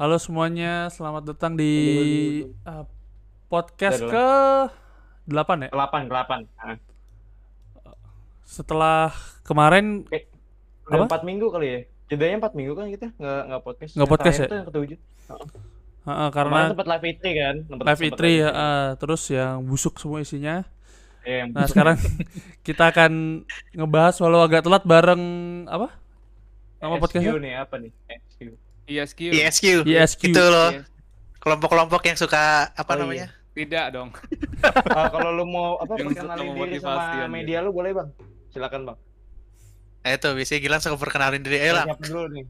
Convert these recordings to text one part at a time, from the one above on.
Halo semuanya, selamat datang di uh, podcast Udah, ke 8 ya. delapan delapan Nah, Setelah kemarin udah Apa? empat minggu kali ya jedanya empat minggu kan kita nggak nggak podcast Nggak podcast ya? tuh yang ketujuh uh, uh, kemarin karena sempat live E3 kan Sempet- live E3 ya, uh, terus yang busuk semua isinya. Iya, yang Nah sekarang kita akan ngebahas walau agak telat bareng apa? Nama podcastnya? nih apa nih SQ ISQ. ISQ. ISQ. Itu loh. Yes. Kelompok-kelompok yang suka apa Oh, namanya? Tidak dong. Ah, kalau lu mau apa Yang perkenalin diri sama media lu boleh bang silakan bang Eh itu biasanya Gilang suka perkenalin diri. Ayo lah. dulu nih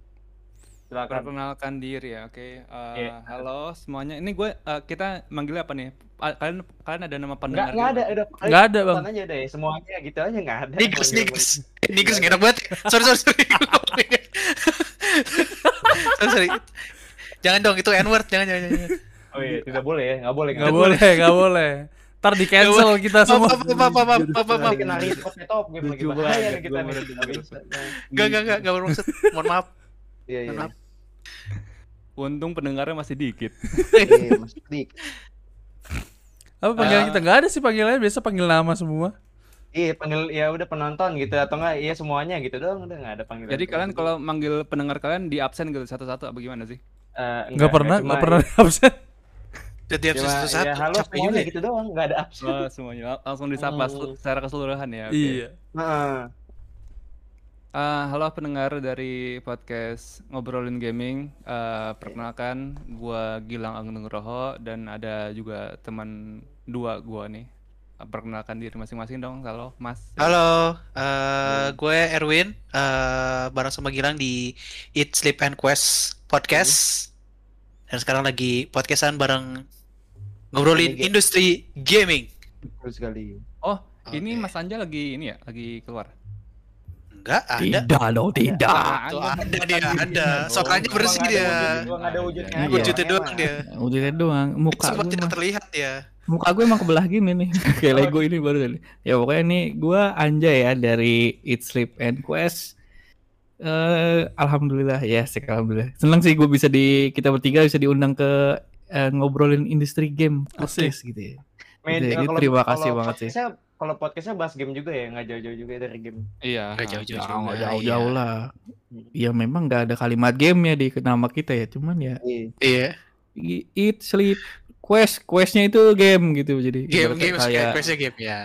silakan Perkenalkan diri ya, oke. Eh, Iya. Halo semuanya. Ini gue eh, kita manggilnya apa nih? Kalian kalian ada nama pendengar? nggak ada udah Nggak ada, Bang. Aja deh semuanya gitu aja nggak ada Nigus, Manggil- Nigus. Nigus nggak enak banget. Sorry, sorry, sorry. sorry, sorry. Jangan dong, itu N-word. Jangan, jangan, jangan. oh iya tidak boleh ya nggak boleh Nggak boleh, nggak boleh. Ntar di cancel kita semua. Maaf, maaf, maaf, maaf, maaf, maaf. Nanti kena repotnya top game lagi bahaya nih kita nih. Enggak, enggak, enggak, enggak bermaksud. Mohon maaf. iya iya. Untung pendengarnya masih dikit. iya mas Dik. Apa panggilan Ah. kita? Nggak ada sih panggilannya, biasa panggil nama semua. Iya panggil ya udah penonton gitu atau enggak iya semuanya gitu doang udah nggak ada panggilan. Jadi kalian kalau manggil pendengar kalian di absen gitu satu-satu apa gimana sih? Eh, Nggak pernah, cuma- nggak pernah absen. Jadi absen satu-satu. ya, halo Capek juga semuanya ya. gitu doang nggak ada absen. Oh, semuanya Lang- langsung disapa Hmm. secara keseluruhan ya. oke. Iya. Heeh. Eh, halo pendengar dari podcast ngobrolin gaming. Eh, perkenalkan, gua Gilang Agung Nugroho dan ada juga teman dua gua nih. Perkenalkan diri masing-masing dong, halo Mas. Halo, eh gue Erwin, eh bareng sama Gilang di Eat Sleep and Quest podcast. Dan sekarang lagi podcastan bareng ngobrolin Ini- industri gaming. Betul sekali. Oh, ini Oke. Mas Anja lagi ini ya, lagi keluar. Enggak ada. Tidak dong, tidak. Tuh Anda ada dia, ada. Oh, Soalnya bersih dia. wujud- Gua nggak ada wujudnya. Iya. aja, Wujudnya doang mah. dia. Udah doang. Muka Sempat gue tidak terlihat ya. muka gue emang kebelah gini nih. Kayak Lego ini baru tadi. Ya pokoknya nih gue Anja ya dari Eat Sleep and Quest. Eh alhamdulillah ya, sih alhamdulillah. Senang sih gue bisa di kita bertiga bisa diundang ke eh, ngobrolin industri game podcast gitu ya. Media- Jadi kalau- terima kasih kalau banget sih. podcastnya- Kalau podcastnya bahas game juga ya, nggak jauh-jauh juga dari game. Iya. Nggak jauh-jauh Jauh, juga, jauh-jauh iya. lah. Ya memang nggak ada kalimat game ya di nama kita ya, cuman ya Iya. Iya. i- Eat Sleep Quest, questnya itu game gitu jadi Game game kayak kayak questnya game ya.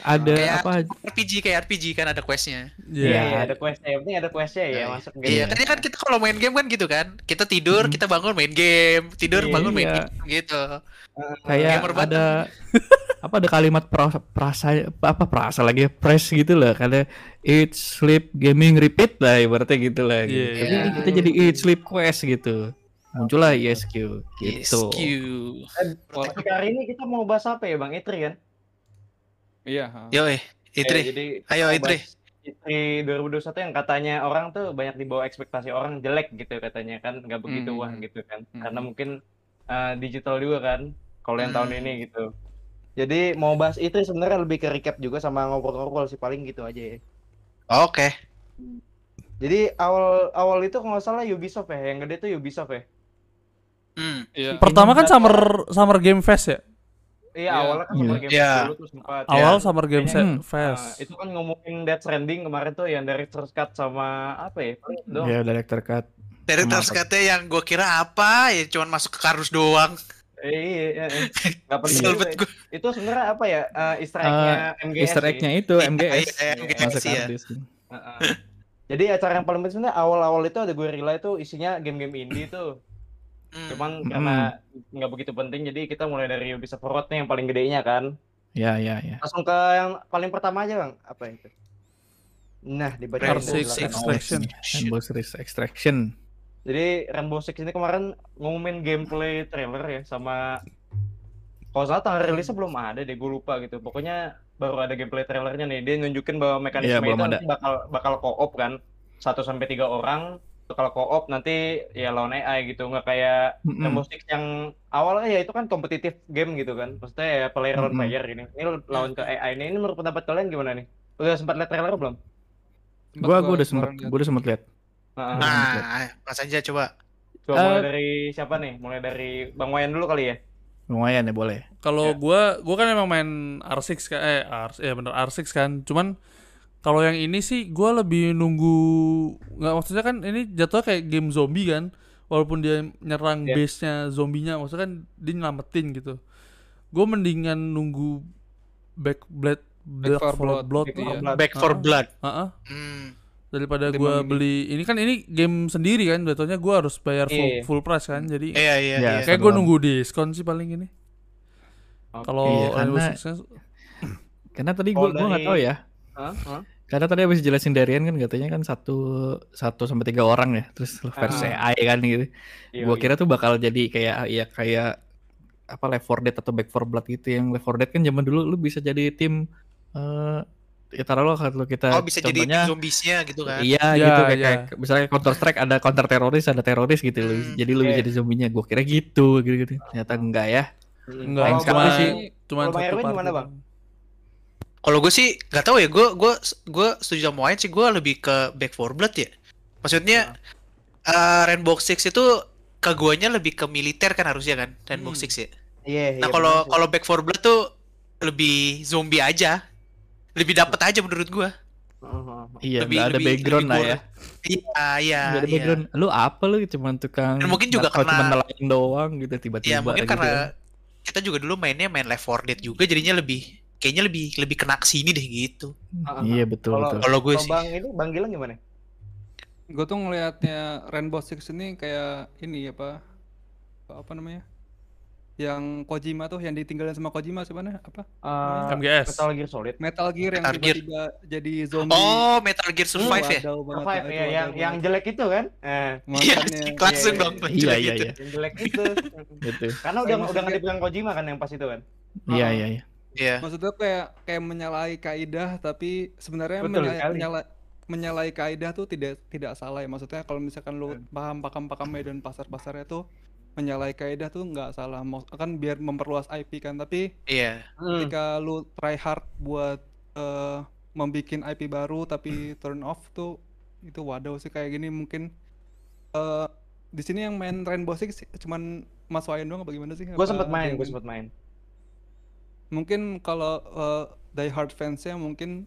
Ada Kayak apa RPG kayak RPG kan ada questnya. Iya, Iya. iya, ada questnya. Yang penting ada questnya ya, Iya. masuk game. Iya, tadi kan kita kalau main game kan gitu kan. Kita tidur, Hmm. kita bangun main game, tidur Iya. bangun main Iya. game gitu. kayak Gamer ada apa ada kalimat pra- prasa apa prasa lagi press gitu lah karena eat sleep gaming repeat lah ibaratnya gitu lah gitu. Iya, Tapi iya. kita jadi eat sleep quest gitu muncullah ESQ gitu ESQ. Topik hari ini kita mau bahas apa ya Bang Itri kan? Iya. Yo eh, Itri. Eh, jadi Ayo, bahas Itri 2021 yang katanya orang tuh banyak dibawa ekspektasi orang jelek gitu katanya kan nggak begitu Hmm. wah gitu kan Hmm. karena mungkin uh, digital juga kan kalau yang tahun Hmm. ini gitu jadi mau bahas Itri sebenarnya lebih ke recap juga sama ngobrol-ngobrol sih paling gitu aja ya Oke. jadi awal awal itu kalau nggak salah Ubisoft ya yang gede tuh Ubisoft ya Hmm. Iya. Pertama kan Summer Summer Game Fest ya. Iya Iya. awalnya kan sama Iya. game Iya. dulu tuh sempat Awal Ya. Summer Game Hmm. Nah, Fest. itu kan ngomongin Death Stranding kemarin tuh yang dari Cut sama apa ya? Paling itu doang. ya director cut apa? katanya yang gue kira apa ya cuman masuk ke kardus doang. Eh, iya, iya, iya. Nggak penting gue. Itu sebenarnya apa ya? eh, easter egg-nya MGS Easter egg-nya itu Iya, MGS iya, MGS masuk ya. kardus. Heeh. Jadi acara yang paling penting sebenarnya awal-awal itu ada Guerrilla itu isinya game-game indie tuh. Hmm. Cuman Mm-mm. karena nggak begitu penting jadi kita mulai dari Ubisoft Forward nih yang paling gedenya kan. ya ya ya Langsung ke yang paling pertama aja, Bang. Apa itu? Nah, dibaca Rainbow R6 Six Extraction. Rainbow Six Extraction Jadi Rainbow Six ini kemarin ngumumin gameplay trailer ya sama kalau salah tanggal rilisnya belum ada deh, gue lupa gitu. Pokoknya baru ada gameplay trailernya nih. Dia nunjukin bahwa mekanisme Iya, belum itu ada. nanti bakal bakal co-op kan. 1 sampai 3 orang bakal co-op nanti ya lawan AI gitu. Nggak kayak Mm-mm. Rainbow Six yang awalnya ya itu kan kompetitif game gitu kan. Maksudnya ya player lawan Mm-mm. player ini. Ini lawan ke AI ini. Ini menurut pendapat kalian gimana nih? Udah sempat lihat trailer belum? Sempet gua gua gua udah liat. gua udah sempet lihat Heeh. Nah, Nah, Mas Anja coba. Coba Eh, mulai dari siapa nih? Mulai dari Bang Wayan dulu kali ya. Lumayan ya boleh. Kalau Ya. gua gua kan emang main R6 kan eh R ya bener R6 kan. Cuman kalau yang ini sih gua lebih nunggu nggak maksudnya kan ini jatuh kayak game zombie kan. Walaupun dia nyerang Ya. base-nya zombinya maksudnya kan dia nyelamatin gitu. Gue mendingan nunggu back blood Back for Blood, blood, Back tuh. for Iya. Blood. Back for Ah. Blood. Heeh. Hmm. daripada Ketimbang gua ini. beli ini kan ini game sendiri kan jatuhnya gua harus bayar full, Iya. full price kan jadi Iya iya Ya, iya. kayak gue nunggu diskon sih paling ini Oke. kalau Iya, Rainbow karena- Karena tadi gua gua nggak tahu ya. Hah? Karena tadi habis jelasin Darian kan katanya kan satu satu sampai tiga orang ya, terus versi Ah. AI kan gitu. Iya, Gua iya. kira tuh bakal jadi kayak ya kayak apa Left 4 Dead atau Back 4 Blood gitu yang Left 4 Dead kan zaman dulu lu bisa jadi tim eh ya taruhlah kalau kita Oh bisa jadi contohnya zombiesnya gitu kan? iya Ya, gitu kayak, ya. kayak misalnya Counter Strike ada counter teroris ada teroris gitu loh. Hmm, Jadi lu iya. jadi zombinya. Gua kira gitu gitu gitu. Ternyata enggak ya. enggak Yang Kalau cuma sekali sih. cuma satu Erwin part gimana. Bang? Kalau gue sih nggak tahu ya, gue gue gue setuju sama Wayne sih, gue lebih ke Back for Blood ya. Maksudnya eh, Rainbow Six itu ke guanya lebih ke militer kan harusnya kan Rainbow Hmm. Six ya. Iya, Nah iya, kalau sih. kalau Back for Blood tuh lebih zombie aja, lebih dapet aja menurut gue. Heeh, heeh. Iya, Lebih- enggak ada lebih- background lebih lah ya. Iya iya Nggak ada iya. background. Lu apa lu cuman tukang Dan mungkin juga karena- cuman nelayan doang gitu tiba-tiba Iya mungkin gitu karena kan. kita juga dulu mainnya main Left 4 Dead juga, jadinya lebih kayaknya lebih lebih kena sini deh gitu. Heeh, Iya betul Kalau- betul. Kalau gue Kalau sih. Bang ini Bang Gilang gimana? Gue tuh ngelihatnya Rainbow Six ini kayak ini apa apa, apa namanya? Yang Kojima tuh yang ditinggalin sama Kojima sebenarnya apa? Eh, MGS Metal Gear Solid. Metal Gear yang tiba-tiba jadi zombie. Oh, Metal Gear Survive ya? Wadaw banget, Survive ya, wadaw yang yang jelek itu kan? Eh, Iya, Makanya langsung iya, dong. Iya jelek iya iya. yang jelek itu. Gitu. Karena udah udah dipegang Kojima kan yang pas itu kan? Iya iya iya. Iya. maksudnya kayak kayak menyalahi kaidah tapi sebenarnya Betul menyala- sekali. menyala- menyalahi kaidah tuh tidak tidak salah ya maksudnya kalau misalkan lu Hmm. paham pakam pakamnya dan pasar pasarnya tuh menyalahi kaidah tuh nggak salah mau kan biar memperluas IP kan tapi Iya. Hmm. ketika lu try hard buat eh membikin IP baru tapi turn off tuh itu waduh sih kayak gini mungkin eh di sini yang main Rainbow Six cuman Mas Wayan doang apa gimana sih? Gue sempet main, gue sempet main. Mungkin kalau eh, die hard fansnya mungkin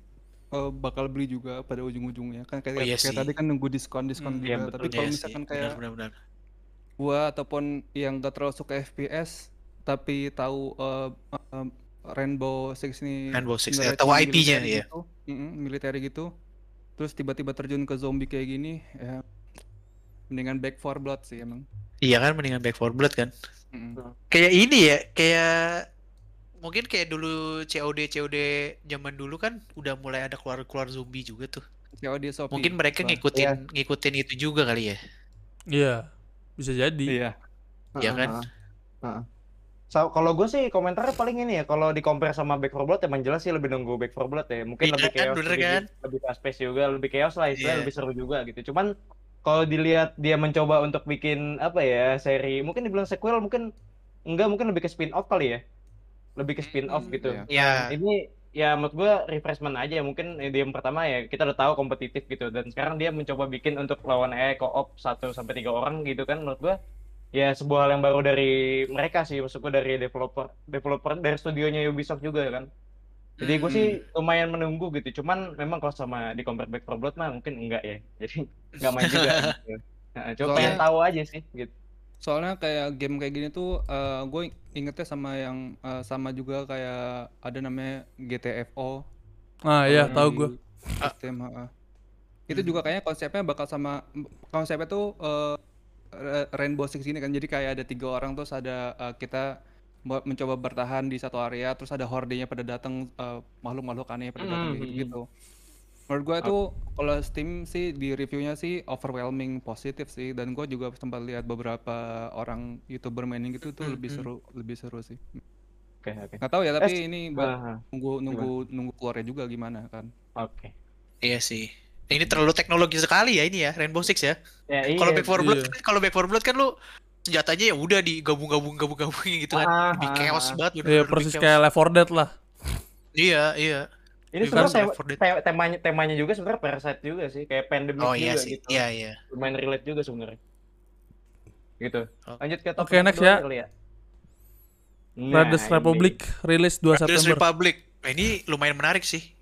eh, bakal beli juga pada ujung-ujungnya kan kayak, Oh, iya kayak sih. tadi kan nunggu diskon diskon Hmm, iya, juga betul. tapi kalau Iya misalkan sih, kayak benar-benar. gua ataupun yang gak terlalu suka FPS tapi tahu eh, eh, Rainbow Six ini Rainbow Six, ya, tahu IP-nya, iya. gitu, mm-mm, militer gitu terus tiba-tiba terjun ke zombie kayak gini ya mendingan Back for Blood sih emang Iya kan mendingan Back for Blood kan. Mm-mm. Kayak ini ya, kayak mungkin kayak dulu COD COD zaman dulu kan udah mulai ada keluar-keluar zombie juga tuh. COD Shopee Mungkin mereka ngikutin Iya. ngikutin itu juga kali ya. iya bisa jadi iya Iya kan? Heeh, heeh. So, kalau gue sih komentarnya paling ini ya, kalau di compare sama Back 4 Blood emang jelas sih lebih nunggu Back 4 Blood ya. Mungkin Iya lebih kan, chaos, bener lebih, kan? lebih fast pace juga, lebih chaos lah istilahnya, Iya. lebih seru juga gitu. Cuman kalau dilihat dia mencoba untuk bikin apa ya, seri mungkin dibilang sequel mungkin enggak mungkin lebih ke spin off kali ya. Lebih ke spin off Hmm, gitu. iya. Iya. Ini ya menurut gue refreshment aja. Mungkin di yang pertama ya kita udah tahu kompetitif gitu. Dan sekarang dia mencoba bikin untuk lawan AI co-op 1 sampai tiga orang gitu kan menurut gue ya sebuah hal yang baru dari mereka sih. Maksud gue dari developer developer dari studionya Ubisoft juga kan. Jadi gue sih lumayan menunggu gitu. Cuman memang kalau sama di compare Back 4 Blood mah mungkin enggak ya. Jadi nggak main juga gitu. Nah, coba pengen tahu aja sih gitu soalnya kayak game kayak gini tuh gue ingetnya sama yang eh, sama juga kayak ada namanya GTFO ah iya tahu gue sistem heeh. itu juga kayaknya konsepnya bakal sama konsepnya tuh eh, Ra- Rainbow Six ini kan. Jadi kayak ada tiga orang terus ada eh, kita mencoba bertahan di satu area terus ada hordenya pada datang eh, makhluk-makhluk aneh pada datang Hmm, gitu, hmm, gitu menurut gue itu kalau Steam sih di reviewnya sih overwhelming positif sih dan gue juga sempat lihat beberapa orang youtuber mainin gitu tuh Hmm, lebih hmm. seru lebih seru sih oke oke nggak tahu ya tapi Eh, ini buat nunggu nunggu nunggu keluarnya juga gimana kan oke Iya sih. Ini terlalu teknologi sekali ya ini ya Rainbow Six ya. ya iya Kalau Back 4 Blood iya. kan kalau Back 4 Blood kan lu senjatanya ya udah digabung-gabung gabung-gabung gitu kan. Ah, Lebih ah, chaos ah. banget iya persis kayak Left 4 Dead lah Iya, iya. Ini sebenarnya Left 4 Dead. tema- temanya temanya juga sebenarnya parasite juga sih, kayak pandemic Oh iya juga sih. gitu. Iya, iya. Lumayan relate juga sebenarnya. gitu. Oh. Lanjut ke topik Oke, yang next ya. ya. Nah, ini. Republic rilis 2 Riders September. Republic. Nah, ini lumayan menarik sih.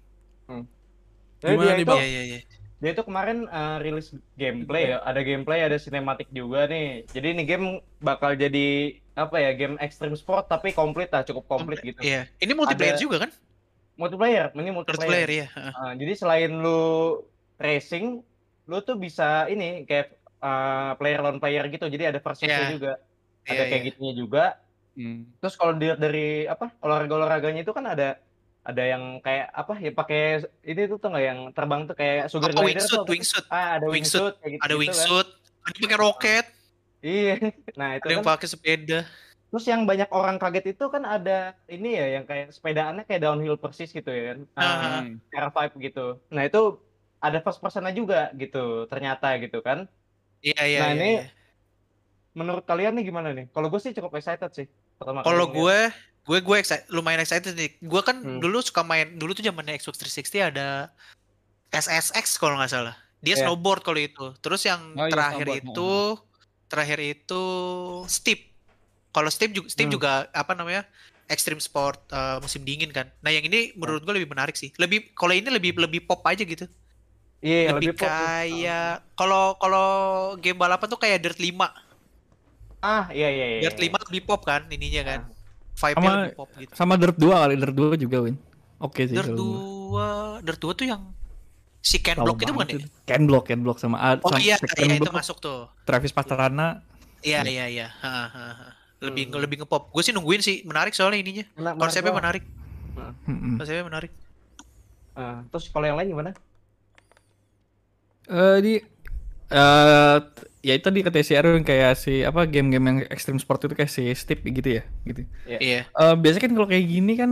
Jadi Gimana dia nih, itu, Bang? Iya, iya, iya. dia itu kemarin eh, rilis gameplay ya, ada gameplay, ada sinematik juga nih. Jadi ini game bakal jadi apa ya, game extreme sport tapi komplit lah, cukup komplit gitu. Iya. Ini multiplayer Ada- juga kan? Multiplayer, ini multiplayer. Multiplayer ya. Ah, jadi selain lu racing, lu tuh bisa ini kayak eh, player lawan player gitu. Jadi ada versusnya Iya. juga. Ada Iya, kayak iya. gitunya juga. Hmm. Terus kalau dilihat dari apa olahraga-olahraganya itu kan ada ada yang kayak apa ya pakai ini tuh tuh nggak yang terbang tuh kayak sugar Apa glider tuh wingsuit, sih? wingsuit. Ah, ada Wingsuit. wingsuit kayak gitu. Ada kan. wingsuit, ada yang pakai roket, Iya. Nah, itu ada yang kan. pakai sepeda. Terus yang banyak orang kaget itu kan ada ini ya yang kayak sepedaannya kayak downhill persis gitu ya kan. Ah. Hmm. cara vibe gitu. Nah, itu ada first personnya juga gitu ternyata gitu kan. Iya, iya, Nah, iya, ini iya. Menurut kalian nih gimana nih? Kalau gue sih cukup excited sih. Pertama Kalau gue, gue gue excited, lumayan excited nih. Gue kan Hmm. dulu suka main, dulu tuh zamannya Xbox 360 ada SSX kalau nggak salah. Dia Iya. snowboard kalau itu. Terus yang Oh iya, terakhir snowboard. itu, terakhir itu Steep. Kalau Steep juga, Steep Hmm. juga apa namanya? Extreme sport eh, musim dingin kan. Nah yang ini menurut gue lebih menarik sih. Lebih kalau ini lebih lebih pop aja gitu. Iya, lebih, lebih pop. kayak kalau kalau game balapan tuh kayak Dirt 5. Ah, iya iya iya. Dirt 5 lebih pop kan ininya kan. Vibe-nya Sama- lebih pop gitu. Sama Dirt 2 kali, Dirt 2 juga Win. Oke sih Dirt kalau gua. 2, Dirt 2 tuh yang si Ken Tahu Block itu bukan ya? itu. Ken Block, Ken Block sama Oh sama iya, iya itu Block, masuk tuh. Travis Pastrana. Iya iya iya. Ha, ha, ha. Lebih Hmm. lebih ngepop. Gue sih nungguin sih, menarik soalnya ininya. Mena- menarik Konsepnya banget. menarik. Mm-mm. Konsepnya menarik. Ah, terus kalau yang lain gimana? Eh di eh ya itu tadi kata si kayak si apa game-game yang extreme sport itu kayak si Steep gitu ya, gitu. Iya. Eh biasanya kan kalau kayak gini kan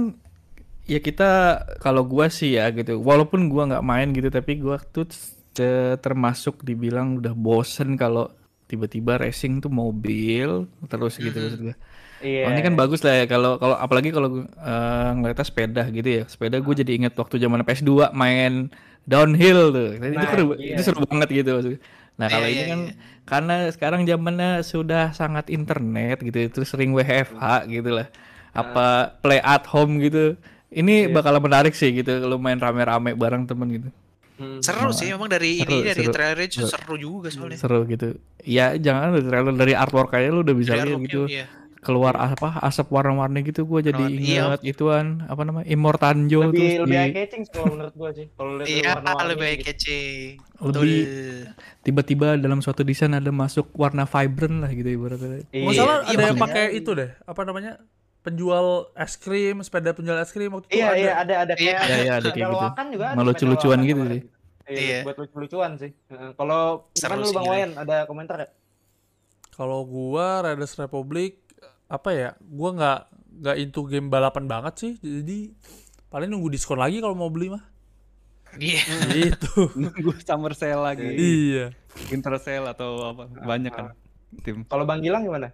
ya kita kalau gua sih ya gitu. Walaupun gua nggak main gitu tapi gua tuh te- termasuk dibilang udah bosen kalau tiba-tiba racing tuh mobil terus gitu maksud gua. Iya. Oh, ini kan bagus lah ya kalau kalau apalagi kalau uh, ngeliatnya sepeda gitu ya. Sepeda gue jadi inget waktu zaman PS2 main downhill tuh. itu Nah, seru, iya. itu seru banget gitu maksudnya. Nah, kalau Iya, ini iya, kan iya. karena sekarang zamannya sudah sangat internet gitu, terus sering WFH gitu lah. Apa play at home gitu. Ini Iya. bakal menarik sih gitu kalau main rame-rame bareng temen gitu. Hmm. Seru sih emang dari Seru, ini dari seru. trailer itu Seru. seru juga soalnya. Seru gitu. Ya jangan dari trailer dari artwork aja lu udah bisa lihat gitu. Iya. Keluar apa asap warna-warni gitu gua jadi Warna- iya. ingat ituan apa namanya Immortanjo lebih terus lebih di- catching kalau menurut gua sih. Kalau lihat Iya, warna-warni lebih gitu. catching. Lebih- tiba-tiba dalam suatu desain ada masuk warna vibrant lah gitu ibaratnya. Iya. Nggak salah iya, ada yang makanya. pakai itu deh. Apa namanya? Penjual es krim, sepeda penjual es krim waktu itu Iya ada. iya ada ada Iya. kayak Iya, iya, ada kayak gitu. juga ada. Malah sepeda lucu-lucuan loakan gitu sih. Iya, Iya. buat lucu-lucuan sih. Heeh. Kalau gimana lu Bang. Wayan ada komentar ya? Kalau gua Riders Republic apa ya? Gua nggak nggak into game balapan banget sih. Jadi paling nunggu diskon lagi kalau mau beli mah. Iya. Gitu. Nunggu summer sale lagi, iya. winter sale atau apa banyak kan tim. Kalau Bang Gilang gimana?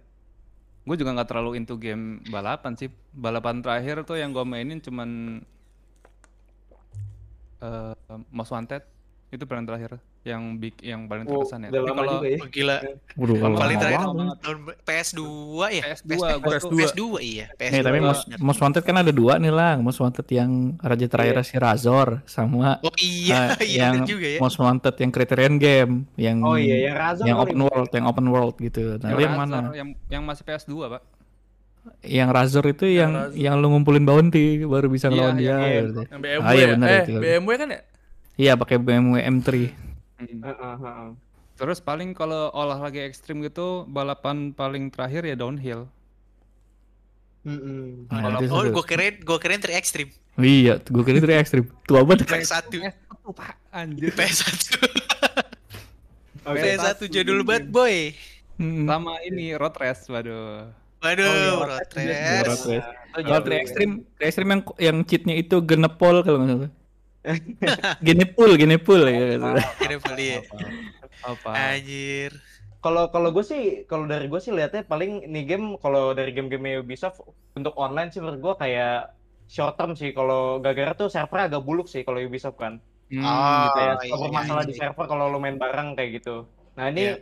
Gue juga nggak terlalu into game balapan sih. Balapan terakhir tuh yang gue mainin cuman eh Most Wanted itu paling terakhir yang big yang paling Oh, terkesan ya. udah Tapi lama kalau juga ya. Oh, gila. Waduh, Kalau Paling lama terakhir tahun PS2 ya? PS2 PS2, gua tuh- PS2 iya. PS2. Nih, tapi Most. Most Wanted kan ada dua nih lang. Most Wanted yang Raja terakhir si Razor sama Oh iya, eh, iya yang juga ya. Most Wanted yang Criterion Game yang Oh iya, yang Razor yang open world, yang open world gitu. Nah, yang yang mana? Yang yang masih PS2, Pak. Yang Razor itu yang Razor. yang lu ngumpulin bounty baru bisa Iya, ngelawan iya, dia. iya. gitu. Yang BMW Ah, iya ya? bener eh, itu. BMW kan ya? Iya, pakai BMW M3. Mm. Heeh, heeh. Terus paling kalau olahraga ekstrim gitu balapan paling terakhir ya downhill. Mm-mm. Nah, itu Oh, gue keren, gue keren tri ekstrim. Iya, gue kira itu ekstrim. Tua banget. PS1, Oh, Pak, anjir. PS1, Oke. PS1 jadul banget boy. Hmm. Sama ini road race, waduh. Waduh, Oh, iya, road Road race. Road race. Itu Kalau jauh tri ya. ekstrim, tri ekstrim yang yang cheatnya itu genepol kalau nggak salah. genepul, genepul ya. Ini beli ya. Apa? Anjir. Kalau kalau gue sih kalau dari gue sih lihatnya paling ini game kalau dari game-game Ubisoft untuk online sih menurut gue kayak short term sih kalau gara-gara tuh server agak buluk sih kalau Ubisoft kan Hmm, Ah, kayak iya, suka iya, masalah iya. di server kalau lo main bareng kayak gitu nah ini Iya.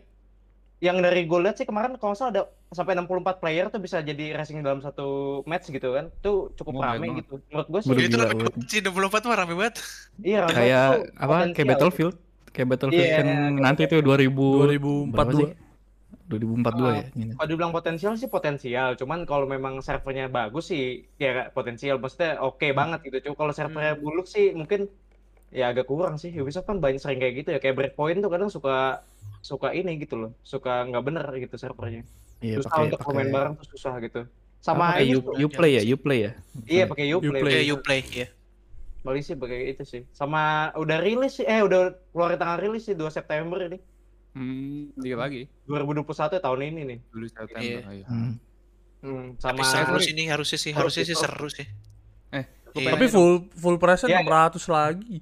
Yang dari gue lihat sih kemarin kalau salah ada sampai 64 player tuh bisa jadi racing dalam satu match gitu kan. Tuh cukup Oh, rame banget. gitu. Menurut gue sih itu rame banget. banget sih 24 mah rame banget. iya rame Kayak tuh apa? Kayak. Battlefield. Kayak Battlefield Iya, kan kayak nanti tuh 2000 berapa sih? 2042. 2042 Ah, ya. Ini. Kalau dibilang potensial sih potensial, cuman kalau memang servernya bagus sih ya potensial, maksudnya oke banget gitu. Cuma kalau servernya buluk sih mungkin ya agak kurang sih. Ubisoft kan banyak sering kayak gitu ya, kayak breakpoint tuh kadang suka suka ini gitu loh, suka nggak bener gitu servernya. Iya susah pakai untuk pakai komen bareng tuh susah gitu. Sama ini you, tuh, Uplay ya, Uplay ya. iya pakai Uplay. Uplay. Ya bener. you play ya. Paling sih pakai itu sih. Sama udah rilis sih, eh udah keluar tanggal rilis sih 2 September ini. Hmm, dikit lagi. 2021 tahun ini nih. Dulu September. Iya. ayo. Hmm. Hmm, Tapi sama seru sih ini harusnya sih, harusnya sih seru sih. Eh, Iya. Tapi full full price Iya, 600 lagi.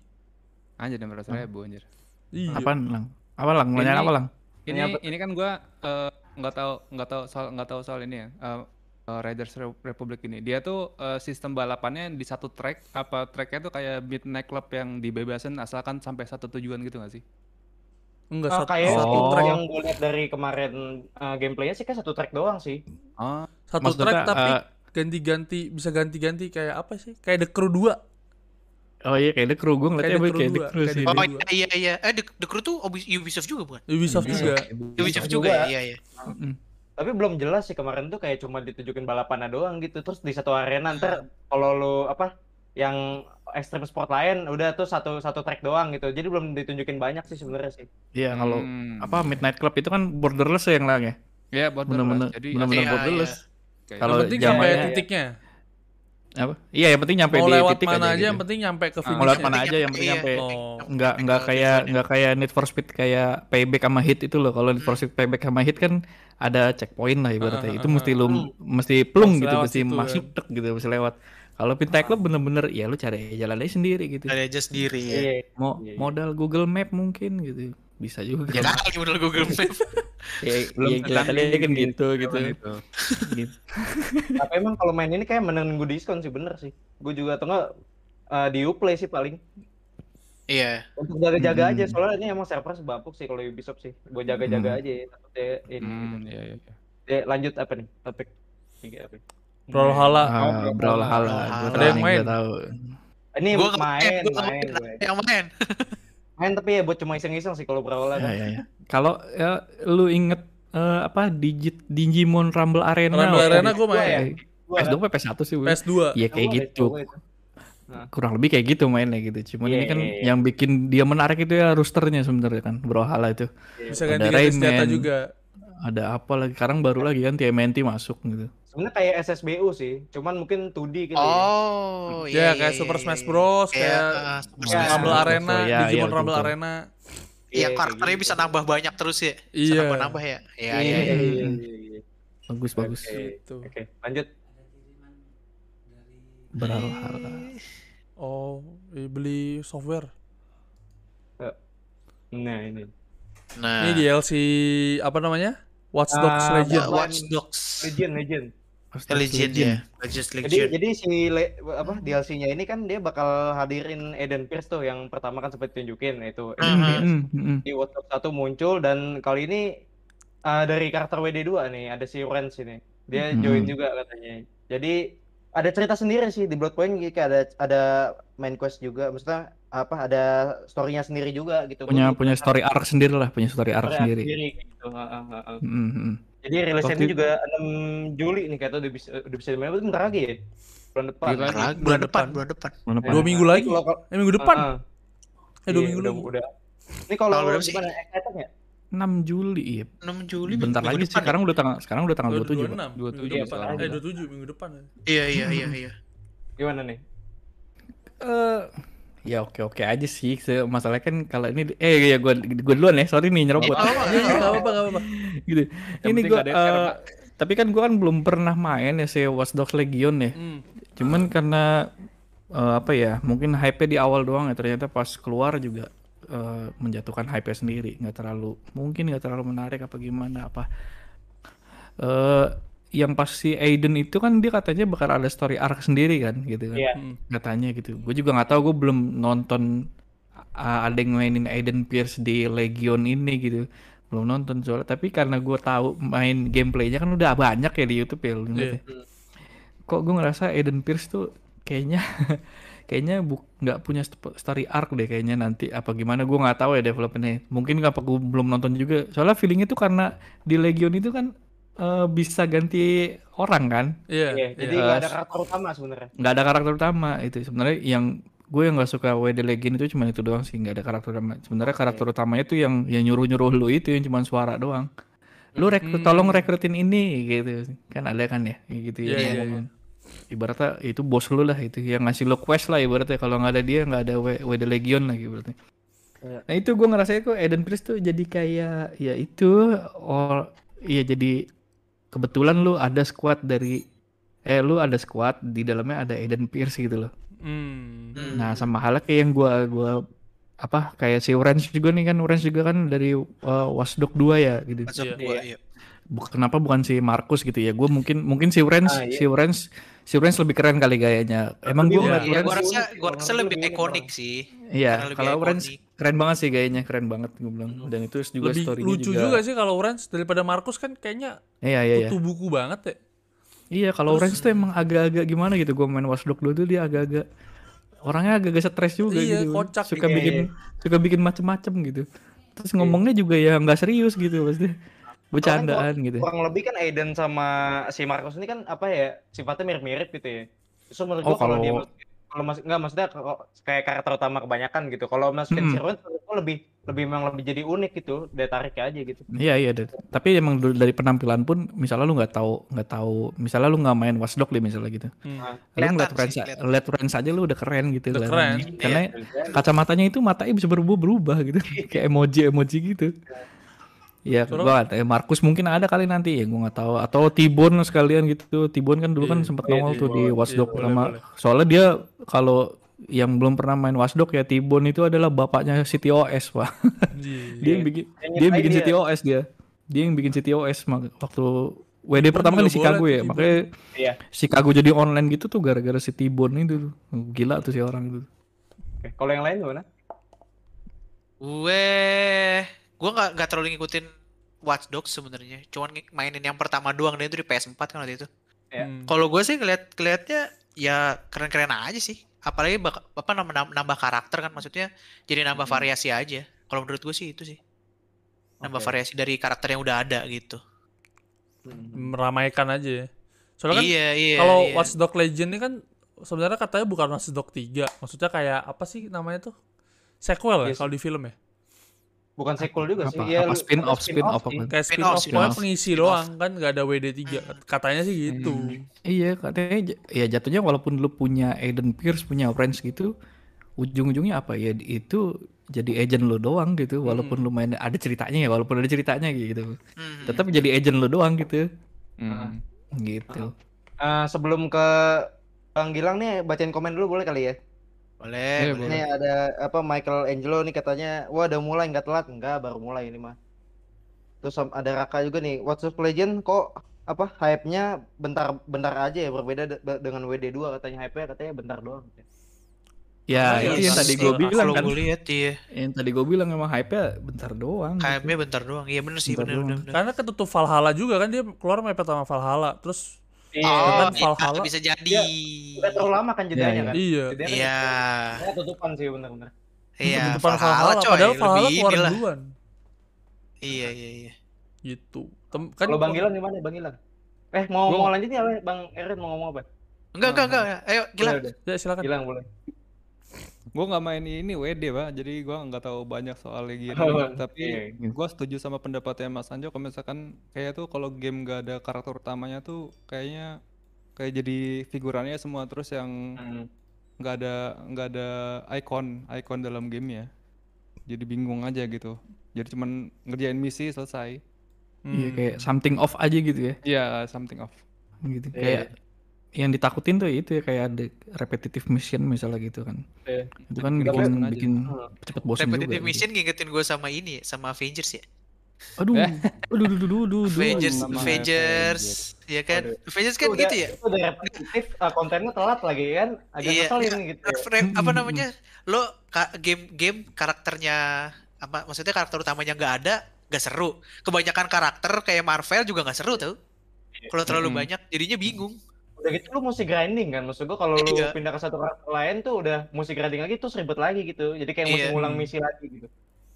Anjir 600 ribu anjir. Iya. Apaan lang? Apa lang? Nanya apa lang? Ini Ini apa? ini kan gua eh, nggak tahu nggak tahu soal nggak tahu soal ini ya. eh, eh, Riders Re- Republic ini. Dia tuh eh, sistem balapannya di satu track apa tracknya tuh kayak midnight club yang dibebasin asalkan sampai satu tujuan gitu gak sih? Enggak Ah, satu, kayak satu Oh. track. yang gue lihat dari kemarin uh, gameplaynya sih kayak satu track doang sih. Oh, Satu Maksudnya, track tapi eh, ganti-ganti bisa ganti-ganti kayak apa sih? Kayak The Crew 2. Oh iya kayak The Crew gue ngeliatnya Kayak The kayak, The Crew sih. Oh iya iya iya. Eh The, The Crew tuh Ubi- Ubisoft juga bukan? Ubisoft Iya. juga. Ubisoft juga. juga ya, iya iya. Mm. Tapi belum jelas sih kemarin tuh kayak cuma ditunjukin balapannya doang gitu. Terus di satu arena ntar kalau lu apa yang ekstrim sport lain udah tuh satu satu track doang gitu. Jadi belum ditunjukin banyak sih sebenarnya sih. Iya kalau Hmm. apa Midnight Club itu kan borderless ya yang lang ya. Ya, borderless. Bener-bener Jadi bener-bener Iya, borderless. kayak- Kalau penting sampai Iya. titiknya. Apa? Iya yang penting nyampe Mau di lewat titik mana aja, aja, gitu. yang penting nyampe ke Ah, finish. Mau lewat ya. mana aja yang penting Iya. nyampe. Oh. Enggak enggak kayak enggak kayak Need for Speed kayak payback sama hit itu loh. Kalau Need for Speed payback sama hit kan ada checkpoint lah ibaratnya. Ah, itu ah, mesti ah, lu mesti plung gitu, mesti situ, masuk tek gitu, mesti lewat. Kalau Midnight Club bener-bener ya lu cari jalan aja sendiri gitu. Ada aja sendiri ya. Iya. Mau iya. modal Google Map mungkin gitu. Bisa juga. Ya kali modal Google Map. ya, Belum ya, kelihatannya kan gitu gitu. itu. gitu. Tapi emang kalau main ini kayak menunggu diskon sih bener sih. Gue juga atau enggak uh, di Uplay sih paling. Iya. Untuk jaga-jaga Hmm. aja soalnya ini emang server sebapuk sih kalau Ubisoft sih. Buat jaga-jaga Hmm. aja ya. Takutnya ini. Hmm, iya iya. iya. Ya, lanjut apa nih? Topik. Brawlhalla. Ah, Brawlhalla. Gua Ada yang main? tahu. Ini Gua main, nggak main gue. Yang main. Main tapi ya buat cuma iseng-iseng sih kalau Brawlhalla Ya, kan. ya, ya. Kalau ya, lu inget eh, apa Digit Digimon Rumble Arena? Rumble Arena gue main. Eh, Gua PS2 apa PS1 sih? Wi? PS2. Iya kayak Gua gitu. Kurang lebih kayak gitu mainnya gitu. Cuman ini Iya, kan iya, iya. yang bikin dia menarik itu ya roosternya sebenarnya kan Brawlhalla itu. Bisa Ada ganti-ganti senjata Rayman. juga. Ada apa lagi? Sekarang baru lagi kan TMNT masuk gitu. Sebenarnya kayak SSBU sih, cuman mungkin 2D gitu ya. Oh, Ya, iya. kayak iya, Super iya, Smash iya. Bros, Kayak, kayak uh, Super Ya, Smash Rumble. Arena, Ya, Digimon betul, Rumble betul. Arena. Iya, karakternya kayak bisa gitu. nambah banyak terus ya. Bisa Iya. nambah-nambah ya. Iya, Iya, iya. iya, iya. iya, iya, iya. Bagus bagus. Oke, Gitu. Oke, lanjut. Brawlhalla. Oh, eh, beli software. Nah, ini. Nah, Ini DLC apa namanya? Watch Dogs Legion. ya, Watch Dogs. Legend, Legend. Astaga, Legend ya. Legend Jadi Legion. jadi si le- apa DLC-nya ini kan dia bakal hadirin Eden Pierce tuh yang pertama kan sempat tunjukin itu Eden. Pierce. Hmm, hmm, hmm. Di Watch Dogs 1 muncul dan kali ini uh, dari karakter WD2 nih ada si Rance ini. Dia Mhm. join juga katanya. Jadi ada cerita sendiri sih di Bloodpoint kayak ada ada main quest juga. Maksudnya apa ada story-nya sendiri juga gitu. Punya Gua punya story arc sendiri lah, punya story arc story sendiri. gitu. Heeh, heeh. Hmm, hmm. Jadi rilisnya ini juga 6 Juli nih kayaknya udah bisa udah bisa dimain itu bentar lagi ya. Bulan depan. Bulan, Bulan bulan depan, depan. bulan depan. Nah, Pak? Dua minggu lagi. kalau- Eh minggu depan. Heeh. Eh dua Iya, minggu udah, lagi. udah. Ini kalau gimana excited nggak? 6 Juli iya. 6 Juli Bentar lagi sih. depan ya? Sekarang udah tanggal sekarang udah tanggal 27. Pak. 26. 27 minggu depan. sekarang. Eh 27 minggu depan. Iya, iya, iya, iya. Gimana nih? Eh ya oke oke aja sih. Masalahnya kan kalau ini eh ya gua gua duluan ya. Sorry nih nyerobot. Nggak apa-apa, Iya, iya, enggak apa-apa, enggak apa-apa. gitu. Yang ini gua eh, Pak. tapi kan gua kan belum pernah main ya si Watch Dogs Legion ya. Hmm. Cuman karena eh, apa ya? Mungkin hype di awal doang ya ternyata pas keluar juga eh, menjatuhkan hype sendiri, nggak terlalu mungkin nggak terlalu menarik apa gimana apa. Eh yang pas si Aiden itu kan dia katanya bakal ada story arc sendiri kan gitu kan. Iya. Hmm. Katanya gitu. Gue juga nggak tahu gue belum nonton uh, ada yang mainin Aiden Pierce di Legion ini gitu. Belum nonton soalnya tapi karena gue tahu main gameplaynya kan udah banyak ya di YouTube ya Iya. ya. kok gue ngerasa Eden Pierce tuh kayaknya kayaknya bu- nggak punya st- story arc deh kayaknya nanti apa gimana gue nggak tahu ya developmentnya mungkin apa gue belum nonton juga soalnya feelingnya tuh karena di Legion itu kan eh, bisa ganti orang kan Iya. Iya, jadi iya. nggak ada karakter utama sebenarnya. nggak ada karakter utama itu sebenarnya yang gue yang nggak suka WD Legion itu cuma itu doang sih nggak ada karakter utama. Sebenarnya karakter utamanya tuh yang yang nyuruh nyuruh lu itu yang cuma suara doang. Lu rekrut tolong rekrutin ini gitu. Kan ada kan ya gitu ya Iya, iya, ngomongin. ibaratnya itu bos lu lah itu yang ngasih lu quest lah ibaratnya. Kalau nggak ada dia nggak ada WD Legion lagi ibaratnya. Iya. nah itu gue ngerasa kok Eden Pierce tuh jadi kayak ya itu oh iya jadi kebetulan lu ada squad dari eh lu ada squad di dalamnya ada Eden Pierce gitu loh Hmm. Hmm. Nah, sama halnya kayak yang gua gua apa kayak si Orange juga nih kan Orange juga kan dari uh, Watchdog 2 ya gitu. Masuk Iya. gua, iya. Bu- kenapa bukan si Markus gitu ya? Gue mungkin mungkin si Orange Ah, iya. si Orange si Orange lebih keren kali gayanya. Emang gue Iya, ngeliat Iya, Orange gua rasa gua rasa lebih ikonik sih. iya kalau Orange keren banget sih gayanya keren banget gue bilang. Dan itu juga Lebih storynya lucu juga. sih kalau Orange daripada Markus kan kayaknya Iya iya iya. buku banget ya. Iya kalau Orange tuh emang agak-agak gimana gitu. Gue main Watchdog 2 tuh dia agak-agak orangnya agak-agak stres juga Iya, gitu. kocak suka gitu. bikin suka bikin macem-macem gitu. Terus ngomongnya juga ya nggak serius gitu pasti. Bercandaan gitu. Kurang lebih kan Aiden sama si Marcus ini kan apa ya sifatnya mirip-mirip gitu ya. Justru menurut Oh, gua kalau kalau- dia kalau masih nggak maksudnya kalau kayak karakter utama kebanyakan gitu. Kalau Rowan menurut gua lebih lebih memang lebih jadi unik gitu, daya tarik aja gitu. Iya iya deh. Tapi emang dari penampilan pun misalnya lu nggak tahu nggak tahu misalnya lu nggak main Watchdog deh misalnya gitu. Hmm. Nah, Lu ngeliat sih, Rens, aja lu udah keren gitu. Udah keren. Karena Iya. kacamatanya itu matanya bisa berubah-berubah gitu. Kayak emoji-emoji gitu. Ya, Gua nggak tahu. Eh, Markus mungkin ada kali nanti ya, gua nggak tahu. Atau Tibon sekalian gitu. Tibon kan dulu kan Iya, sempat iya, nongol tuh di. Watchdog Iya, pertama. boleh. Soalnya dia kalau yang belum pernah main Watchdog ya Tibon itu adalah bapaknya CTOS, Pak. dia yang bikin dia yang bikin dia. CTOS dia. Dia yang bikin CTOS mak- waktu WD pertama kan di Chicago ya, tuh, makanya Iya. Chicago jadi online gitu tuh gara-gara si Tibon itu. Gila tuh si orang itu. Oke, Kalau yang lain gimana? Gue gue nggak nggak terlalu ngikutin Watch Dogs sebenarnya. Cuman mainin yang pertama doang deh itu di PS4 kan waktu itu. Ya. Hmm. Kalau gue sih ngeliat ngeliatnya ya keren-keren aja sih. Apalagi bak- apa nambah, nambah- karakter kan maksudnya jadi nambah Mhm. variasi aja. Kalau menurut gue sih itu sih. Nambah Oke. variasi dari karakter yang udah ada gitu. Hmm. meramaikan aja ya. Soalnya kan iya, iya. kalau iya. Watch Dog Legend ini kan sebenarnya katanya bukan Watch Dog 3. Maksudnya kayak apa sih namanya tuh? Sequel ya Yes. kalau di film ya. Bukan sequel juga Apa- sih. Iya, apa lu- spin-off, ada spin-off sih. apa? Kayak Spin-off, spin-off, spin-off. pokoknya pengisi doang kan nggak ada WD3. Katanya sih gitu. Iya katanya ya jatuhnya walaupun lu punya Aiden Pierce punya Orange gitu ujung-ujungnya apa ya itu jadi agent lu doang gitu walaupun lu main ada ceritanya ya walaupun ada ceritanya gitu Hmm. tetap jadi agent lu doang gitu Hmm. gitu Eh, sebelum ke Bang Gilang nih bacain komen dulu boleh kali ya? Boleh, Iya, boleh. Ini ada apa Michael Angelo nih katanya, wah udah mulai nggak telat, enggak baru mulai ini mah. Terus ada Raka juga nih, Watch Dogs Legend kok apa hype-nya bentar bentar aja ya berbeda de- dengan WD2 katanya hype-nya katanya bentar doang. ya Iya, itu yang iya, tadi iya. gue bilang Kalau kan gue lihat iya. yang tadi gue bilang emang hype nya bentar doang gitu. KM-nya bentar doang. Iya bener sih, Bentar bener, doang. bener, bener. Karena ketutup Valhalla juga kan dia keluar mepet sama Valhalla. Terus Iya. Oh, kan bisa, Valhalla. bisa jadi. Udah terlalu lama kan jedanya Iya, kan? iya. Iya. Ya, tutupan sih bener-bener. Iya, Ketutupan Valhalla Valhalla, coy, padahal Valhalla lebih keluar inilah. duluan. Iya, iya, iya. Gitu. Tem- kan Kalau Bang Gilang gimana Bang Gilang? Eh mau Gua- mau lanjut ya Bang Eren mau ngomong apa? Enggak, enggak, enggak. Ayo, gila. Boleh, Ya silakan. Gilang boleh. Gue nggak main ini WD pak, jadi gue nggak tahu banyak soal. Oh, Tapi iya. gue setuju sama pendapatnya Mas Anjo. Kalau misalkan kayak tuh kalau game gak ada karakter utamanya tuh kayaknya kayak jadi figurannya semua terus yang Hmm. nggak ada nggak ada icon icon dalam game ya. Jadi bingung aja gitu. Jadi cuman ngerjain misi selesai. iya Hmm. kayak something off aja gitu ya Iya something off. gitu Iya. kayak yang ditakutin tuh itu ya kayak ada repetitive mission misalnya gitu kan Iya. itu kan Kita bikin bosen aja. bikin cepet bosan juga Repetitive gitu. mission ngingetin gue sama ini, sama Avengers ya. aduh aduh aduh aduh aduh aduh Avengers, sama Avengers, ya kan? Avengers kan Itu udah- gitu ya. Itu udah repetitif, eh, kontennya telat lagi kan, agak Iya, ngeselin nggak- gitu. ya. Apa namanya? Lo ka- game game karakternya apa maksudnya karakter utamanya nggak ada, nggak seru. Kebanyakan karakter kayak Marvel juga nggak seru tuh. Kalau terlalu Mm-mm. banyak jadinya bingung. Udah gitu lu mesti grinding kan. Maksud gua kalau lu Iya. pindah ke satu karakter lain tuh udah mesti grinding lagi terus ribet lagi gitu. Jadi kayak mesti Iya. ngulang misi lagi gitu.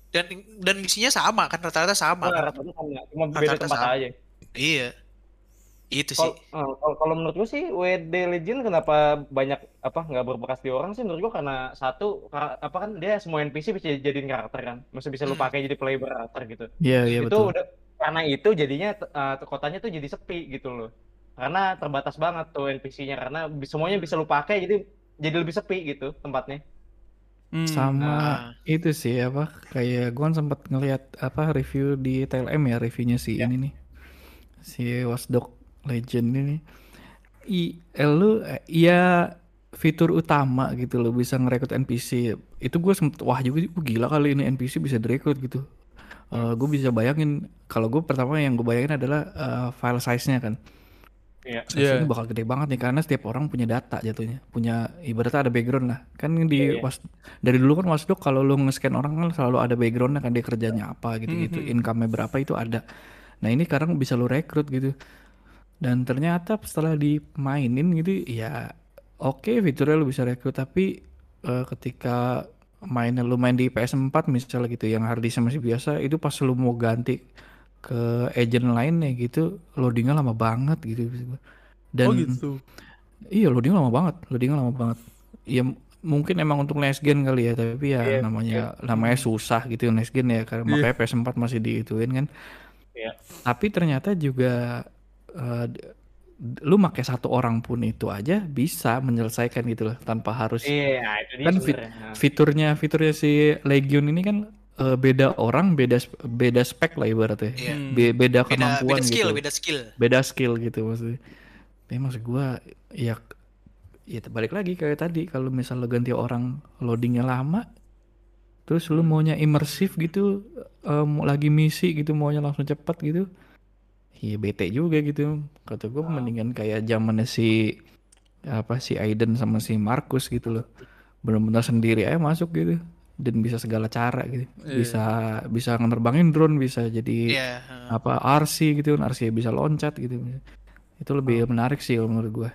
Dan dan misinya sama kan rata-rata sama. Nah, kan? rata-rata sama, cuma beda Rata-rata tempat sama. aja. Iya. Itu sih. Kalau eh, kalau- menurut gua sih WD Legend kenapa banyak apa nggak berbekas di orang sih menurut gua karena satu kar- apa kan dia semua NPC bisa jadiin karakter kan. Mesti bisa lu Hmm. pakai jadi player karakter gitu. Iya, iya itu betul. udah karena itu jadinya eh, kotanya tuh jadi sepi gitu loh karena terbatas banget tuh NPC-nya karena bi- semuanya bisa lu pakai jadi jadi lebih sepi gitu tempatnya Hmm. Sama Nah. itu sih apa kayak gua kan sempat ngelihat apa review di TLM ya reviewnya si Ya. ini nih si Watchdog Legend ini i eh, lu eh, ya fitur utama gitu lo bisa ngerekrut NPC itu gue sempet wah juga "Wah, gila kali ini NPC bisa direkrut gitu gue bisa bayangin kalau gue pertama yang gue bayangin adalah eh, file size-nya kan Iya. Size-nya Iya. bakal gede banget nih karena setiap orang punya data jatuhnya punya ibaratnya ada background lah kan di Iya, iya. was- dari dulu kan Watchdog kalau lu nge-scan orang kan selalu ada backgroundnya kan dia kerjanya apa gitu-gitu Mhm. income-nya berapa itu ada nah ini sekarang bisa lu rekrut gitu dan ternyata setelah dimainin gitu ya oke fiturnya lu bisa rekrut tapi eh, ketika mainnya lu main di PS4 misalnya gitu yang harddisknya masih biasa itu pas lu mau ganti ke agent lainnya gitu loadingnya lama banget gitu dan oh gitu. iya loadingnya lama banget loadingnya lama banget ya mungkin emang untuk next gen kali ya tapi ya Iya, namanya namanya susah gitu next gen ya karena Iya. makanya PS4 masih diituin kan Iya. tapi ternyata juga d- lu pakai satu orang pun itu aja bisa menyelesaikan gitu loh tanpa harus iya itu dia Kan fit- fiturnya fiturnya si Legion ini kan eh, beda orang beda beda spek lah ibaratnya. Hmm. Be- beda Beda kemampuan beda skill, gitu beda skill. beda skill gitu maksudnya. Tapi maksud gua ya ya balik lagi kayak tadi kalau misal lo ganti orang loadingnya lama terus lu maunya imersif gitu em, lagi misi gitu maunya langsung cepat gitu iya bete juga gitu kata gua mendingan kayak zamannya si apa si Aiden sama si Markus gitu loh benar-benar sendiri aja masuk gitu dan bisa segala cara gitu. Iya. bisa bisa ngenerbangin drone bisa jadi heeh. apa RC gitu kan RC bisa loncat gitu. Itu lebih menarik sih kalau menurut gua.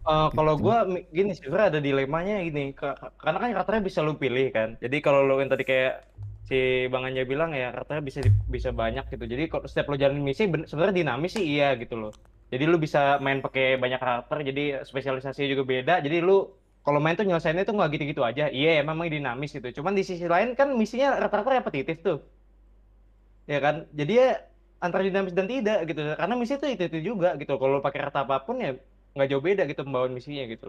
Eh, kalau Gitu. gua mi- gini sebenarnya ada dilemanya gini karena kan karakternya bisa lu pilih kan. Jadi kalau lu yang tadi kayak si Bang Anja bilang ya karakternya bisa bisa banyak gitu. Jadi kalau setiap lu jalanin misi ben- sebenarnya dinamis sih iya gitu loh. Jadi lu bisa main pakai banyak karakter jadi spesialisasinya juga beda. Jadi lu kalau main tuh nyelesainnya tuh nggak gitu-gitu aja. Iya ya memang dinamis gitu. Cuman di sisi lain kan misinya rata-rata repetitif tuh. Ya kan? Jadi ya antara dinamis dan tidak gitu. Karena misi itu itu, itu juga gitu. Kalau pakai rata apa pun ya nggak jauh beda gitu pembawaan misinya gitu.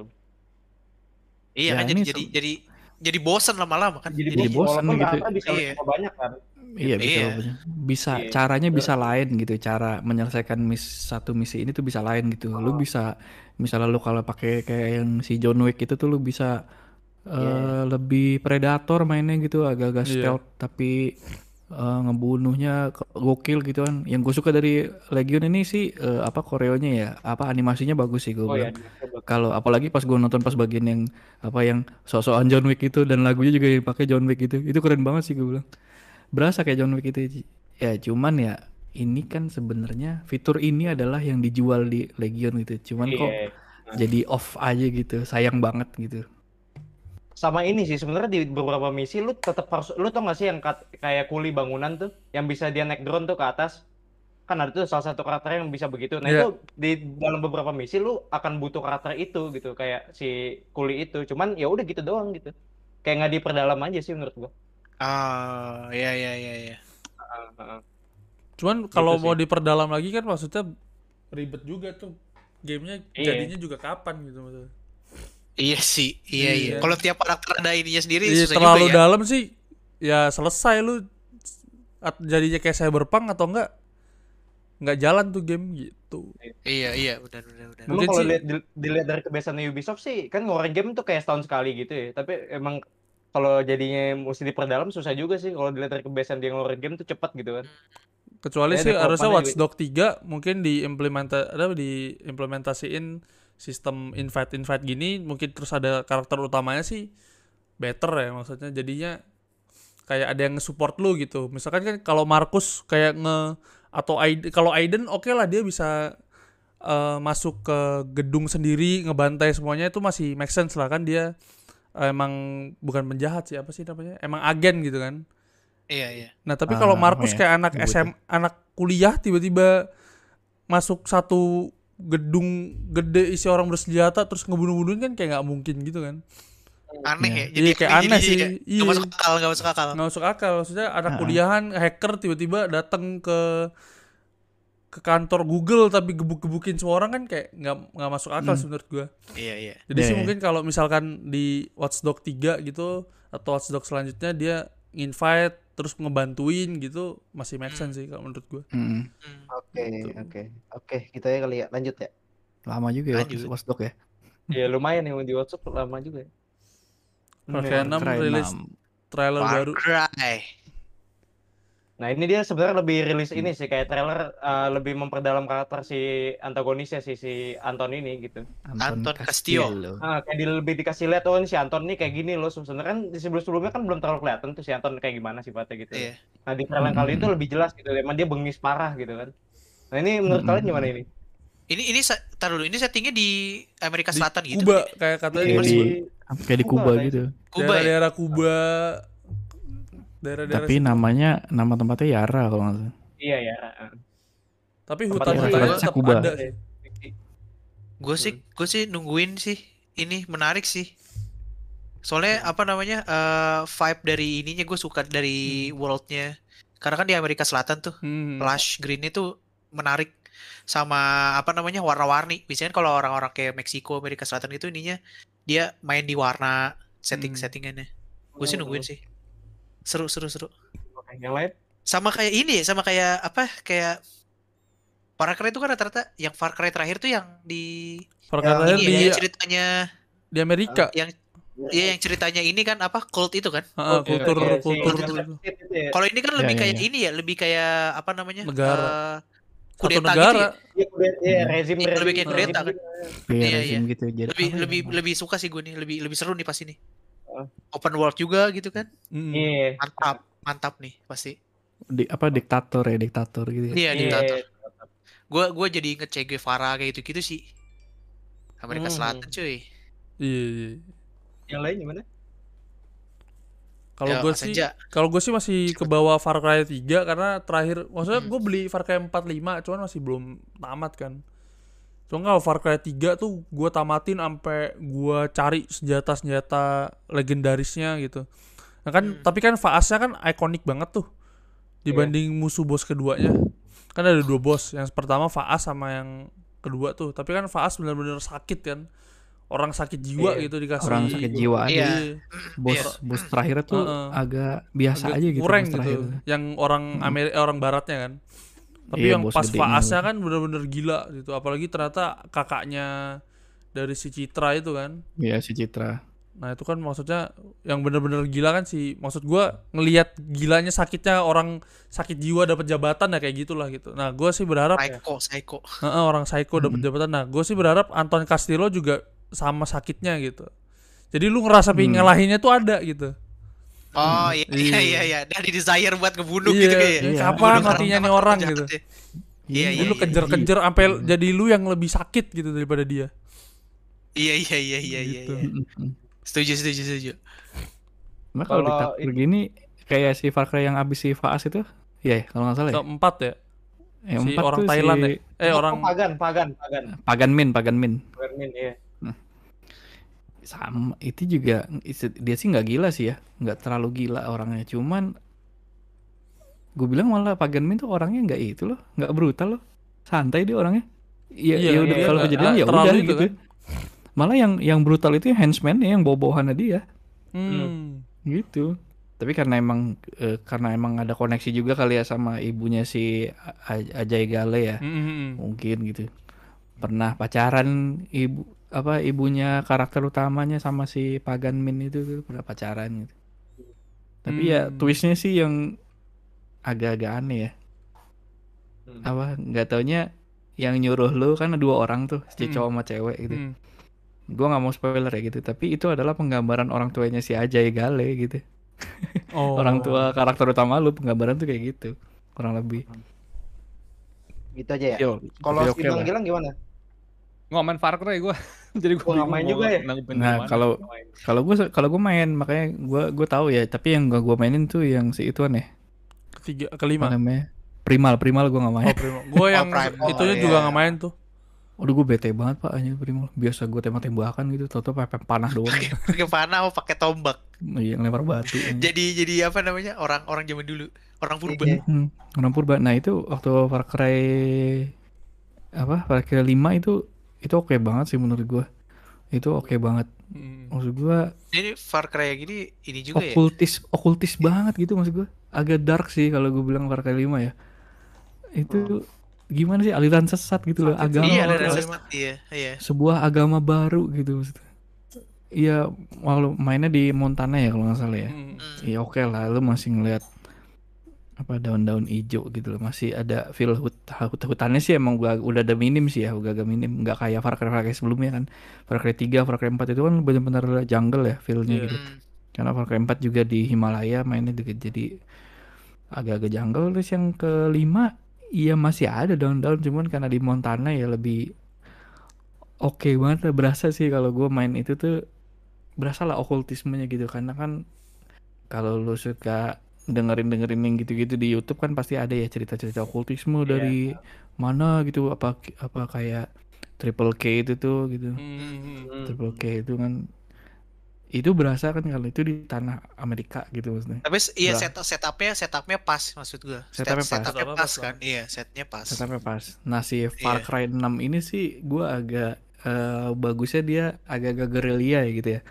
Iya Ya, kan? Jadi jadi jadi jadi bosan lama-lama kan. jadi, Jadi bosen gitu. bisa Iya. banyak kan iya bisa Iya. bisa bisa Iya. caranya bisa lain gitu cara menyelesaikan mis satu misi ini tuh bisa lain gitu lu bisa misalnya lu kalau pakai kayak yang si John Wick itu tuh lu bisa eh, Iya. lebih predator mainnya gitu agak-agak Iya. stealth tapi eh, ngebunuhnya ke- gokil gitu kan. Yang gue suka dari Legion ini sih eh, apa koreonya ya. Apa animasinya bagus sih gue oh ya bilang. kalau apalagi pas gue nonton pas bagian yang apa yang sok-sokan John Wick itu dan lagunya juga yang pakai John Wick itu. Itu keren banget sih gue bilang. Berasa kayak John Wick itu. Ya cuman ya ini kan sebenarnya fitur ini adalah yang dijual di Legion gitu. Cuman kok Iya. jadi off aja gitu. Sayang banget gitu sama ini sih sebenarnya di beberapa misi lu tetap harus lu tau gak sih yang kat- kayak kuli bangunan tuh yang bisa dia naik drone tuh ke atas kan ada tuh salah satu karakter yang bisa begitu nah Iya. itu di dalam beberapa misi lu akan butuh karakter itu gitu kayak si kuli itu cuman ya udah gitu doang gitu kayak nggak diperdalam aja sih menurut gua Ah, iya iya iya iya. Heeh. Cuman kalau Gitu mau sih. diperdalam lagi kan maksudnya ribet juga tuh. Gamenya Iya. jadinya juga kapan gitu maksudnya. Iya sih, iya iya. Iya. Kalau tiap karakter ada ininya sendiri Iya, susah terlalu juga ya. dalam sih ya selesai lu jadinya kayak cyberpunk atau enggak nggak jalan tuh game gitu. Iya iya, benar benar. Emang Mungkin kalau lihat dil- dilihat dari kebiasaan Ubisoft sih kan ngeluarin game tuh kayak setahun sekali gitu ya tapi emang kalau jadinya mesti diperdalam susah juga sih kalau dilihat dari kebiasaan dia ngeluarin game tuh cepet gitu kan Kecuali Ya, sih harusnya Watch Dogs 3 mungkin diimplementa ada diimplementasiin sistem invite invite gini mungkin terus ada karakter utamanya sih better ya maksudnya. Jadinya kayak ada yang support lu gitu. Misalkan kan kalau Markus kayak nge atau Aiden kalau Aiden oke lah dia bisa eh, masuk ke gedung sendiri ngebantai semuanya itu masih make sense lah kan. Dia eh, emang bukan penjahat sih apa sih namanya? Emang agen gitu kan. Iya, iya. Nah, tapi Ah, kalau Markus apa ya, kayak anak. SM, anak kuliah tiba-tiba masuk satu gedung gede isi orang bersenjata terus ngebunuh-bunuhin kan kayak nggak mungkin gitu kan. Aneh Iya. ya. Iya, kayak jadi- aneh jadi- sih. Gak Iya. masuk akal, gak masuk akal. Nggak masuk akal. Maksudnya anak Ah. kuliahan hacker tiba-tiba datang ke ke kantor Google tapi gebuk-gebukin semua orang kan kayak nggak nggak masuk akal Hmm. sih menurut gua. Iya, iya. Jadi sih Iya. mungkin kalau misalkan di Watchdog 3 gitu atau Watchdog selanjutnya dia invite terus ngebantuin gitu masih make sense sih kalau menurut gua. Mm. Hmm. Oke, oke. Oke, kita ya kali ya. Lanjut ya. Lama juga ya Lanjut. Watch Watchdog ya. Ya lumayan yang di WhatsApp lama juga ya. Far Cry 6 Cry rilis 6. trailer Far baru. Cry. Nah ini dia sebenarnya lebih rilis ini sih kayak trailer uh, lebih memperdalam karakter si antagonisnya si si Anton ini gitu. Anton Castillo. Ah kayak di, lebih dikasih lihat oh ini si Anton nih kayak gini loh sebenarnya kan di sebelum sebelumnya kan belum terlalu kelihatan tuh si Anton kayak gimana sifatnya gitu. Iya. Nah di trailer kali itu lebih jelas gitu emang dia bengis parah gitu kan. Nah ini menurut kalian gimana ini? Ini ini sa- tar dulu ini settingnya di Amerika Di Selatan gitu. Kuba kayak katanya Kayak di di, Di- kayak di Kuba Kuba gitu. Kuba ya? daerah-daerah Kuba daerah-daerah Tapi situ. namanya nama tempatnya Yara kalau nggak salah. Iya ya. ah. tapi juga rata-rata tetap Kuba. ada sih. Gue sih gue sih nungguin sih ini menarik sih. Soalnya apa namanya eh, vibe dari ininya gue suka dari worldnya. Karena kan di Amerika Selatan tuh Hmm. lush green itu menarik sama apa namanya warna-warni. Biasanya kalau orang-orang kayak Meksiko, Amerika Selatan itu ininya dia main di warna setting-settingannya. Gue sih nungguin sih. Seru seru seru. Oke, yang lain? Sama kayak ini, sama kayak apa? Kayak Far Cry itu kan rata-rata yang Far Cry terakhir tuh yang di Far Yang Cry ini ya, di yang ceritanya di Amerika yang Iya yang ceritanya ini kan apa cult itu kan. Heeh, Oke, kultur oke, si kultur kultur. Joseph Smith itu ya. Kalau ini kan Ya, lebih ya, kayak ya. ini ya, lebih kayak apa namanya? Negara. eh, satu kudeta negara gitu ya. Iya, iya, Hmm. rezim Iya, lebih kayak rezim- kudeta kan. Iya, Iya, rezim gitu. Jadi Lebih ya lebih lebih suka sih gue nih, lebih lebih seru nih pas ini. Open world juga gitu kan. Mm. Iya. Mantap, mantap nih pasti. Di, apa diktator ya, diktator gitu ya. Iya, Iya. diktator. Gue gue jadi inget Che Guevara kayak gitu-gitu sih. Amerika Hmm. Selatan cuy. iya iya Yang lain gimana? kalau Ya, gue sih kalau gue sih masih ke bawah Far Cry 3 karena terakhir maksudnya gue beli Far Cry 4 5 cuman masih belum tamat kan Cuma kalau Far Cry 3 tuh gue tamatin sampai gue cari senjata-senjata legendarisnya gitu. Nah kan Hmm. tapi kan Faasnya kan ikonik banget tuh dibanding musuh bos keduanya. Kan ada dua bos, yang pertama Faas sama yang kedua tuh. Tapi kan Faas benar-benar sakit kan. Orang sakit jiwa Iya. gitu dikasih Orang sakit jiwa aja. Iya. Bos Iya. bos terakhir tuh Heeh. agak biasa agak aja gitu. kurang terakhir gitu. Yang orang Hmm. Amerika orang baratnya kan. Tapi Iya, yang pas Faasnya kan bener-bener gila gitu. Apalagi ternyata kakaknya dari si Citra itu kan. Iya si Citra. Nah itu kan maksudnya yang bener-bener gila kan sih. Maksud gua ngelihat gilanya sakitnya orang sakit jiwa dapat jabatan ya kayak gitulah gitu. Nah gue sih berharap Psycho, psycho. Heeh, orang psycho dapat Hmm. jabatan. Nah gue sih berharap Anton Castillo juga sama sakitnya gitu. Jadi lu ngerasa pengen Hmm. ngalahinnya tuh ada gitu. Oh iya iya Iya. iya iya. Dari desire buat ngebunuh Iya, gitu kayak. iya. Iya. Kapan Bunuh matinya orang nih orang gitu. ya. Iya, iya, lu iya. kejar-kejar sampai jadi lu yang lebih sakit gitu daripada dia. Iya iya iya iya iya. Gitu. iya. Setuju setuju setuju. Nah kalau ini- gini kayak si Far Cry yang abis si Faas itu, iya ya, kalau nggak salah ya. Keempat ya. Yang si empat orang Thailand si ya. Eh orang Pagan, Pagan, Pagan. Pagan Min, Pagan Min. Pagan Min, iya. Sama itu juga dia sih nggak gila sih ya, nggak terlalu gila orangnya. Cuman gue bilang malah Pagan Min tuh orangnya nggak itu loh, nggak brutal loh, santai dia orangnya. Iya, Iya, ya udah iya, kalau nggak- kejadian ya udah itu gitu. kan. Malah yang yang brutal itu henchman yang bawa-bawahannya dia hmm. gitu. Tapi karena emang eh, karena emang ada koneksi juga kali ya sama ibunya si Ajay Gale ya. Hmm, hmm, hmm. mungkin gitu pernah pacaran ibu apa ibunya karakter utamanya sama si Pagan Min itu tuh pernah pacaran gitu tapi ya Hmm. twistnya sih yang agak-agak aneh ya Hmm. apa nggak taunya yang nyuruh lu kan dua orang tuh si Hmm. cowok sama cewek gitu Hmm. gua nggak mau spoiler ya gitu tapi itu adalah penggambaran orang tuanya si Ajay Gale gitu Oh. Orang tua karakter utama lu penggambaran tuh kayak gitu. Kurang lebih. Gitu aja ya. Kalau si Bang. Gilang gimana? Nggak main Far Cry gue. Jadi gue Gua nggak main juga ya? Nah, kalau kalau gue kalau gue main makanya gue gue tahu ya, tapi yang gak gue mainin tuh yang si ituan ya. Ketiga, Apa kelima. namanya? Primal, Primal gue gak main. Oh, Primo. Gue yang Primal, itunya iya. juga nggak main tuh. Waduh gue bete banget pak anjir Primal. Biasa gue tembak-tembakan gitu, tau-tau pakai panah doang. pakai panah mau pakai tombak. Iya, ngelempar batu. Jadi jadi apa namanya? Orang-orang zaman dulu. Orang purba. Iya. Hmm, orang purba. Nah itu waktu Far Cry apa Far Cry 5 itu itu oke banget sih menurut gua. Itu oke banget. Hmm. Maksud gua Ini Far Cry yang gini ini juga ya. okultis okultis banget gitu maksud gua. Agak dark sih kalau gue bilang Far Cry 5 ya. Itu gimana sih aliran sesat gitu loh agama Iya, Cry sesat. Iya, iya. sebuah agama baru gitu maksudnya. Iya, walau mainnya di Montana ya kalau nggak salah ya. Hmm. Hmm. Iya oke lah, lu masih ngeliat apa daun-daun hijau gitu loh, masih ada feel hut, hut hutannya sih emang udah, udah ada minim sih ya, udah agak minim, nggak kayak Far Cry Far Cry sebelumnya kan. Far Cry 3, Far Cry 4 itu kan benar-benar jungle ya feelnya Iya. gitu. Karena Far Cry 4 juga di Himalaya mainnya juga jadi agak-agak jungle. Terus yang kelima, iya masih ada daun-daun, cuman karena di Montana ya lebih oke banget lah, berasa sih kalau gue main itu tuh berasa lah okultismenya gitu karena kan kalau lu suka dengerin dengerin yang gitu-gitu di YouTube kan pasti ada ya cerita-cerita okultisme dari mana gitu apa apa kayak Triple K itu tuh gitu Hmm. Triple K itu kan itu berasa kan kalau itu di tanah Amerika gitu maksudnya Tapi iya set setupnya setupnya pas maksud gua. Setupnya pas. Setupnya pas pas kan. Iya, setnya pas. Setupnya pas nah si Far Iya. Cry 6 ini sih gua agak eh, bagusnya dia agak-agak gerilya ya gitu ya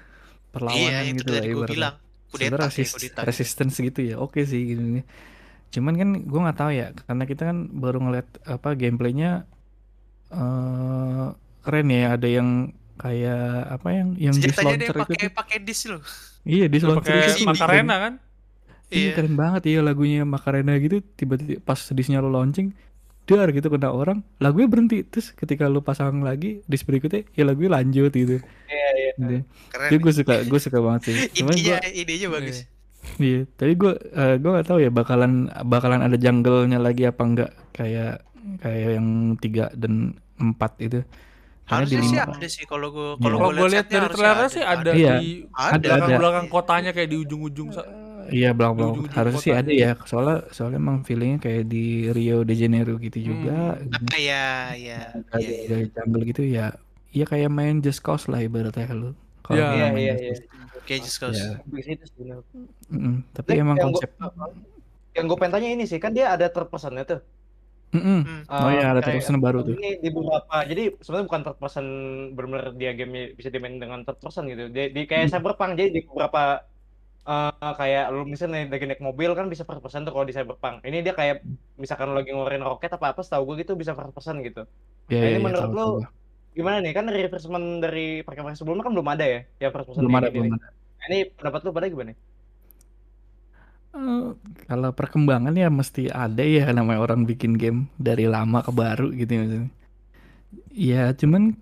perlawanan Iya, itu gitu lah ibaratnya. bilang. Sebenarnya Kudeta resist, kudeta. resistance gitu ya oke sih gitu nih cuman kan gue nggak tahu ya karena kita kan baru ngeliat apa gameplaynya eh keren ya ada yang kayak apa yang yang Senjatanya dia dislauncher itu pakai pakai disk loh. iya dislauncher Pakai itu tuh Macarena kan? Iya Iya. keren banget iya lagunya Macarena gitu tiba-tiba pas disnya lo launching dar gitu kena orang lagunya berhenti terus ketika lu pasang lagi dis berikutnya ya lagunya lanjut gitu Iya, iya. gitu. Keren. Jadi gue suka gue suka banget sih cuman gue Intinya idenya bagus. iya tapi gue eh, gue gak tahu ya bakalan bakalan ada jungle-nya lagi apa enggak kayak kayak yang tiga dan empat itu di Harusnya sih ada sih kalau gua Iya. kalau Kalau gua gue lihat dari trailernya sih ada Iya. di Ada, ada. belakang-belakang kotanya kayak di ujung-ujung. sa- Iya ujung-ujung harusnya sih ada ya soalnya soalnya emang feelingnya kayak di Rio de Janeiro gitu juga gitu. Ah, Iya, iya. Kayak Iya, iya. dari jungle gitu ya Iya kayak main Just Cause lah ibaratnya lu kalau Iya, Iya, main iya, Just iya. Cause. Kayak just cause. Iya. Di situ sebenarnya. Mm-mm. Tapi Nek, emang yang konsep gua, yang gue pengen tanya ini sih kan dia ada third personnya tuh. Mm-mm. Hmm. Oh Eh, iya ada kayak- terus baru tuh Ini di beberapa, jadi sebenarnya bukan third person benar-benar dia game bisa dimain dengan third person gitu. Di, di kayak Cyberpunk jadi di beberapa eh, kayak lu misalnya lagi naik mobil kan bisa first person tuh kalau di Cyberpunk. Ini dia kayak misalkan lu lagi ngeluarin roket apa apa, setahu gue gitu bisa first person gitu. Iya Nah, iya ini iya, menurut lu tahu. gimana nih? Kan reversement dari perkembangan sebelumnya kan belum ada ya, ya first person belum ada belum nih. ada Nah, Ini pendapat lu pada gimana? Eh, kalau perkembangan ya mesti ada ya namanya orang bikin game dari lama ke baru gitu ya maksudnya. Ya cuman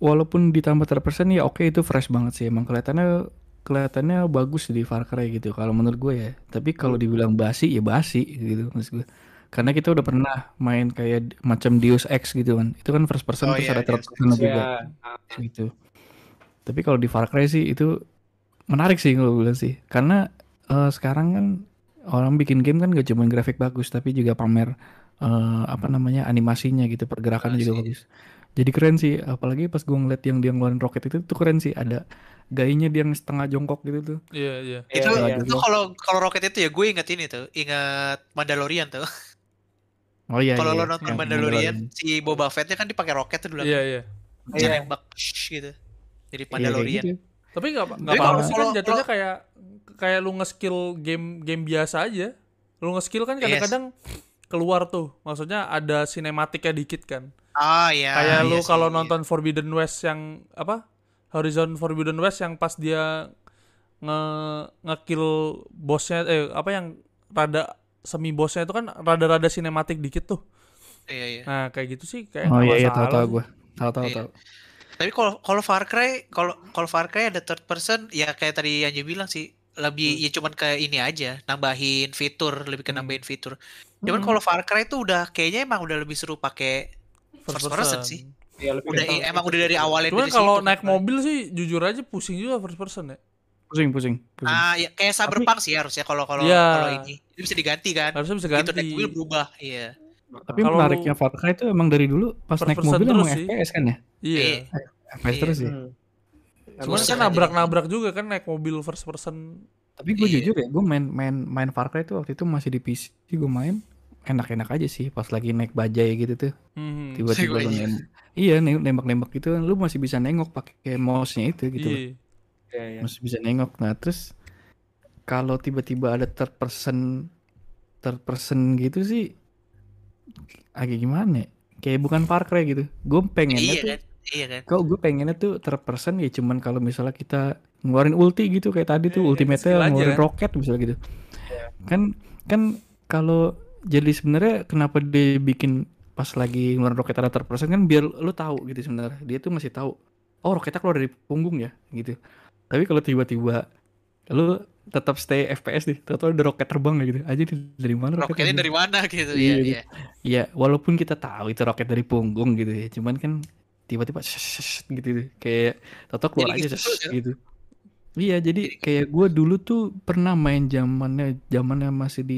walaupun ditambah terpersen ya oke itu fresh banget sih emang kelihatannya kelihatannya bagus di Far Cry gitu kalau menurut gue ya. Tapi kalau dibilang basi ya basi gitu maksud gue. Karena kita udah pernah main kayak macam Deus Ex gitu kan. Itu kan first person Oh terus iya, ada third Deus person juga Ya, gitu. Tapi kalau di Far Cry sih itu menarik sih kalau bilang sih. Karena eh, sekarang kan orang bikin game kan gak cuma grafik bagus tapi juga pamer eh, apa namanya animasinya gitu, pergerakannya juga Animasi. bagus. Jadi keren sih, apalagi pas gue ngeliat yang dia ngeluarin roket itu tuh keren sih. Ada gayanya dia yang setengah jongkok gitu tuh. Iya, iya. Itu Iya, iya. itu kalau kalau roket itu ya gue inget ini tuh, ingat Mandalorian tuh. Oh iya. kalau iya. lo nonton Yang Mandalorian, si Boba Fettnya kan dipakai roket tuh dulu. Iya, iya. Dia Iya. nembak gitu. Jadi Iya, Mandalorian. gitu. Tapi nggak apa-apa sih kan jatuhnya kayak kayak lu nge-skill game game biasa aja. Lu nge-skill kan Yes. kadang-kadang keluar tuh. Maksudnya ada sinematiknya dikit kan. Ah iya. kayak iya lu kalau iya. nonton Forbidden West yang apa? Horizon Forbidden West yang pas dia nge ngekill bosnya eh apa yang rada semi bosnya itu kan rada-rada sinematik dikit tuh. Iya iya. Nah, kayak gitu sih kayak Oh nggak iya iya masalah tahu-tahu sih. gue. Tahu-tahu Iya. tahu. Tapi kalau kalau Far Cry, kalau kalau Far Cry ada third person, ya kayak tadi Anja bilang sih, lebih ya cuman kayak ini aja, nambahin fitur, lebih ke Hmm. nambahin fitur. Cuman Hmm. kalau Far Cry itu udah kayaknya emang udah lebih seru pakai first person sih. Ya, lebih Udah i- emang udah dari awalnya Cuman dari kalau situ naik kan. mobil sih jujur aja pusing juga first person ya. pusing pusing pusing. Ah, ya kayak Cyberpunk sih harusnya kalau kalau Iya. kalau ini. Ini bisa diganti kan. Harusnya bisa Gitu naik ganti. mobil berubah, iya. Tapi kalau menariknya Far Cry itu emang dari dulu pas First naik mobil emang sih. FPS kan ya? Iya. Iya. FPS Iya. terus ya. Hmm. Cuman kan nabrak-nabrak juga kan naik mobil first person. Tapi gue Iya. jujur ya, gue main main main Far Cry itu waktu itu masih di PC, gue main enak-enak aja sih pas lagi naik bajai gitu tuh. Hmm. Tiba-tiba lu bajai. Iya, nem- nembak-nembak gitu kan lu masih bisa nengok pakai mouse-nya itu gitu. Iya. Iya, iya. Masih bisa nengok. Nah, terus kalau tiba-tiba ada third person third person gitu sih agak gimana ya? Kayak bukan Far Cry gitu. Gue pengennya Iya tuh kan? Iya kan? Kok gue pengennya tuh third person ya cuman kalau misalnya kita ngeluarin ulti gitu kayak tadi tuh Iya, ultimate skill aja ngeluarin kan? roket misalnya gitu. Kan kan kalau jadi sebenarnya kenapa dia bikin pas lagi ngeluarin roket ada person kan biar lu tahu gitu sebenarnya. Dia tuh masih tahu. Oh, roketnya keluar dari punggung ya gitu. Tapi kalau tiba-tiba lu tetap stay FPS nih, tahu ada roket terbang gitu. Aja dari mana Roketnya gitu? dari mana gitu Iya, ya, gitu. iya. Iya, walaupun kita tahu itu roket dari punggung gitu ya, cuman kan tiba-tiba gitu. Kayak Toto keluar Jadi aja gitu shush, ya? gitu. Iya, jadi kayak gue dulu tuh pernah main zamannya zamannya masih di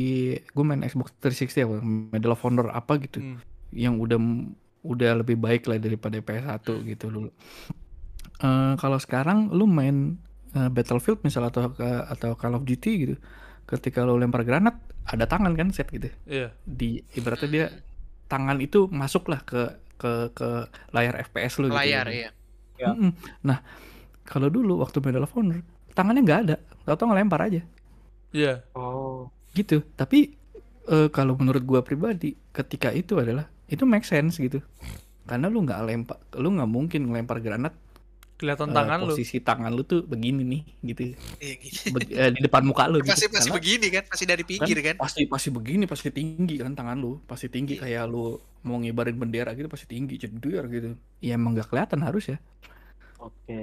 gue main Xbox 360 apa, Medal of Honor apa gitu, Hmm. Yang udah udah lebih baik lah daripada PS1 gitu dulu. Eh, kalau sekarang lu main eh, Battlefield misalnya atau ke- atau Call of Duty gitu, ketika lu lempar granat ada tangan kan set gitu Iya. di ibaratnya dia tangan itu masuklah ke ke ke layar FPS lu gitu. Layar ya. iya. Ya. Mm-mm. Nah, kalau dulu waktu Medal of Honor, tangannya nggak ada, tau ngelempar aja Iya. Oh. gitu. Tapi eh, kalau menurut gua pribadi, ketika itu adalah itu make sense gitu. Karena lu nggak lempar, lu nggak mungkin ngelempar granat Kelihatan eh, tangan lu. posisi tangan lu tuh begini nih gitu. Iya gitu. Beg- eh, di depan muka lu gitu. Pasti pasti Karena- begini kan, pasti dari pinggir kan. pasti pasti begini pasti tinggi kan tangan lu pasti tinggi kayak lu mau ngibarin bendera gitu pasti tinggi jeder gitu ya emang gak kelihatan harus ya Oke.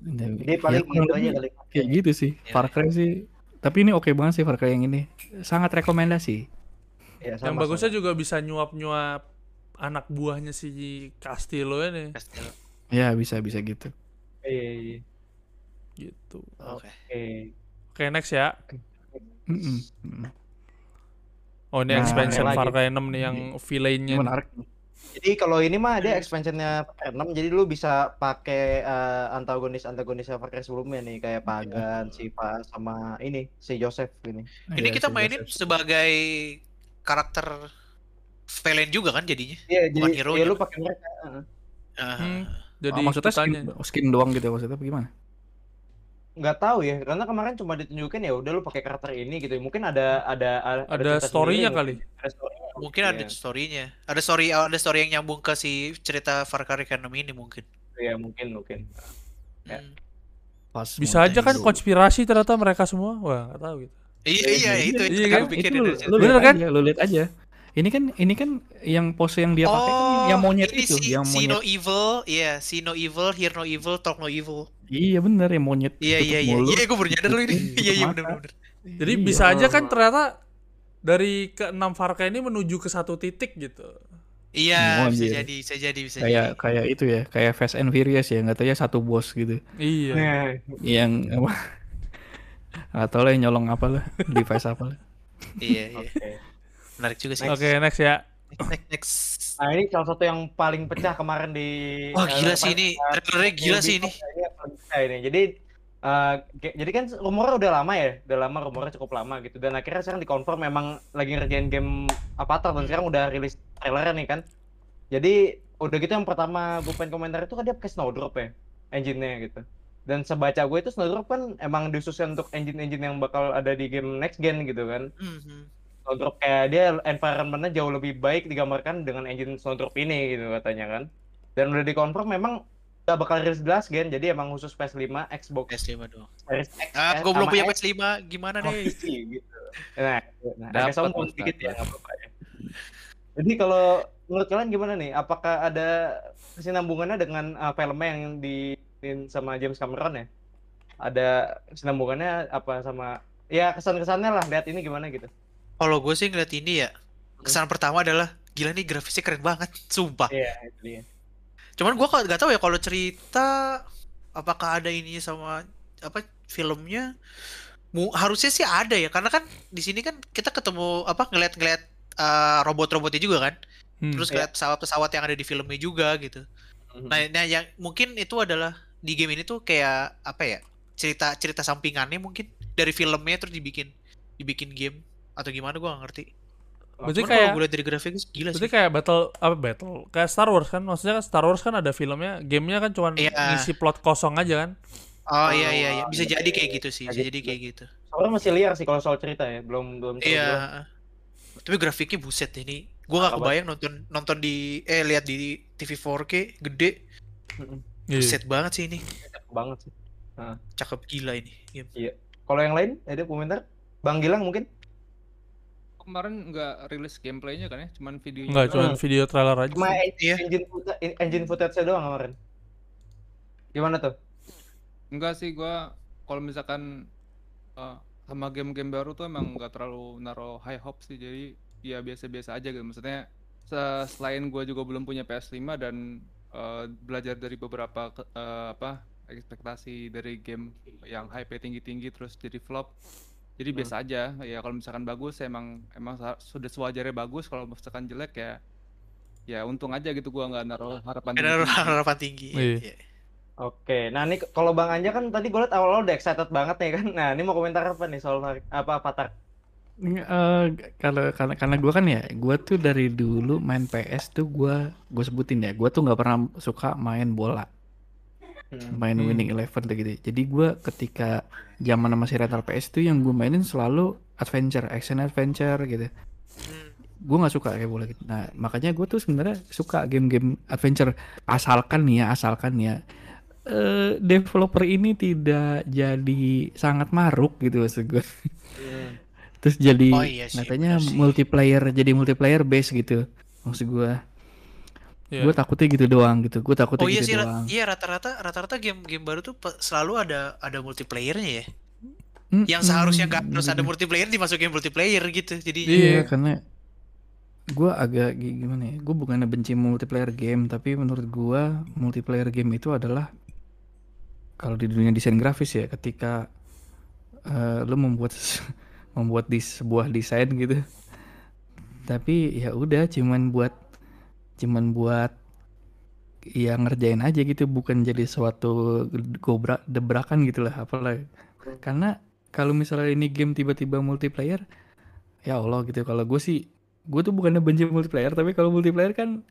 Dan- Jadi ya, paling gitu aja lebih kali. kayak gitu sih Iya, Far Cry sih tapi ini oke banget sih Far Cry yang ini sangat rekomendasi Ya, Yang sama, bagusnya sama. juga bisa nyuap-nyuap anak buahnya si Castillo ini Pasti. ya bisa bisa gitu Iya, iya. gitu. Oke. Oke. Oke, next ya. Mm-mm. Mm. Oh, ini Nah, expansion. Far Cry 6 nih yang villainnya. menarik Jadi kalau ini mah dia expansionnya Far Cry 6 jadi lu bisa pakai eh, antagonis antagonis Far Cry sebelumnya nih kayak Pagan, Siva sama ini si Joseph ini. Ini Iya, kita sih, mainin Joseph. sebagai karakter villain juga kan jadinya. Iya Bukan jadi hero ya nya lu kan? pakai mereka. heeh. Ah, Hmm. Jadi Oh, maksudnya skin, skin doang gitu ya maksudnya apa gimana nggak tahu ya karena kemarin cuma ditunjukin ya udah lu pakai karakter ini gitu mungkin ada ada ada, Ada story-nya kali. ada story-nya. Mungkin ada Iya. story-nya. Ada story ada story yang nyambung ke si cerita Far Cry 6 ini mungkin. Iya mungkin mungkin Ya. Hmm. pas Bisa aja kan Montaigne. konspirasi ternyata mereka semua. Wah, nggak tahu gitu. Iya iya itu Iya itu kan? kan pikir itu lu, dari situ. lu Bener lihat kan? aja, lu lihat aja ini kan ini kan yang pose yang dia pakai kan yang monyet Oh, ini itu si, yang see monyet no evil, iya, see no evil, hear no evil, talk no evil. iya bener yang monyet Iya iya iya. Iya, gue baru nyadar lu ini. Iya iya mata. benar benar. Jadi Iya. bisa aja kan ternyata dari ke enam Far Cry ini menuju ke satu titik gitu. Iya, Oh, bisa anjir. jadi, bisa jadi, bisa kayak jadi. kayak itu ya kayak Fast and Furious ya nggak tahu ya satu bos gitu Iya. Nah, yang apa atau lah yang nyolong apa lah device apa lah Iya iya. oke. Menarik juga sih. Oke, next ya. Next next. Nah ini salah satu yang paling pecah kemarin di Wah eh, gila apa- sih ini, trailernya gila sih ini. Ini. Jadi eh, ge- jadi kan rumornya udah lama ya, udah lama rumornya cukup lama gitu. Dan akhirnya sekarang dikonfirm memang lagi ngerjain game Avatar dan sekarang udah rilis trailernya nih kan. Jadi udah gitu yang pertama gue pengen komentar itu kan dia pakai Snowdrop ya, engine-nya gitu. Dan sebaca gue itu Snowdrop kan emang disusun untuk engine-engine yang bakal ada di game next gen gitu kan. Mhm. Snowdrop kayak dia environment-nya jauh lebih baik digambarkan dengan engine Snowdrop ini gitu katanya kan. Dan udah dikonfirm memang udah bakal rilis di last gen jadi emang khusus PS5, Xbox PS5 doang. Series X Ah, eh, gue belum punya X PS5, gimana sama deh? PC gitu. Nah, nah agak sombong sedikit ya apa-apa ya. Jadi kalau menurut kalian gimana nih? Apakah ada kesinambungannya dengan uh, filmnya yang di sama James Cameron ya? ada kesinambungannya apa sama ya kesan-kesannya lah lihat ini gimana gitu. Kalau gue sih ngeliat ini ya, kesan pertama adalah gila nih grafisnya keren banget, sumpah. Iya, itu dia. Cuman gue nggak tahu ya kalau cerita apakah ada ini sama apa filmnya. Mu, harusnya sih ada ya, karena kan di sini kan kita ketemu apa ngeliat-ngeliat uh, robot-robotnya juga kan. Hmm. Terus Iya. ngeliat pesawat-pesawat yang ada di filmnya juga gitu. Nah, nah yang mungkin itu adalah di game ini tuh kayak apa ya? Cerita cerita sampingannya mungkin dari filmnya terus dibikin dibikin game atau gimana gua nggak ngerti. Berarti Cuman kayak gue lihat dari grafiknya gila berarti sih. kayak battle apa battle kayak Star Wars kan maksudnya kan Star Wars kan ada filmnya gamenya kan cuma Iya. ngisi plot kosong aja kan Oh iya iya iya, bisa iya, jadi iya, kayak iya. gitu sih, bisa gitu. jadi kayak gitu. Soalnya masih liar sih kalau soal cerita ya, belum belum Iya. belum. Tapi grafiknya buset ini. Gua nggak Apa? kebayang nonton nonton di eh lihat di TV 4K gede. Iya. Buset banget sih ini. Cakep banget sih. Cakep gila ini game. Kalau yang lain ada komentar? Bang Gilang mungkin? Kemarin nggak rilis gameplaynya kan ya, cuman videonya. Enggak, doang. cuma video trailer aja. Cuma sih. Iya. engine footage, engine footage doang kemarin. Gimana tuh? Enggak sih gua kalau misalkan eh, sama game-game baru tuh emang nggak terlalu naro high hopes sih jadi ya biasa-biasa aja gitu maksudnya se- selain gua juga belum punya PS5 dan eh, belajar dari beberapa eh, apa ekspektasi dari game yang hype tinggi-tinggi terus jadi flop jadi biasa aja ya kalau misalkan bagus emang emang sudah sewajarnya bagus kalau misalkan jelek ya ya untung aja gitu gua nggak naruh harapan Ada tinggi-tinggi. harapan tinggi. Iya. Iya. Oke, nah ini kalau Bang Anja kan tadi gue liat awal-awal udah excited banget nih kan. Nah ini mau komentar apa nih soal Mar- apa Avatar? Eh, kalau karena karena gue kan ya, gue tuh dari dulu main PS tuh gue gue sebutin ya, gue tuh nggak pernah suka main bola, Hmm. Main Hmm. winning eleven tuh gitu. Jadi gue ketika zaman masih rental PS tuh yang gue mainin selalu adventure, action adventure gitu. Hmm. Gue nggak suka kayak bola gitu. Nah makanya gue tuh sebenarnya suka game-game adventure asalkan nih ya, asalkan nih ya. eh, developer ini tidak jadi sangat maruk gitu maksud gue. Hmm. Terus jadi Oh iya sih, katanya multiplayer jadi multiplayer base gitu. Maksud gua. Iya. Gua takutnya gitu doang gitu. Gua takutnya Oh iya gitu sih, doang. iya rata-rata rata-rata game-game baru tuh selalu ada ada multiplayernya ya. Mm, Yang seharusnya mm, nggak harus ada gitu. multiplayer dimasukin multiplayer gitu. Jadi Iya. Iya, karena gua agak gi- gimana ya? Gua bukannya benci multiplayer game, tapi menurut gua multiplayer game itu adalah kalau di dunia desain grafis ya, ketika eh, lu membuat membuat di sebuah desain gitu. Tapi ya udah cuman buat cuman buat ya ngerjain aja gitu bukan jadi suatu gobrak debrakan gitu lah apalah. Karena kalau misalnya ini game tiba-tiba multiplayer ya Allah gitu. Kalau gue sih gue tuh bukannya benci multiplayer tapi kalau multiplayer kan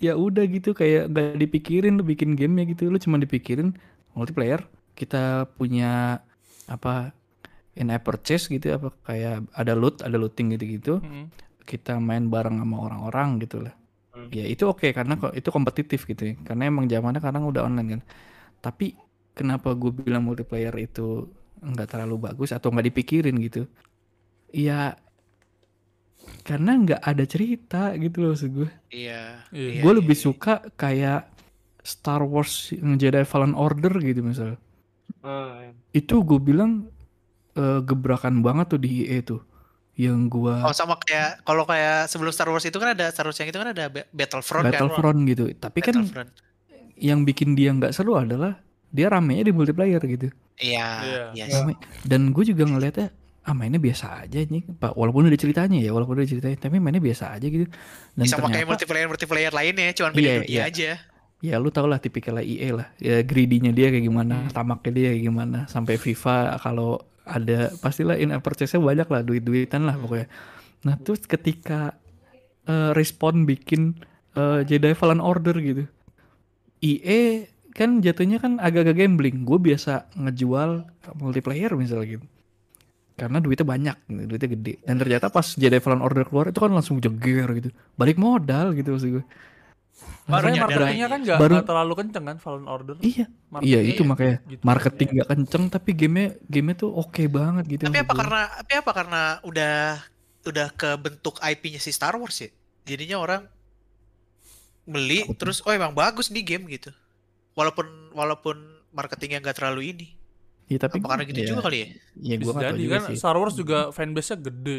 ya udah gitu kayak gak dipikirin lu bikin gamenya gitu. Lu cuma dipikirin multiplayer kita punya apa in app purchase gitu apa kayak ada loot ada looting gitu gitu Mm. kita main bareng sama orang-orang gitu lah Hmm. ya itu oke karena kok itu kompetitif gitu ya karena emang zamannya kadang udah online kan tapi kenapa gue bilang multiplayer itu nggak terlalu bagus atau nggak dipikirin gitu ya karena nggak ada cerita gitu loh maksud gue iya. Iya. iya, gue iya, lebih iya. suka kayak Star Wars yang Jedi Fallen Order gitu misalnya Ah, iya. itu gue bilang eh, gebrakan banget tuh di EA tuh yang gua Oh sama kayak kalau kayak sebelum Star Wars itu kan ada Star Wars yang itu kan ada Ba- Battlefront kan. Battlefront gitu tapi kan Battlefront. yang bikin dia nggak seru adalah dia ramenya di multiplayer gitu Iya, Iya. iya. Rame. dan gue juga ngeliatnya ah mainnya biasa aja nih pak walaupun udah ceritanya ya walaupun udah ceritanya tapi mainnya biasa aja gitu dan Sama kayak ternyata multiplayer multiplayer lainnya, cuman beda Iya, dunia iya. aja. ya lu tau lah tipikalnya EA lah ya greedy-nya dia kayak gimana Hmm. tamaknya dia kayak gimana sampai FIFA kalau ada pastilah in purchase-nya banyak lah duit-duitan lah pokoknya. Nah terus ketika eh, Respawn bikin eh, Jedi Fallen Order gitu EA kan jatuhnya kan agak-agak gambling. Gue biasa ngejual multiplayer misalnya gitu. Karena duitnya banyak gitu, duitnya gede. Dan ternyata pas Jedi Fallen Order keluar itu kan langsung jeger gitu. Balik modal gitu maksud gue Baru Makanya nyadar marketingnya kan nggak Baru- nggak terlalu kenceng kan Fallen Order. iya Marketing- Iya itu Iya, makanya gitu. marketing gak kenceng tapi gamenya gamenya tuh oke banget gitu. Tapi apa gue. karena tapi apa karena udah udah ke bentuk IP-nya si Star Wars ya? Jadinya orang beli Takut. terus oh emang bagus nih game gitu. Walaupun walaupun marketingnya nggak terlalu ini. Iya tapi Apa karena gitu ya, juga kali ya? Ya nggak tahu jadi juga kan sih. Star Wars juga fanbase-nya gede.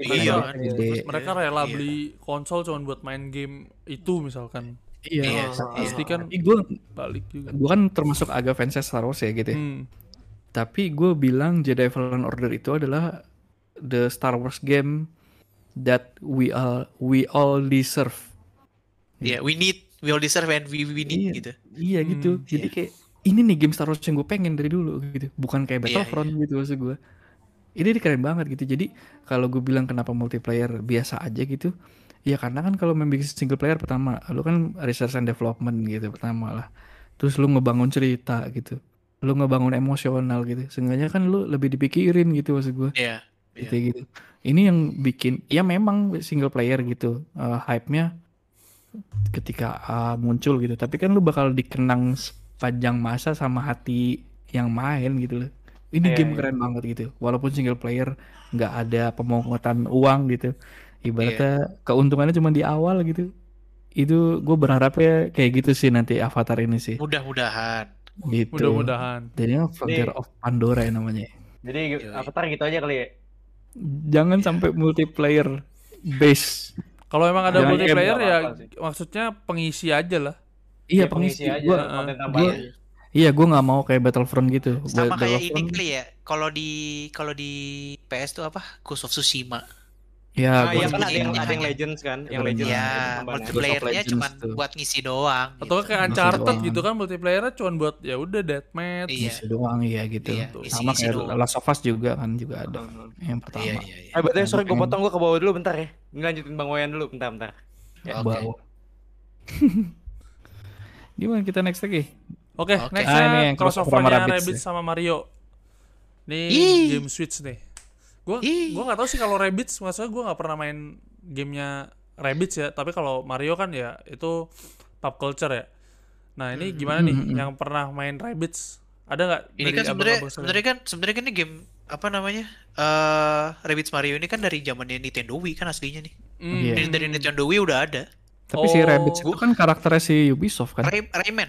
Iya Iya, kan. Terus mereka rela Iya. beli konsol cuma buat main game itu misalkan. Iya. Iya, Pasti kan Tapi gue balik juga. gue kan termasuk agak fans Star Wars ya gitu. ya. Hmm. Tapi gue bilang Jedi Fallen Order itu adalah the Star Wars game that we all we all deserve. Iya, we need, we all deserve and we, we need Iya. gitu. Iya gitu. Hmm, Jadi kayak ini nih game Star Wars yang gue pengen dari dulu gitu. Bukan kayak Iya, Battlefront gitu maksud gue. Ini keren banget gitu. Jadi kalau gue bilang kenapa multiplayer biasa aja gitu. Ya karena kan kalau bikin single player pertama, lu kan research and development gitu pertama lah. Terus lu ngebangun cerita gitu. Lu ngebangun emosional gitu. Seenggaknya kan lu lebih dipikirin gitu maksud gue. Iya. Gitu gitu. Ini yang bikin ya memang single player gitu. eh, hype-nya ketika uh, muncul gitu. Tapi kan lu bakal dikenang sepanjang masa sama hati yang main gitu loh. Ini Iya, game iya. keren banget gitu. Walaupun single player nggak ada pemungutan uang gitu. Ibaratnya keuntungannya cuma di awal gitu. Itu gue berharapnya kayak gitu sih nanti Avatar ini sih. Mudah-mudahan. Gitu. Mudah-mudahan. Jadinya Frontier of Pandora ya namanya. Jadi. Avatar gitu aja kali ya. Jangan sampai multiplayer base. Kalau emang ada Jangan multiplayer ya maksudnya pengisi aja lah. Iya Ya, pengisi. aja Gua, konten uh, tambahan. Iya gue nggak mau kayak Battlefront gitu. Sama kayak ini kali ya. Kalau di kalau di PS tuh apa? Ghost of Tsushima. Ya, Nah, gua iya kan ada yang ada yang. Legends kan, yang Legends. Legends. Ya, tambahan. multiplayernya cuma tuh. buat ngisi doang. Atau gitu. kayak Masih Uncharted doang. gitu kan multiplayernya cuma buat ya udah deathmatch. Iya. Isi doang iya gitu. Iya, Sama isi-isi kayak doang. Last of Us juga kan juga ada yang pertama. Iya, iya, iya. Eh, berarti sorry gue potong gue ke bawah dulu bentar ya. Ngelanjutin Bang Wayan dulu, bentar bentar. Oke. Bau. Gimana kita next lagi? Oke, Oke. next Ah, ini yang crossover sama crossover-nya Rabbids Rabbids ya. sama Mario. Nih Ih. game Switch nih. Gua Ih. gua nggak tahu sih kalau Rabbids maksudnya gua nggak pernah main gamenya Rabbids ya, tapi kalau Mario kan ya itu pop culture ya. Nah, ini gimana nih Hmm, hmm, hmm. yang pernah main Rabbids? Ada nggak Ini kan sebenarnya sebenarnya kan sebenarnya kan ini game apa namanya? Eh Rabbids Mario ini kan dari zamannya Nintendo Wii kan aslinya nih. Hmm. Iya. Dari, dari Nintendo Wii udah ada. Tapi si Oh. Rabbids itu kan karakternya si Ubisoft kan? Ray, Rayman.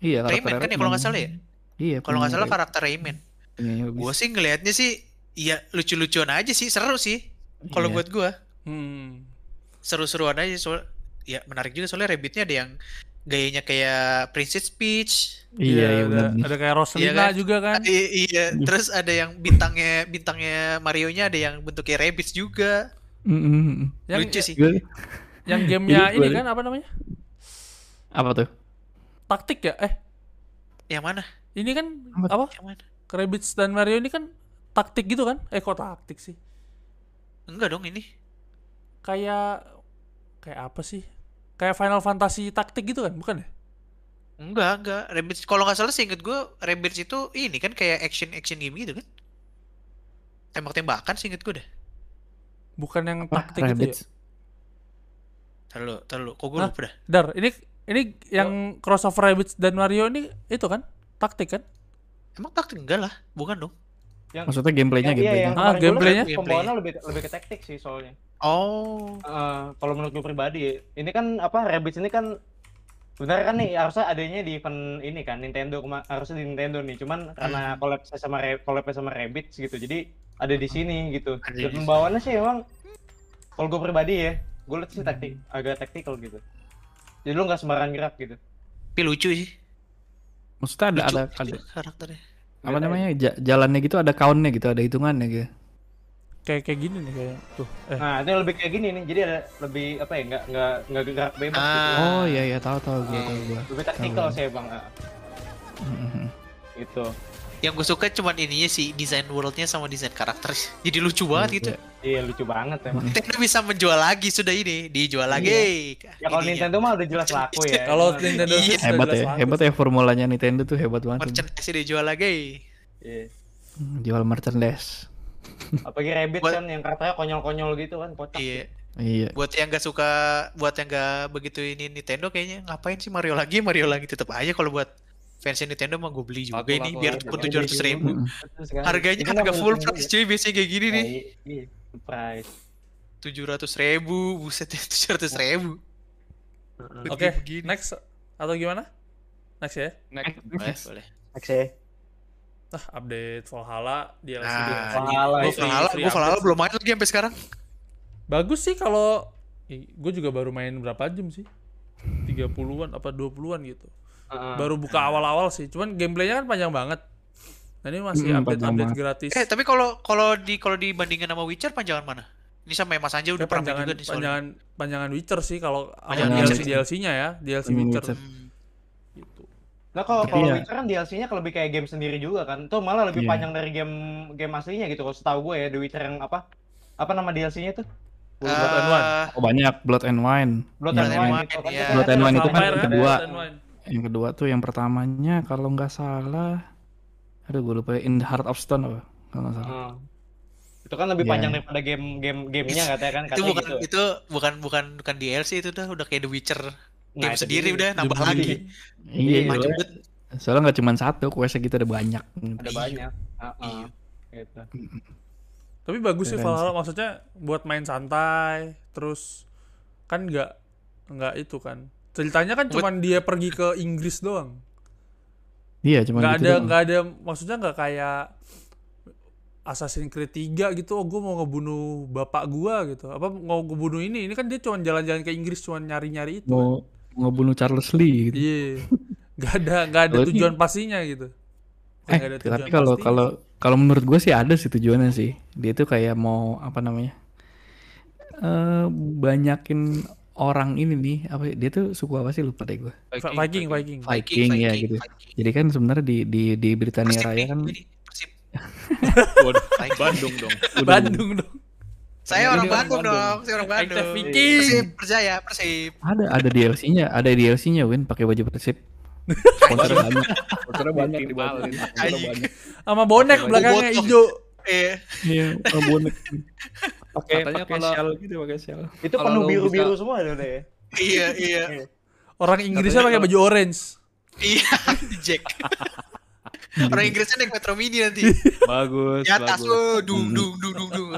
Iya, Rayman kan ya kalau nggak salah ya? Iya, Kalau nggak salah karakter Rayman. punyanya Gue sih ngelihatnya sih ya lucu-lucuan aja sih, seru sih. Kalau Iya. buat gua Hmm. seru-seruan aja soal ya menarik juga soalnya Rabbitnya ada yang gayanya kayak Princess Peach. Iya, iya ada, ada kayak Rosalina Iya kan? juga kan. I- iya, terus ada yang bintangnya bintangnya Mario-nya ada yang bentuknya Rabbids juga. Mm, mm, mm. Yang Lucu sih. Gue- yang gamenya ini kan apa namanya? Apa tuh? Taktik ya? Eh, Yang mana? ini kan Apa? apa? Yang mana? Rabbids dan Mario ini kan taktik gitu kan? Eh kok taktik sih? Enggak dong ini. Kayak kayak apa sih? Kayak Final Fantasy taktik gitu kan, bukan ya? Enggak, enggak. Rabbids kalau nggak salah sih inget gue Rabbids itu ini kan kayak action action game gitu kan. Tembak-tembakan sih inget gue deh. Bukan yang Apa? taktik gitu ya? Rabbids. Terlalu, terlalu. Kok gue lupa dah. Dar, ini ini yang crossover Rabbids dan Mario ini itu kan? Taktik kan? Emang taktik enggak lah, bukan dong. Maksudnya gameplaynya Yang, iya, gameplaynya. yang Ah, gua gameplaynya? liat Pembawanya lebih lebih ke taktik sih soalnya. Oh, Eh, kalau menurut gue pribadi ini kan apa Rabbids ini kan sebenarnya kan nih harusnya adanya di event ini kan Nintendo harusnya di Nintendo nih cuman karena collab sama collab sama Rabbids gitu jadi ada di sini gitu dan pembawaannya sih emang kalau gue pribadi ya gue liat sih taktik agak taktikal gitu jadi lu nggak sembarangan gerak gitu tapi lucu sih. Maksudnya ada Lucu, ada, lucu ada karakternya. apa namanya? ja- jalannya gitu ada countnya gitu, ada hitungannya gitu. Kayak kayak gini nih kayak tuh. Eh, nah itu lebih kayak gini nih jadi ada lebih apa ya nggak nggak nggak gerak bebas gitu Ah. Oh iya iya tahu tahu gue Iya, tahu gue. lebih taktikal sih bang Ah, Mhm. gitu Yang gue suka cuman ininya sih desain worldnya sama desain karakter. Jadi lucu banget gitu. Iya lucu banget emang Nintendo bisa menjual lagi sudah ini, dijual lagi. ya kalau. Nintendo mah udah jelas laku ya kalau Nintendo Iya. Hebat jelas ya, laku hebat ya formulanya Nintendo tuh hebat banget. merchandise dijual lagi. Iya. Jual merchandise. apalagi Rabbit Buat- kan yang karakternya konyol-konyol gitu kan kocak Iya. Iya. Buat yang gak suka, buat yang gak begitu ini Nintendo kayaknya ngapain sih Mario lagi, Mario lagi tetap aja kalau buat fansnya Nintendo mah gue beli juga Laku, ini laku, biar pun tujuh ratus ribu. Sekali. Harganya Itu kan harga full price gua cuy biasanya kayak gini ya. nih. Iya, iya, price. Tujuh ratus ribu, buset ya tujuh ratus ribu. Oke, next atau gimana? Next ya. Next. Boleh, boleh. Next ya. ah update Valhalla DLC Nah, DLC. Valhalla Gue itu Valhalla, gue Valhalla belum main lagi sampai sekarang. Bagus sih kalau gue juga baru main berapa jam sih? 30-an apa 20-an gitu. Heeh. Baru buka awal-awal sih. Cuman gameplaynya kan panjang banget. Nah, ini masih Hmm, update update banget. gratis. Eh tapi kalau kalau di kalau dibandingin sama Witcher panjangan mana? Ini sama Mas Anja udah Ya, pernah panjangan juga nih soalnya. panjangan panjangan Witcher sih kalau Panjangan DLC. DLC-nya ya, DLC Panjangan Witcher. Witcher. Hmm. Gitu. Nah kalau kalau ya- Witcher kan DLC-nya kalau lebih kayak game sendiri juga kan. Itu malah lebih Iya. panjang dari game game aslinya gitu. Kalau setahu gue ya The Witcher yang apa? Apa nama DLC-nya tuh? Blood and Wine. Eh, Oh, banyak Blood and Wine. Blood Yang and Wine, gitu kan. iya. Blood and Wine itu kan yang kedua. Yang kedua tuh yang pertamanya kalau nggak salah, aduh gue lupa ya, In the Heart of Stone apa? Kalau nggak salah. Heeh. Itu kan lebih Iya. panjang daripada game game gamenya katanya kan itu bukan gitu. itu bukan bukan bukan DLC itu udah udah kayak The Witcher Nah, game sendiri dia. udah nambah Lebih. lagi. Iya, Iya, Maju soalnya, nggak cuma satu, questnya gitu ada banyak. Ada Iya. banyak. Heeh. Iya. Gitu. Tapi bagus sih Valhalla maksudnya buat main santai, terus kan nggak nggak itu kan. Ceritanya kan cuman dia pergi ke Inggris doang. Iya, cuma nggak gitu ada nggak ada maksudnya nggak kayak Assassin's Creed 3 gitu oh gue mau ngebunuh bapak gua gitu apa mau ngebunuh ini ini kan dia cuma jalan-jalan ke Inggris cuma nyari-nyari itu mau mau ngebunuh Charles Lee gitu. iya ada nggak ada Kalau ini- tujuan pastinya gitu Eh, ada tujuan tapi kalau kalau kalau menurut gue sih ada sih tujuannya sih. Dia tuh kayak mau apa namanya? eh banyakin orang ini nih apa dia tuh suku apa sih lupa deh gue Vi- Viking Viking Viking, ya gitu Viking. jadi kan sebenarnya di di di Britania Persib Raya kan ini, Persib. Waduh, Viking. Bandung dong. Bandung dong Saya orang Bandung Bandung. dong, saya orang Bandung. Viking. Persib, percaya, Persib. ada ada DLC-nya ada DLC-nya Win pakai baju Persib sponsor banyak Motornya banyak di Bali. Anjing. sama bonek belakangnya hijau Eh, iya oh, bonek pakai Katanya pakai kalau- shell gitu pakai shell Itu Kalau penuh biru-biru bisa- semua ada udah ya. iya, iya. orang Inggrisnya pakai baju orange Iya, Jack. Orang Inggrisnya naik Metro Mini nanti. Bagus, Di atas, bagus. oh, dung, dung, dung, dung, dung.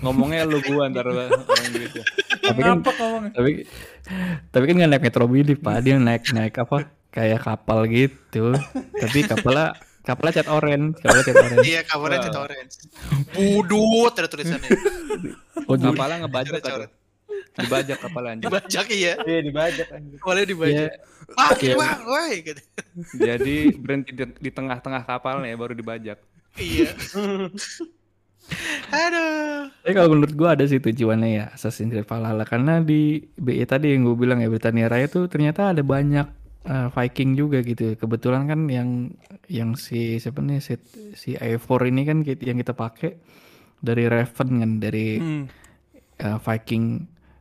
Ngomongnya lu gua ntar orang Inggrisnya. tapi kan tapi tapi kan nggak naik metro mini pak dia naik naik apa kayak kapal gitu tapi kapalnya kapalnya cat orange kapalnya cat orange Iya, kabarnya cat orange. Budut ada tulisannya. oh Kapalnya ngebajak kan. coret. Dibajak kapalnya anjing. Dibajak iya. Iya dibajak anjir. Awalnya ya, dibajak. Wah, Iya. bang, woi gitu. Jadi berhenti di, di tengah-tengah kapalnya baru dibajak. Iya. Aduh. tapi kalau menurut gua ada sih tujuannya ya Assassin's Creed Valhalla karena di BE tadi yang gue bilang ya Britania Raya tuh ternyata ada banyak eh, Viking juga gitu kebetulan kan yang yang si siapa nih si, si Eivor ini kan kita- yang kita pakai dari Raven kan dari Hmm, eh, Viking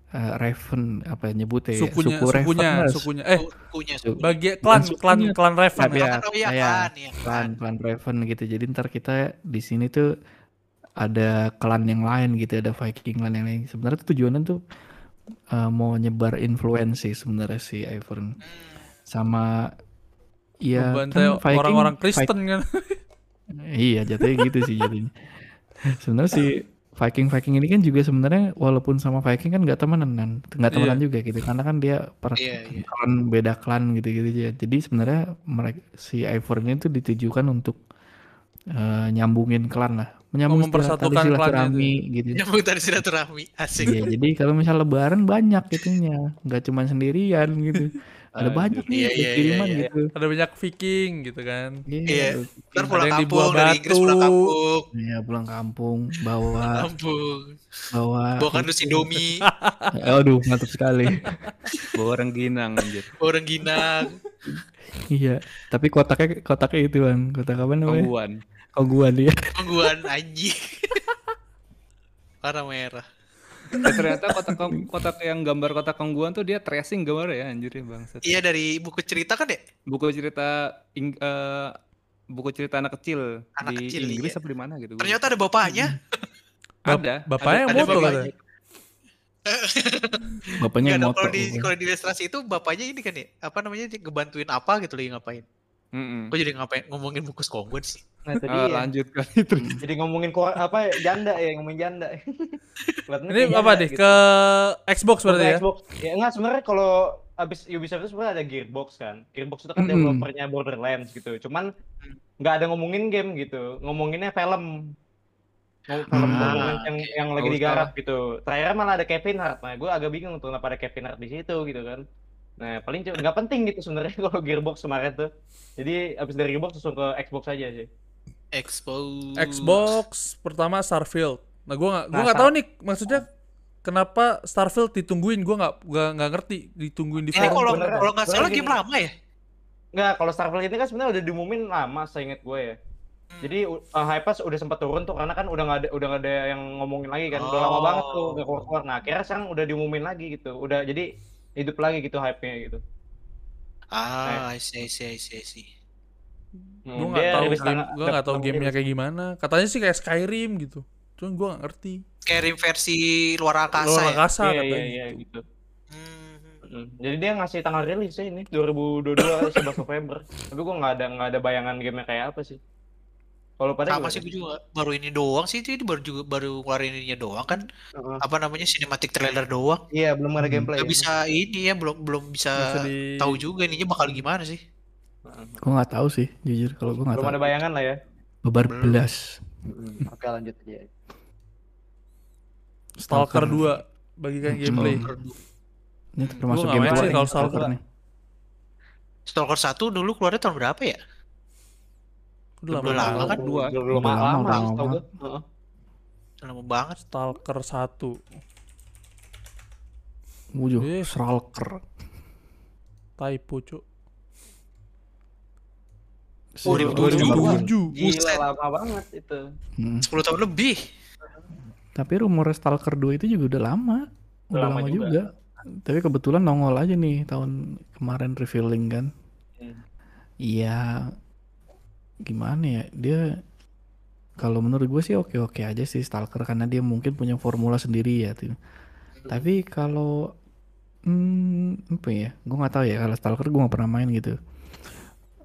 eh, Raven apa nyebutnya ya sukunya suku Raven sukunya lah. sukunya eh Kunya. Su- bagi klan sukunya. klan klan Raven Tapi ya. ya, Oh iya ya, kan, iya klan kan. klan Raven gitu jadi ntar kita di sini tuh ada klan yang lain gitu ada Viking klan yang lain sebenarnya tuh tujuannya tuh eh, mau nyebar influence sih sebenarnya si Ivor Hmm. sama ya membantai kan orang-orang Kristen kan Iya jatuhnya gitu sih jadinya. Sebenarnya si Viking Viking ini kan juga sebenarnya walaupun sama Viking kan nggak temenan kan, nggak temenan juga gitu karena kan dia per Iya, iya. klan beda klan gitu-gitu aja. Jadi sebenarnya mereka si Ivor ini tuh ditujukan untuk eh, nyambungin klan lah, menyambung mempersatukan tali klannya silaturahmi gitu. Nyambung tadi silaturahmi. Asik. Iya, jadi kalau misal lebaran banyak gitunya, nggak cuma sendirian gitu. Ada Anjir. banyak nih Iya, iya, kiriman iya, iya. gitu. ada banyak Viking gitu kan Iya. Ntar pulang kampung dari Inggris pulang kampung. Iya, pulang kampung bawa Kampung. bawa Bawa kardus Indomie, Aduh, mantap sekali. Bawa orang ginang anjir. bawa orang ginang. iya, tapi kotaknya kotaknya itu kan, kotak apa namanya? Kongguan. Koguan dia. Tungguan anjing. Warna merah. Eh, ternyata kotak kotak yang gambar kotak kongguan tuh dia tracing gambar ya anjir ya bangsat. Iya dari buku cerita kan ya? Buku cerita Ing- eh, buku cerita anak kecil Anak di kecil, Inggris iya. apa di mana gitu. Ternyata ada bapaknya. Bap- ada. bapaknya ada- yang ada moto bapaknya. katanya Bapaknya yang moto. kalau di kalau di ilustrasi itu bapaknya ini kan ya apa namanya dia ngebantuin apa gitu lagi ngapain? Mm-mm. Kok jadi ngapain ngomongin buku Kongguan sih? Nah, itu Ah, dia. lanjut kali terus. Jadi ngomongin kor- apa janda ya, ngomongin janda. Ini apa deh gitu. ke Xbox berarti Ke ya Xbox. Ya enggak sebenarnya kalau abis Ubisoft itu sebenarnya ada Gearbox kan. Gearbox itu kan Mm-mm. developernya Borderlands gitu. Cuman nggak ada ngomongin game gitu, ngomonginnya film. Ngom- film Ah, yang yang lagi digarap gitu. Terakhir malah ada Kevin Hart. Nah, gue agak bingung tuh kenapa ada Kevin Hart di situ gitu kan. Nah, paling nggak penting gitu sebenarnya kalau Gearbox kemarin tuh. Jadi abis dari Gearbox langsung ke Xbox aja sih. Expose. Xbox pertama Starfield. Nah, gua nggak gua Nah, nggak tahu nih maksudnya kenapa Starfield ditungguin. Gua nggak nggak nggak ngerti ditungguin di Ini forum. kalau kalau nggak salah game lama ya? Nggak, kalau Starfield ini kan sebenarnya udah diumumin lama, seinget gue ya. Jadi uh, hype udah sempat turun tuh karena kan udah nggak ada udah nggak ada yang ngomongin lagi kan. Udah lama Oh. banget tuh nggak keluar keluar. Nah akhirnya sekarang udah diumumin lagi gitu. Udah jadi hidup lagi gitu hype-nya gitu. Ah, I see, I see, I see, I see. Gua Hmm, nggak dia tahu game, gua nggak tahu gamenya rilis. kayak gimana. Katanya sih kayak Skyrim gitu. Cuman gua nggak ngerti. Skyrim versi luar angkasa Luar ya? angkasa Iya katanya. iya iya gitu. Hmm. Hmm, Jadi dia ngasih tanggal rilis ya ini 2022 11 November. Tapi gua nggak ada nggak ada bayangan gamenya kayak apa sih. Kalau pada Sama sih gue juga baru ini doang sih itu baru juga baru keluarin ininya doang kan Heeh. apa namanya cinematic trailer doang Iya belum ada Hmm. gameplay. nggak bisa ini ya belum belum bisa Bisa di- tahu juga ininya bakal gimana sih. Gue nggak tahu sih, jujur kalau gue nggak Belum tahu. ada bayangan lah ya. Bebar Belum. belas. Oke lanjut aja. Stalker 2 bagikan Hmm. gameplay. Ini termasuk Gua nggak game main tua sih nih, kalau Stalker Stalker. nih. Stalker 1 dulu keluarnya tahun berapa ya Udah lama lama banget. kan? Dua. Udah lama, lama, lama, lama. gue. Heeh. lama banget Stalker 1. Wujuh, Eh. Stalker. Typo, Cuk. Oh, 2007. 2007. Gila lama banget itu. Hmm. 10 tahun lebih Tapi rumor Stalker 2 itu juga udah lama. Udah, Udah lama, lama juga. juga. Tapi kebetulan nongol aja nih tahun kemarin revealing kan. Hmm. Gimana ya? Dia kalau menurut gue sih oke-oke aja sih Stalker karena dia mungkin punya formula sendiri ya tuh. Tapi kalau hmm, apa ya? Gue nggak tahu ya kalau Stalker gue nggak pernah main gitu.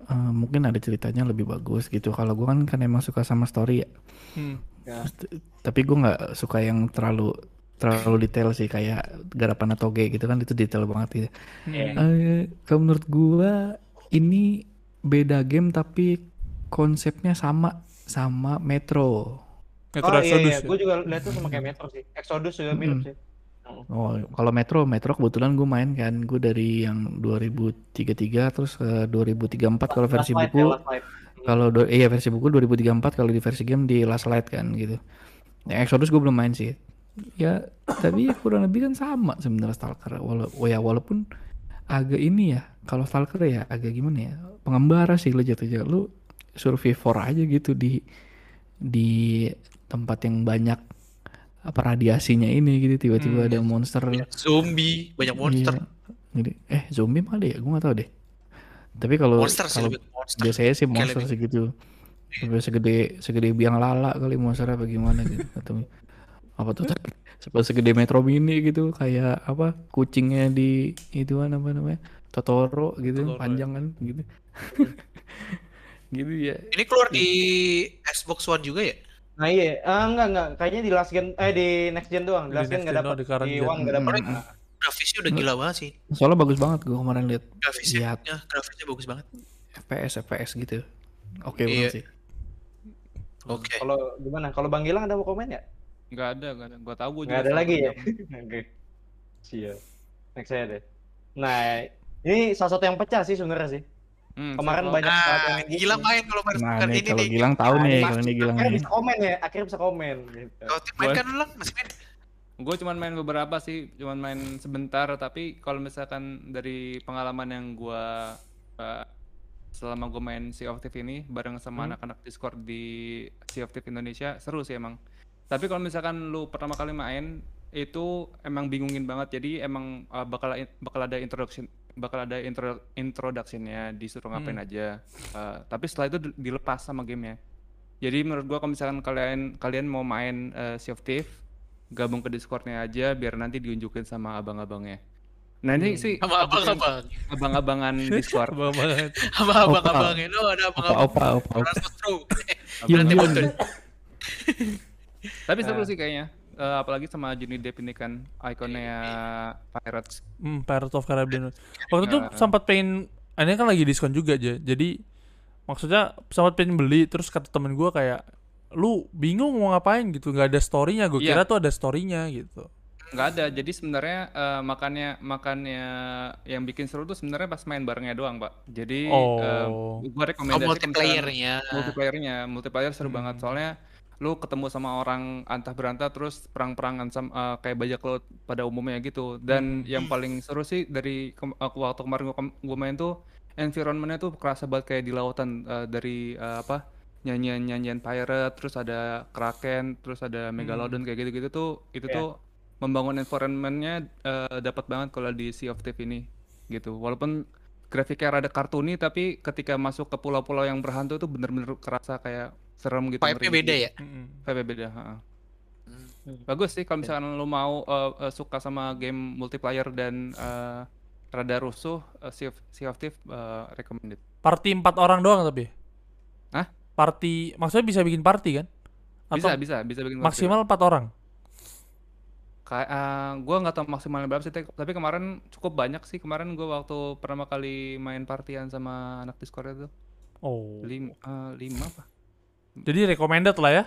Eh, mungkin ada ceritanya lebih bagus gitu. Kalau gue kan kan emang suka sama story ya. Hmm. T- Tapi gue nggak suka yang terlalu terlalu detail sih kayak garapan atau G gitu kan itu detail banget gitu. Iya. Eh, kalau menurut gua ini beda game tapi konsepnya sama sama Metro. Metro oh iya, Exodus iya. ya. gue juga lihat tuh sama kayak Metro sih. Exodus juga mirip Mm. sih. Oh, kalau Metro, Metro kebetulan gue main kan, gue dari yang 2033 terus ke 2034 kalau versi Light buku. ya. Kalau do- iya versi buku 2034 kalau di versi game di Last Light kan gitu. Yang Exodus gue belum main sih. Ya, tapi ya kurang lebih kan sama sebenarnya Stalker. Wala oh ya walaupun agak ini ya, kalau Stalker ya agak gimana ya? Pengembara sih lo jatuhnya. Lu survivor aja gitu di di tempat yang banyak apa radiasinya ini gitu tiba-tiba Hmm. ada monster zombie banyak monster Iya. Jadi, eh zombie mah ada ya? Gue gak tahu deh. Tapi kalau monster kalau monster biasanya sih monster lebih- segitu. Sampai segede segede biang lala kali monster apa gimana gitu atau apa tuh sampai segede Metro Mini gitu kayak apa kucingnya di ituan apa namanya Totoro gitu Totoro, panjang kan gitu gitu ya ini keluar di Xbox One juga ya Nah iya, ah, enggak enggak, kayaknya di last gen eh di next gen doang. Di Di last gen enggak gen dapat. di one enggak dapat. Grafisnya udah gila banget sih soalnya bagus banget gue kemarin lihat grafisnya Lihat. ya, grafisnya bagus banget FPS FPS gitu oke Iya. banget sih oke Kalau gimana? Kalau Bang Gilang ada mau komen ya? Nggak ada, nggak ada. Gua tahu gua Enggak ada lagi ya? Oke. Siap. Next saya deh. Nah, ini salah satu yang pecah sih sebenarnya sih. Hmm, Kemarin banyak banget yang nah main gitu. gila main kalau main nah nih ini kalau nih Gilang tahu Nah, nih ini kalau ini Gilang Akhirnya bisa komen ya, akhirnya bisa komen gitu. kalau main kan masih main Gue cuman main beberapa sih, cuman main sebentar. Tapi kalau misalkan dari pengalaman yang gue selama gue main Sea of Thieves ini bareng sama Hmm. anak-anak Discord di Sea of Thieves Indonesia seru sih emang. Tapi kalau misalkan lu pertama kali main itu emang bingungin banget. Jadi emang uh, bakal bakal ada introduction bakal ada intro introductionnya disuruh ngapain Hmm. aja. Uh, tapi setelah itu di- dilepas sama gamenya. Jadi menurut gua kalau misalkan kalian kalian mau main uh, Sea of Thieves, gabung ke Discordnya aja biar nanti diunjukin sama abang-abangnya. Nah ini sih sama abang-abang abang-abangan Discord. Abang banget. sama abang-abang lo ada abang-abang opa opa opa iya. Tapi seru sih kayaknya. Eh, apalagi sama Johnny Depp ini kan ikonnya Pirates. Hmm, Pirates of Caribbean. Waktu itu Ya. sempat pengen ini kan lagi diskon juga aja. Jadi maksudnya sempat pengen beli terus kata temen gue kayak lu bingung mau ngapain gitu nggak ada storynya gue Iya. kira tuh ada storynya gitu nggak ada jadi sebenarnya eh, makannya makannya yang bikin seru tuh sebenarnya pas main barengnya doang pak jadi eh, Oh. gua Oh, rekomendasi misalkan- multiplayer-nya. multiplayernya multiplayer seru Hmm. banget soalnya lu ketemu sama orang antah berantah terus perang-perangan sama eh, kayak bajak laut pada umumnya gitu. Dan yang paling seru sih dari kem- aku waktu kemarin gua, gua main tuh environmentnya tuh kerasa banget kayak di lautan eh, dari eh, apa nyanyian nyanyian pirate terus ada kraken terus ada megalodon kayak gitu-gitu tuh itu Iya. tuh membangun environmentnya eh, dapat banget kalau di Sea of Thieves ini gitu. Walaupun grafiknya rada kartuni tapi ketika masuk ke pulau-pulau yang berhantu tuh bener-bener kerasa kayak serem gitu Vibe-nya beda gitu. ya? Vibe-nya beda ha. Hmm. bagus sih kalau misalkan lu mau eh, suka sama game multiplayer dan eh, rada rusuh eh, Sea of, sea of Thieves eh, recommended party empat orang doang tapi Hah? party maksudnya bisa bikin party kan bisa atau bisa bisa bikin party. maksimal empat orang kayak eh, gua nggak tahu maksimalnya berapa sih tapi kemarin cukup banyak sih kemarin gua waktu pertama kali main partian sama anak Discord itu oh lima, eh, lima apa jadi recommended lah ya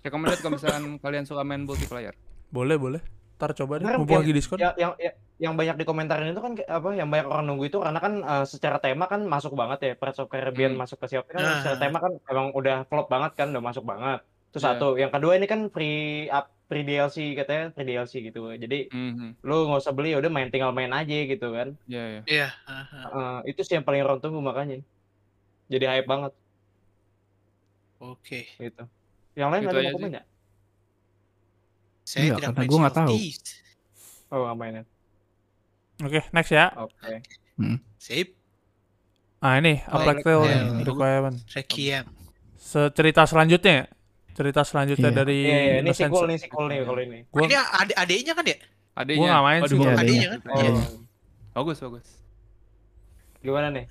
recommended kalau misalkan kalian suka main multiplayer boleh boleh ntar coba deh mumpung lagi diskon Ya, yang, yang yang banyak dikomentarin itu kan kayak apa yang banyak orang nunggu itu karena kan eh, secara tema kan masuk banget ya Pirates of Caribbean Hmm. masuk ke Thieves kan Nah. secara tema kan emang udah flop banget kan udah masuk banget itu Iya. satu yang kedua ini kan free up free DLC katanya free DLC gitu jadi Mhm. lu nggak usah beli ya udah main tinggal main aja gitu kan Iya, iya. Iya. aha. Eh, itu sih yang paling orang tunggu makanya jadi hype banget Oke. gitu yang lain Gitu ada mau komen nggak Saya Enggak, tidak karena main Sea nggak of tahu. Thieves. oh nggak mainin oke next ya oke Sip. nah ini Oh, A Plague Tale Requiem. Requiem Requiem. cerita selanjutnya ya? cerita selanjutnya Iya. dari iya iya ini Innocence. sequel nih sequel nih kalau ini Gua- Ini adik adiknya kan ya? Adiknya. Gua nggak main Waduh, sih. gua Iya, nggak adiknya main. kan? oh Iya. Bagus, bagus. gimana nih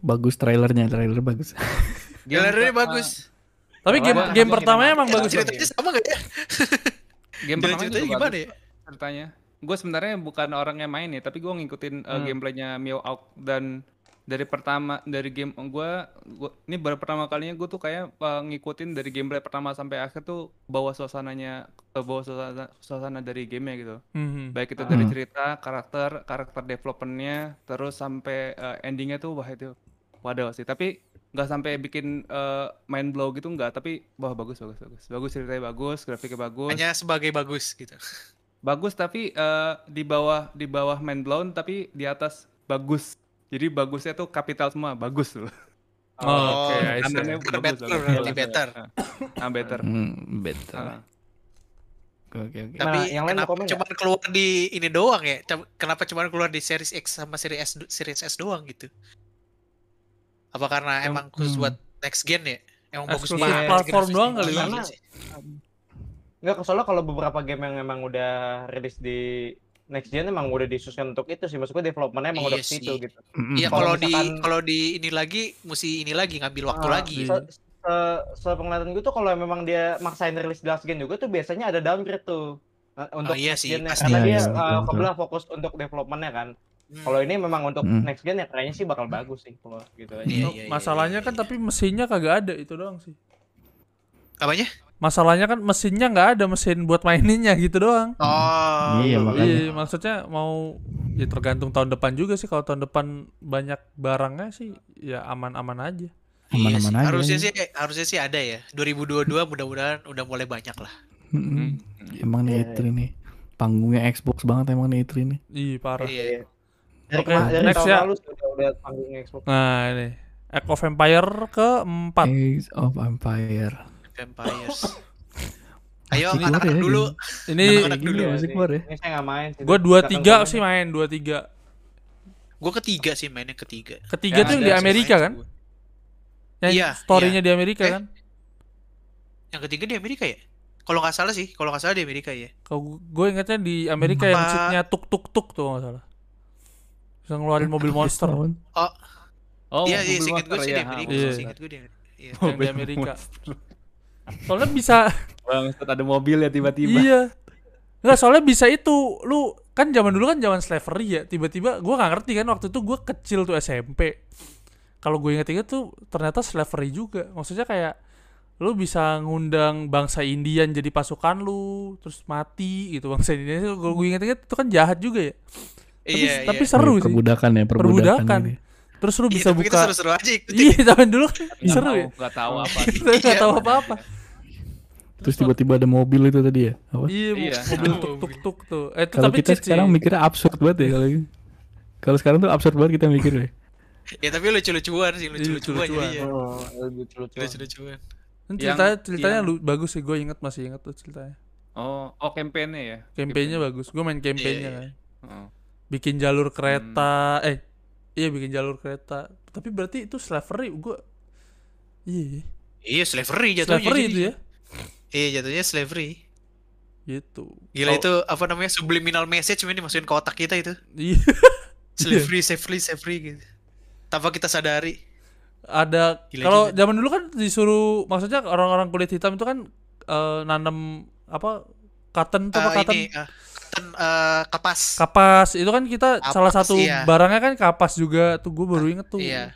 Bagus trailernya, trailer bagus. Trailernya per- bagus. Tapi game game apa pertamanya emang bagus. Ceritanya sama gak ya? game pertama ceritanya juga gimana bagus ya? ceritanya. Gue sebenarnya bukan orang yang main ya, tapi gue ngikutin uh, Hmm. gameplaynya Meow Out dan dari pertama dari game gue, gua, ini baru pertama kalinya gue tuh kayak uh, ngikutin dari gameplay pertama sampai akhir tuh bawa suasananya, ke bawa suasana, suasana dari gamenya gitu. Mhm. Baik itu dari Hmm. cerita, karakter, karakter developmentnya, terus sampai uh, endingnya tuh wah itu waduh sih. Tapi nggak sampai bikin uh, mind blow gitu nggak, tapi wah bagus bagus bagus. Bagus ceritanya bagus, grafiknya bagus. Hanya sebagai bagus gitu. Bagus tapi eh, di bawah di bawah mind blown tapi di atas bagus. Jadi bagusnya tuh kapital semua, bagus loh. Oh, oke, I see. Kanannya Better, bagus, better, bagus, bagus. better. Ah, better. Hmm, better. Ah. Oke, oke. Nah, Tapi yang lain kenapa cuma keluar di ini doang ya? Kenapa cuma keluar di series X sama series S, series S doang gitu? Apa karena Yang- emang khusus hmm. buat next gen ya? Emang bagus banget. platform doang kali, Iya sih. Enggak, soalnya kalau beberapa game yang emang udah rilis di next gen emang udah disusun untuk itu sih. Maksudnya developmentnya emang udah Iya ke situ gitu. Iya Kalau kalau di kalau di ini lagi mesti ini lagi ngambil waktu Ah, lagi. iya. Se, se, sepenglihatan gue tuh kalau memang dia maksain rilis di last gen juga tuh biasanya ada downgrade tuh. eh, Untuk iya next sih, gen-nya. pasti. karena Iya, dia iya, kebelah fokus untuk developmentnya kan. Hmm. Kalau ini memang untuk Hmm. next gen ya kayaknya sih bakal bagus sih kalau gitu aja. Iya, iya, iya, Masalahnya iya, kan iya. tapi mesinnya kagak ada itu doang sih. apanya? Masalahnya kan mesinnya nggak ada mesin buat maininnya gitu doang. Oh. Iya, makanya. Iya, maksudnya mau ya tergantung tahun depan juga sih. Kalau tahun depan banyak barangnya sih ya aman-aman aja. Aman-aman Iya sih. aja, Harusnya iya. sih harusnya sih ada ya. 2022 mudah-mudahan udah mulai banyak lah. Mm-mm. Emang nih Iya, itu ini panggungnya Xbox banget emang nih itu ini. Ih, parah. Iya. Dari, Oke, kema- dari next tahun ya. lalu sih udah panggung Xbox. Nah, ini Age of Empire keempat. Age of Empire. Vampires. Ayo Masih anak-anak ya, dulu. Ini Anak-anak dulu. ya, masih keluar ya. Ini saya nggak main sih. gue dua Nggak tiga tahu sih main dua tiga. Gue ketiga sih mainnya ketiga. Ketiga Yang tuh yang di Amerika Main kan? gua. Yang Iya, storynya di Amerika Eh, kan? Yang ketiga di Amerika ya? Kalau nggak salah sih, kalau nggak salah di Amerika ya. Kalau gue ingetnya di Amerika yang Apa- cheatnya tuk tuk tuk tuh nggak salah. Bisa ngeluarin mobil monster Tahun. Oh, iya, iya, seinget gue sih di Amerika. Iya. Seinget gue di Amerika. Iya. yang di Amerika. Soalnya bisa Bangsat ada mobil ya tiba-tiba. iya. Enggak, soalnya bisa itu. Lu kan zaman dulu kan zaman slavery ya. Tiba-tiba gua nggak ngerti kan waktu itu gua kecil tuh SMP. kalau gue inget-inget tuh ternyata slavery juga maksudnya kayak lu bisa ngundang bangsa Indian jadi pasukan lu terus mati gitu bangsa Indian itu kalau gue inget-inget itu kan jahat juga ya tapi, Iya, tapi iya. seru Iya, sih perbudakan ya perbudakan, Perbudakan. terus lu Iya, bisa kita buka seru-seru aja ikutin. iya zaman dulu kan Nggak seru ya nggak tahu apa kita nggak tahu apa-apa terus tiba-tiba ada mobil itu tadi ya apa iya Iya. mobil tuk tuk tuk tuh eh, itu kalau tapi kita cheat sekarang mikirnya absurd banget ya kalau kalau sekarang tuh absurd banget kita mikir ya Ya tapi lucu-lucuan sih, lucu-lucuan lucu-lucuan. jadinya. Oh, lucu-lucu. Lucu-lucuan. Yang- ceritanya ceritanya yang- lu bagus sih gue inget masih inget tuh ceritanya Oh, oh campaign-nya ya. campaignnya bagus gue main campaignnya Iya, kan Oh. Bikin jalur kereta eh iya bikin jalur kereta tapi berarti itu slavery gue iya Iya, slavery jatuhnya. slavery jadi. itu ya Iya, jatuhnya slavery. gitu Gila Kalau- itu apa namanya subliminal message ini dimasukin ke otak kita itu. iya Slavery, slavery, slavery gitu. Tanpa kita sadari. ada kalau zaman dulu kan disuruh maksudnya orang-orang kulit hitam itu kan eh, nanam apa cotton tuh apa Ah, cotton ini ah, cotton, eh, kapas. kapas itu kan kita Kapas, salah satu iya. barangnya kan kapas juga tuh gue baru inget tuh Iya,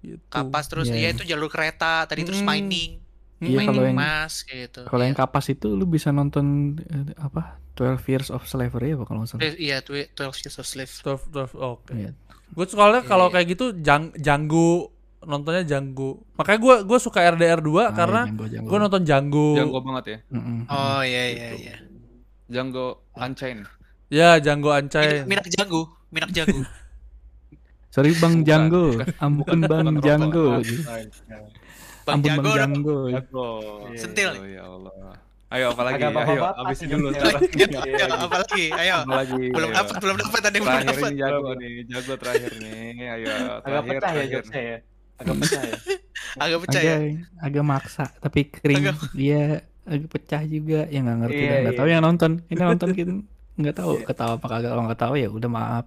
gitu. kapas terus Iya. iya itu jalur kereta, tadi terus Mm. mining, Iya, Mm. kalau yang- emas kayak gitu. kalau yang Iya. kapas itu lu bisa nonton eh, apa 12 Years of Slavery apa kalau nggak salah Iya, twe- 12 Years of Slave. Tuh, tuh, oke Iya. gue soalnya kalau Iya. kayak gitu jang Django nontonnya Django makanya gue gue suka RDR 2 Ah, karena iya, Django. gue nonton Django, Django banget ya. Mm-mm. Oh iya iya iya. Django Unchained. ya Django Minak, Unchained minak jago, minak jago. sorry bang Django bukan. ampun bang Django Bang ampun jago bang Django. Sentil. Oh, ya Allah. Ayo apalagi? Agak Ayo, habisin dulu. Ayo, apalagi, ayo. Apalagi? Belum Ayo. dapat, belum dapat ada yang belum Terakhir dapat. ini jago nih, jago terakhir nih. Ayo, Agak terakhir, pecah ya terakhir. jokesnya ya. Agak pecah ya. Agak pecah ya. agak agak maksa tapi kering Agak- dia agak pecah juga ya nggak ngerti Iya, dah. nggak iya. tahu yang nonton ini nonton gitu nggak tahu ketawa apa kagak kalau nggak tahu ya udah maaf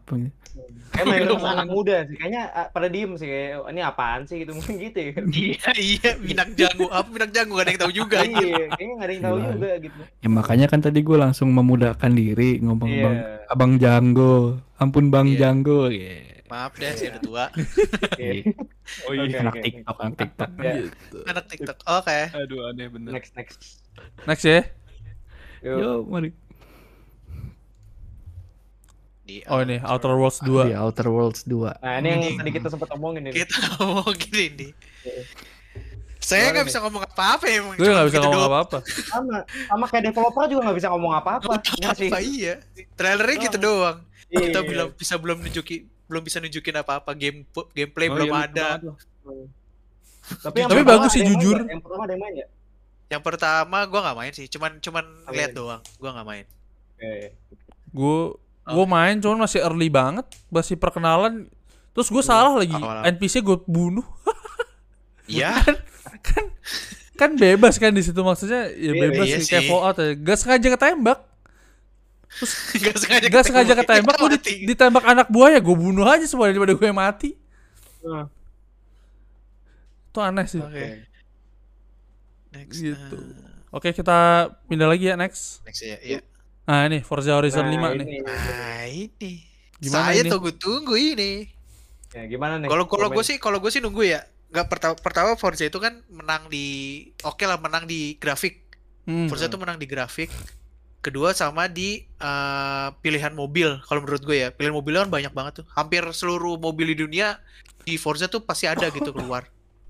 Kayak mayoritas anak muda sih. Kayaknya ah, pada diem sih kayak ini apaan sih gitu mungkin gitu ya. Iya, iya, minak jago. Apa minak jago gak ada yang tahu juga. Iya, kayaknya nggak ada yang tahu juga gitu. ya makanya kan tadi gue langsung memudahkan diri ngomong Iya. bang abang Janggo ampun bang Iya. Janggo ya Maaf deh, saya udah tua. Iya. Oh Oke, iya. anak. TikTok anak TikTok Anak TikTok. Oke. Aduh aneh bener. next next. Next ya Yuk. yo mari Di oh ini Outer Worlds di 2 Outer Worlds 2 Nah, ini yang tadi kita sempat omongin ini. Kita ngomong gini nih. Saya nggak bisa ngomong apa-apa ya. emang gue nggak bisa begitu ngomong doang. apa-apa Sama sama kayak developer juga nggak bisa ngomong apa-apa. Sih? Apa iya? Trailernya gitu doang. Iya, Kita iya. belum bisa belum nunjukin belum bisa nunjukin apa-apa game gameplay Oh, belum iya, ada. Tapi, yang Tapi bagus sih, jujur. Yang pertama ada yang main ya? Yang pertama gua nggak main sih, cuman cuman Oh, lihat iya. doang. Gua nggak main. Oke. gue gue main cuman masih early banget masih perkenalan terus gue salah lagi. NPC gue bunuh Iya. kan bebas kan di situ maksudnya ya Iya, bebas iya sih kayak. Fallout ya gak sengaja ketembak Gak sengaja gak sengaja ketembak gue ditembak anak buah ya gue bunuh aja semua daripada gue mati Hmm. itu aneh sih Oke. Next. Gitu. eh, oke kita pindah lagi ya next next ya. Iya. nah ini Forza Horizon Nah, 5 nih ini. Nah, ini. Gimana Saya ini? tunggu-tunggu ini. Ya, gimana nih? Kalau kalau gue sih kalau gue sih nunggu ya. Gak pertama pertama Forza itu kan menang di oke lah menang di grafik. Hmm. Forza itu menang di grafik. Kedua sama di eh, pilihan mobil kalau menurut gue ya. Pilihan mobilnya kan banyak banget tuh. Hampir seluruh mobil di dunia di Forza tuh pasti ada gitu keluar.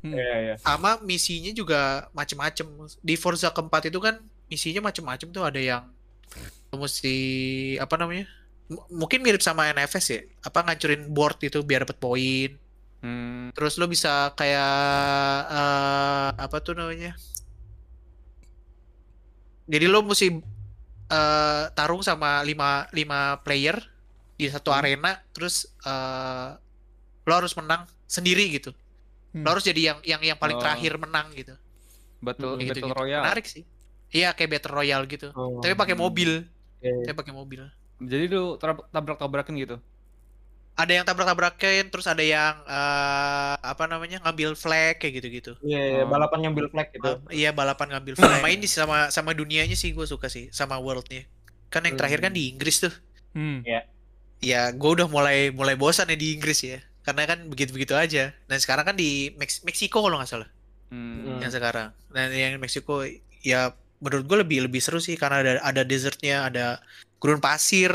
Iya, iya. Sama misinya juga macem-macem. Di Forza keempat itu kan misinya macem-macem tuh ada yang mesti apa namanya? M- mungkin mirip sama NFS ya. Apa ngancurin board itu biar dapat poin. Hmm, Terus lo bisa kayak eh, apa tuh namanya? Jadi lo mesti eh, tarung sama lima lima player di satu arena, terus eh, lo harus menang sendiri gitu. Hmm. Lo harus jadi yang yang yang paling Oh. terakhir menang gitu. battle Kayak battle gitu-gitu. royale. Menarik sih. Iya kayak battle royale gitu. Oh. Tapi pakai mobil. Iya. Tapi pakai mobil. Jadi lu tab- tabrak-tabrakan gitu. Ada yang tabrak-tabrakin, terus ada yang eh, apa namanya ngambil flag kayak gitu-gitu. Iya, iya, Oh. balapan nyambil flag gitu. Bal- Iya balapan ngambil flag. Main di sama sama dunianya sih gue suka sih sama worldnya. Kan yang terakhir kan di Inggris tuh. Hmm. Ya gue udah mulai mulai bosan ya di Inggris ya. Karena kan begitu-begitu aja. Dan sekarang kan di Mex- Meksiko kalau nggak salah Hmm. yang sekarang. Dan yang Meksiko ya menurut gue lebih lebih seru sih karena ada ada desertnya, ada gurun pasir,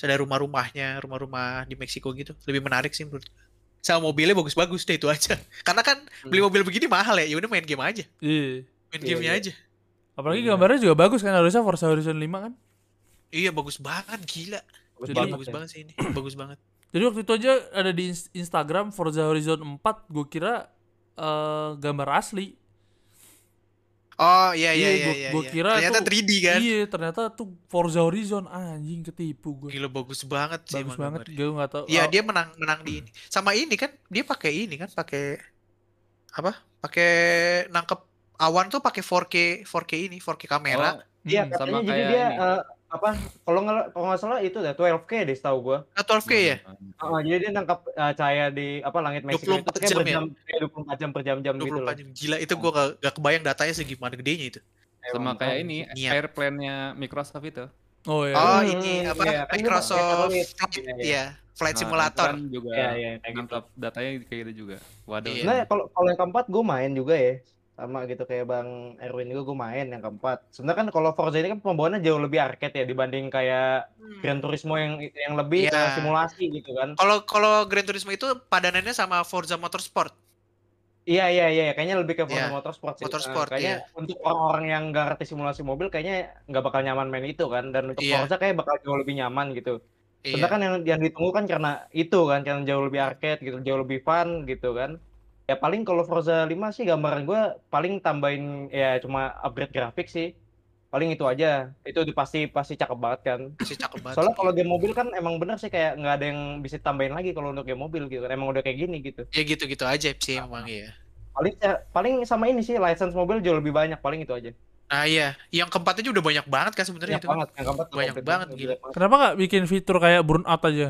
ada rumah-rumahnya, rumah-rumah di Meksiko gitu. Lebih menarik sih menurut gue. Sama mobilnya bagus-bagus deh itu aja. Karena kan beli mobil begini mahal ya, ya udah main game aja, Iya. main Iya, gamenya iya. aja. Apalagi Iya. gambarnya juga bagus kan harusnya Forza Horizon 5 kan. Iya bagus banget, gila. Bagus Jadi- banget bagus ya. banget sih ini, bagus banget. Jadi waktu itu aja ada di ins- Instagram Forza Horizon 4 gue kira eh, gambar asli. Oh iya iya Iya, gua- iya. gua iya. kira ternyata tuh- 3D kan. Iya, ternyata tuh Forza Horizon anjing ketipu gue. Gila bagus banget sih Bagus banget, gue nggak tahu. Iya Oh, dia menang menang di ini. Sama ini kan dia pakai ini kan pakai apa? Pakai nangkep awan tuh pakai 4K 4K ini 4K kamera. Oh, Iya, hmm, katanya sama jadi kayak dia ini. eh, apa kalau nggak kalau nggak salah itu dah 12K deh setahu gua. Ah, 12K ya? Heeh, jadi dia nangkap eh, cahaya di apa langit Meksiko 24 itu jam ya? berjam kayak 24 jam per jam-jam gitu 24 loh. jam. Gila itu gua gak, gak kebayang datanya segimana gedenya itu. Sama kayak oh, ini niat. airplane-nya Microsoft itu. Oh ya. Oh, ini apa? iya, kan Microsoft. Flight Iya, iya. ya, Flight Nah, Simulator. kan juga Iya, iya, gitu. nangkap datanya kayak gitu juga. Waduh. Iya. Sebenarnya kalau kalau yang keempat gue main juga ya sama gitu kayak Bang Erwin juga gue main yang keempat. Sebenarnya kan kalau Forza ini kan pembawaannya jauh lebih arcade ya dibanding kayak Hmm. Gran Turismo yang yang lebih Iya. simulasi gitu kan. Kalau kalau Gran Turismo itu padanannya sama Forza Motorsport. Iya iya iya kayaknya lebih ke Forza Iya, Motorsport sih. Motorsport, Nah, kayaknya untuk orang-orang yang nggak ngerti simulasi mobil kayaknya nggak bakal nyaman main itu kan dan untuk Iya. Forza kayak bakal jauh lebih nyaman gitu. Iya. Sebenarnya kan yang yang ditunggu kan karena itu kan karena jauh lebih arcade gitu, jauh lebih fun gitu kan. Ya paling kalau Forza 5 sih gambaran gue paling tambahin ya cuma upgrade grafik sih. Paling itu aja. Itu udah pasti pasti cakep banget kan. Masih cakep banget. Soalnya kalau game mobil kan emang bener sih kayak nggak ada yang bisa tambahin lagi kalau untuk game mobil gitu kan. Emang udah kayak gini gitu. ya gitu-gitu aja sih emang ya. Paling paling sama ini sih license mobil jauh lebih banyak paling itu aja. Nah iya, yang keempat aja udah banyak banget kan sebenarnya Banyak itu. banget yang keempat Banyak banget, gila. banyak. Kenapa nggak bikin fitur kayak burnout aja?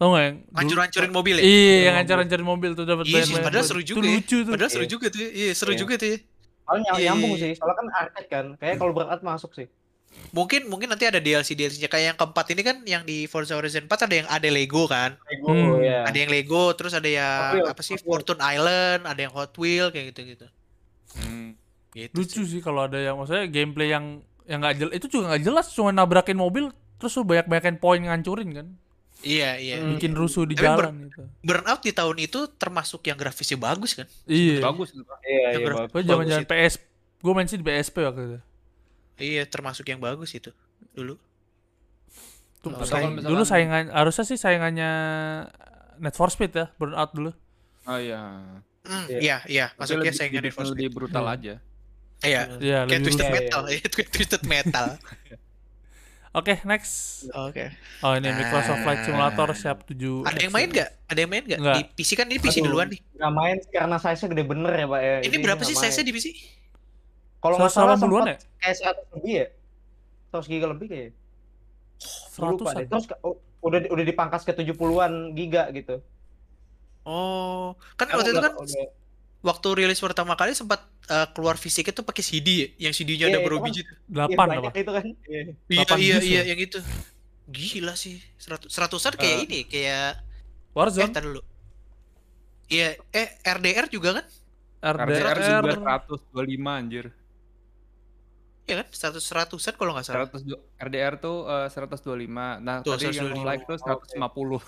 Tau nggak yang Hancur-hancurin mobil ya. Iya, yang mobil. hancur-hancurin mobil tuh dapat Iya sih, banyak-banyak padahal seru Itu juga ya. lucu tuh. Padahal seru Iya. juga tuh. ya. Iya, seru Iya. juga tuh. ya. Paling nyam- Iya, nyambung iya, sih. Soalnya kan arcade kan. Kayak kalau berat masuk sih. Mungkin mungkin nanti ada DLC DLC-nya kayak yang keempat ini kan yang di Forza Horizon 4 ada yang ada Lego kan. Lego Hmm. ya. Ada yang Lego, terus ada yang apa sih. Fortune Island, ada yang Hot Wheel kayak gitu-gitu. Hmm. Gitu Lucu sih. sih kalau ada yang maksudnya gameplay yang yang nggak jelas itu juga nggak jelas cuma nabrakin mobil terus lu banyak-banyakin poin ngancurin kan Iya, iya. Hmm. bikin rusuh di Tapi jalan gitu Burnout di tahun itu termasuk yang grafisnya bagus kan? iya Bagus. Iya, Ya, iya. gue Bagus zaman-zaman itu. PS gue main sih di PSP waktu itu Iya, termasuk yang bagus itu dulu. Tuh, Atau saing- misalkan- dulu saingan harusnya sih saingannya Net for Speed ya burnout dulu Oh iya. Hmm, Iya. iya, iya, masuknya lebih, saingan Need dibikin for Speed. lebih brutal Iya. aja. Iya. Iya Kayak lebih Twisted. Iya, Metal, iya, Twisted Metal. oke next Oke. oh ini Microsoft Flight Simulator Ah. siap 7 Ada yang main nggak? Ada yang main nggak? Nggak. Di PC kan ini PC Aduh. duluan nih. Nggak main karena size-nya gede bener ya, Pak ya. Ini Jadi berapa sih size-nya di PC? Kalau nggak salah 180-an sempat ya? kayak 100 lebih ya? 100 giga lebih kayaknya. Gua Lupa 100 deh. Terus oh, udah udah dipangkas ke 70-an giga gitu. Oh, kan Emang waktu itu kan udah- waktu rilis pertama kali sempat uh, keluar fisik itu pakai CD ya, yang CD-nya Iya, ada itu beberapa kan- biji tuh. 8 iya, apa itu kan. Iya. Iya, 8 iya, iya, ya? yang itu. Gila sih. Seratus, seratusan kayak Eh. ini, kayak eh Warzone tar dulu. Iya, eh RDR juga kan? RDR RDR juga 125 anjir. Iya kan? Seratus seratusan kalau nggak salah. 100 du- RDR tuh eh, 125. Nah, Tuh, tadi yang 125. like tuh 150.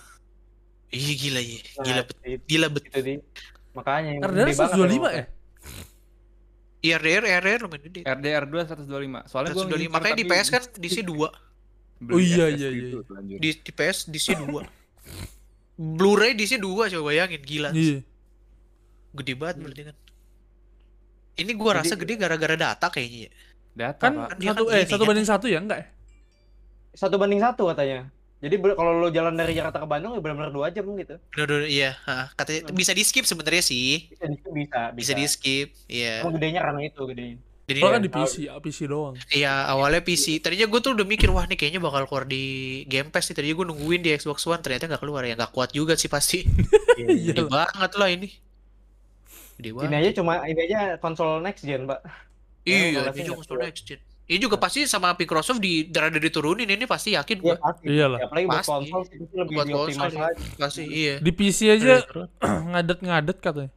Ih gila ya, gila bet, gila bet. itu makanya yang RDR gede banget 125 emang. ya Iya RDR, RDR lumayan gede. RDR 2 125. Soalnya gua 125 makanya di PS kan DC 2 Oh iya, iya, iya. di, di PS DC 2 Blu-ray DC 2 coba bayangin gila iya gede banget berarti kan ini gua rasa gede gara-gara data kayaknya ya Data, kan Pak. dia satu kan eh satu kan? banding satu ya enggak ya Satu banding satu katanya. Jadi kalau lo jalan dari Jakarta ke Bandung ya benar-benar dua jam gitu. Bener-bener, iya ha, katanya bisa di skip sebenarnya sih. Bisa di bisa bisa di skip iya. Emang gedenya karena itu gedenya. jadi Kalau kan Iya, di PC, ah, PC doang. iya awalnya PC tadinya gue tuh udah mikir wah nih kayaknya bakal keluar di Game Pass nih. Tadinya gue nungguin di Xbox One ternyata nggak keluar. Ya nggak kuat juga sih pasti. Iya. gede banget lah ini. Gede Ini banget. aja cuma ini aja konsol next gen, Pak. iya ini juga konsol next gen Ini juga pasti sama Microsoft di rada diturunin ini pasti yakin Iya gua. pasti. Iyalah. Apalagi buat Pasti. konsol itu lebih Buat konsol ya. lagi. Pasti iya. Di PC aja ngadet-ngadet katanya.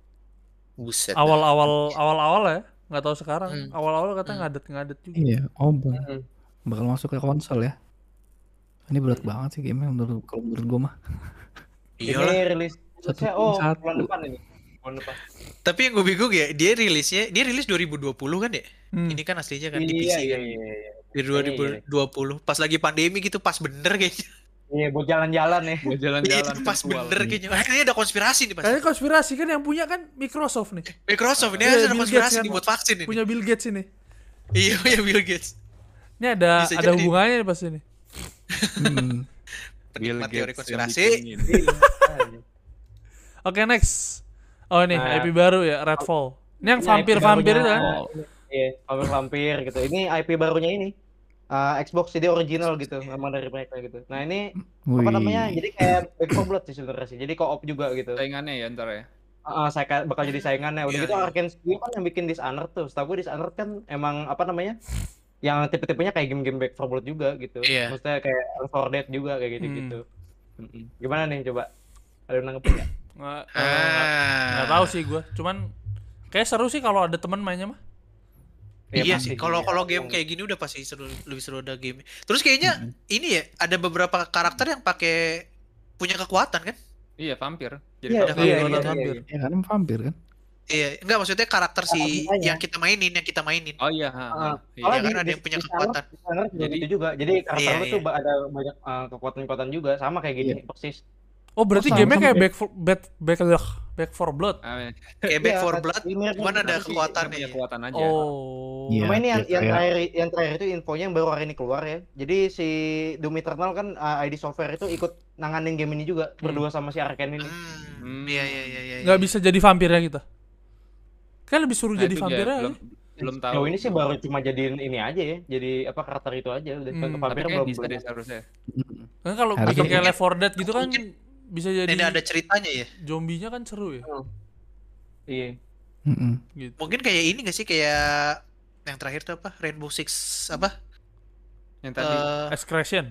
Buset. Awal-awal awal-awal ya, nggak tahu sekarang. Hmm. Awal-awal katanya Hmm. ngadet-ngadet juga. Iya, oh bang. Hmm. bakal masuk ke konsol ya. Ini berat banget sih game menurut kalau menurut gue mah. Iyalah. Ini rilis Satu- rilisnya oh satu. bulan depan ini. Depan. Tapi yang gue bingung ya, dia rilisnya, dia rilis 2020 kan ya? Hmm. Ini kan aslinya kan di PC Iya iya kan. iya. iya. Di 2020, pas lagi pandemi gitu pas bener kayaknya. Iya buat jalan-jalan ya. Buat Iya, jalan-jalan pas bener kayaknya. Ini ada konspirasi nih pasti. Kayaknya konspirasi kan yang punya kan Microsoft nih. Microsoft ini Iya, ada Bill konspirasi kan. nih buat vaksin ini. Punya Bill Gates ini. Iya, punya Bill Gates. Ini ada Bisa ada jadi. hubungannya nih pas ini. Hmm. Bill teori Gates yang konspirasi. Iya. Oke, next. Oh, ini Nah. IP baru ya, Redfall. Ini yang vampir-vampir itu kan? Iya, vampir-vampir gitu. Ini IP barunya ini. Uh, Xbox jadi original gitu, memang dari mereka gitu. Nah ini apa Wih. namanya? Jadi kayak Back 4 Blood sih sebenarnya sih. Jadi co-op juga gitu. Saingannya ya ntar ya. Uh, saya ka- bakal jadi saingannya. Udah Iya, gitu iya. Arkane Studio kan yang bikin Dishonored tuh. Setahu gue Dishonored kan emang apa namanya? Yang tipe-tipenya kayak game-game Back 4 Blood juga gitu. Iya. Maksudnya kayak Left 4 Dead juga kayak Hmm. gitu-gitu. Mm-mm. Gimana nih coba? Ada yang nanggepin nggak? Nggak, eh, nggak, Ah. nggak tahu sih gua. Cuman kayak seru sih kalau ada teman mainnya mah. Iya pasti sih, kalau iya. kalau game kayak gini udah pasti seru, lebih seru ada game. Terus kayaknya ini ya ada beberapa karakter yang pakai punya kekuatan kan? Iya, vampir. Jadi Iya, vampir. iya, vampir, iya, vampir. iya. Ya kan vampir kan? Iya, enggak maksudnya karakter si makanya. yang kita mainin, yang kita mainin. Oh iya, ha, ha. Ah, Iya. Kan di- ada yang punya kekuatan. Jadi- gitu juga. Jadi karakter Iya, lu tuh iya. ada banyak uh, kekuatan-kekuatan juga sama kayak gini Iya. persis. Oh, berarti sama- gamenya kayak kayak- Back for Back Back Back for Blood. Ah, Kayak Back Iya, for kan, Blood, ini mirip- cuman ada punya ya. kekuatan aja. Oh. Iya, Cuma ini yang, kayak- yang kayak- terakhir yang terakhir itu infonya yang baru hari ini keluar ya. Jadi si Doom Eternal kan uh, ID Software itu ikut nanganin game ini juga berdua sama si Arkane ini. Hmm, Hmm. iya iya iya iya. Nggak bisa jadi vampirnya kita. Kan lebih suruh Nah, jadi vampirnya. belum ya. belum tahu. Sejauh ini sih baru cuma jadiin ini aja ya. Jadi apa karakter itu aja udah Hmm, vampir kayak belum. bisa deh seharusnya. Kan kalau bikin kayak Left 4 Dead gitu kan mungkin bisa jadi Ini ada ceritanya ya. zombinya kan seru ya. Iya. Mm-mm. Gitu. Mungkin kayak ini gak sih kayak yang terakhir tuh apa? Rainbow Six apa? Yang tadi Eh, Excretion,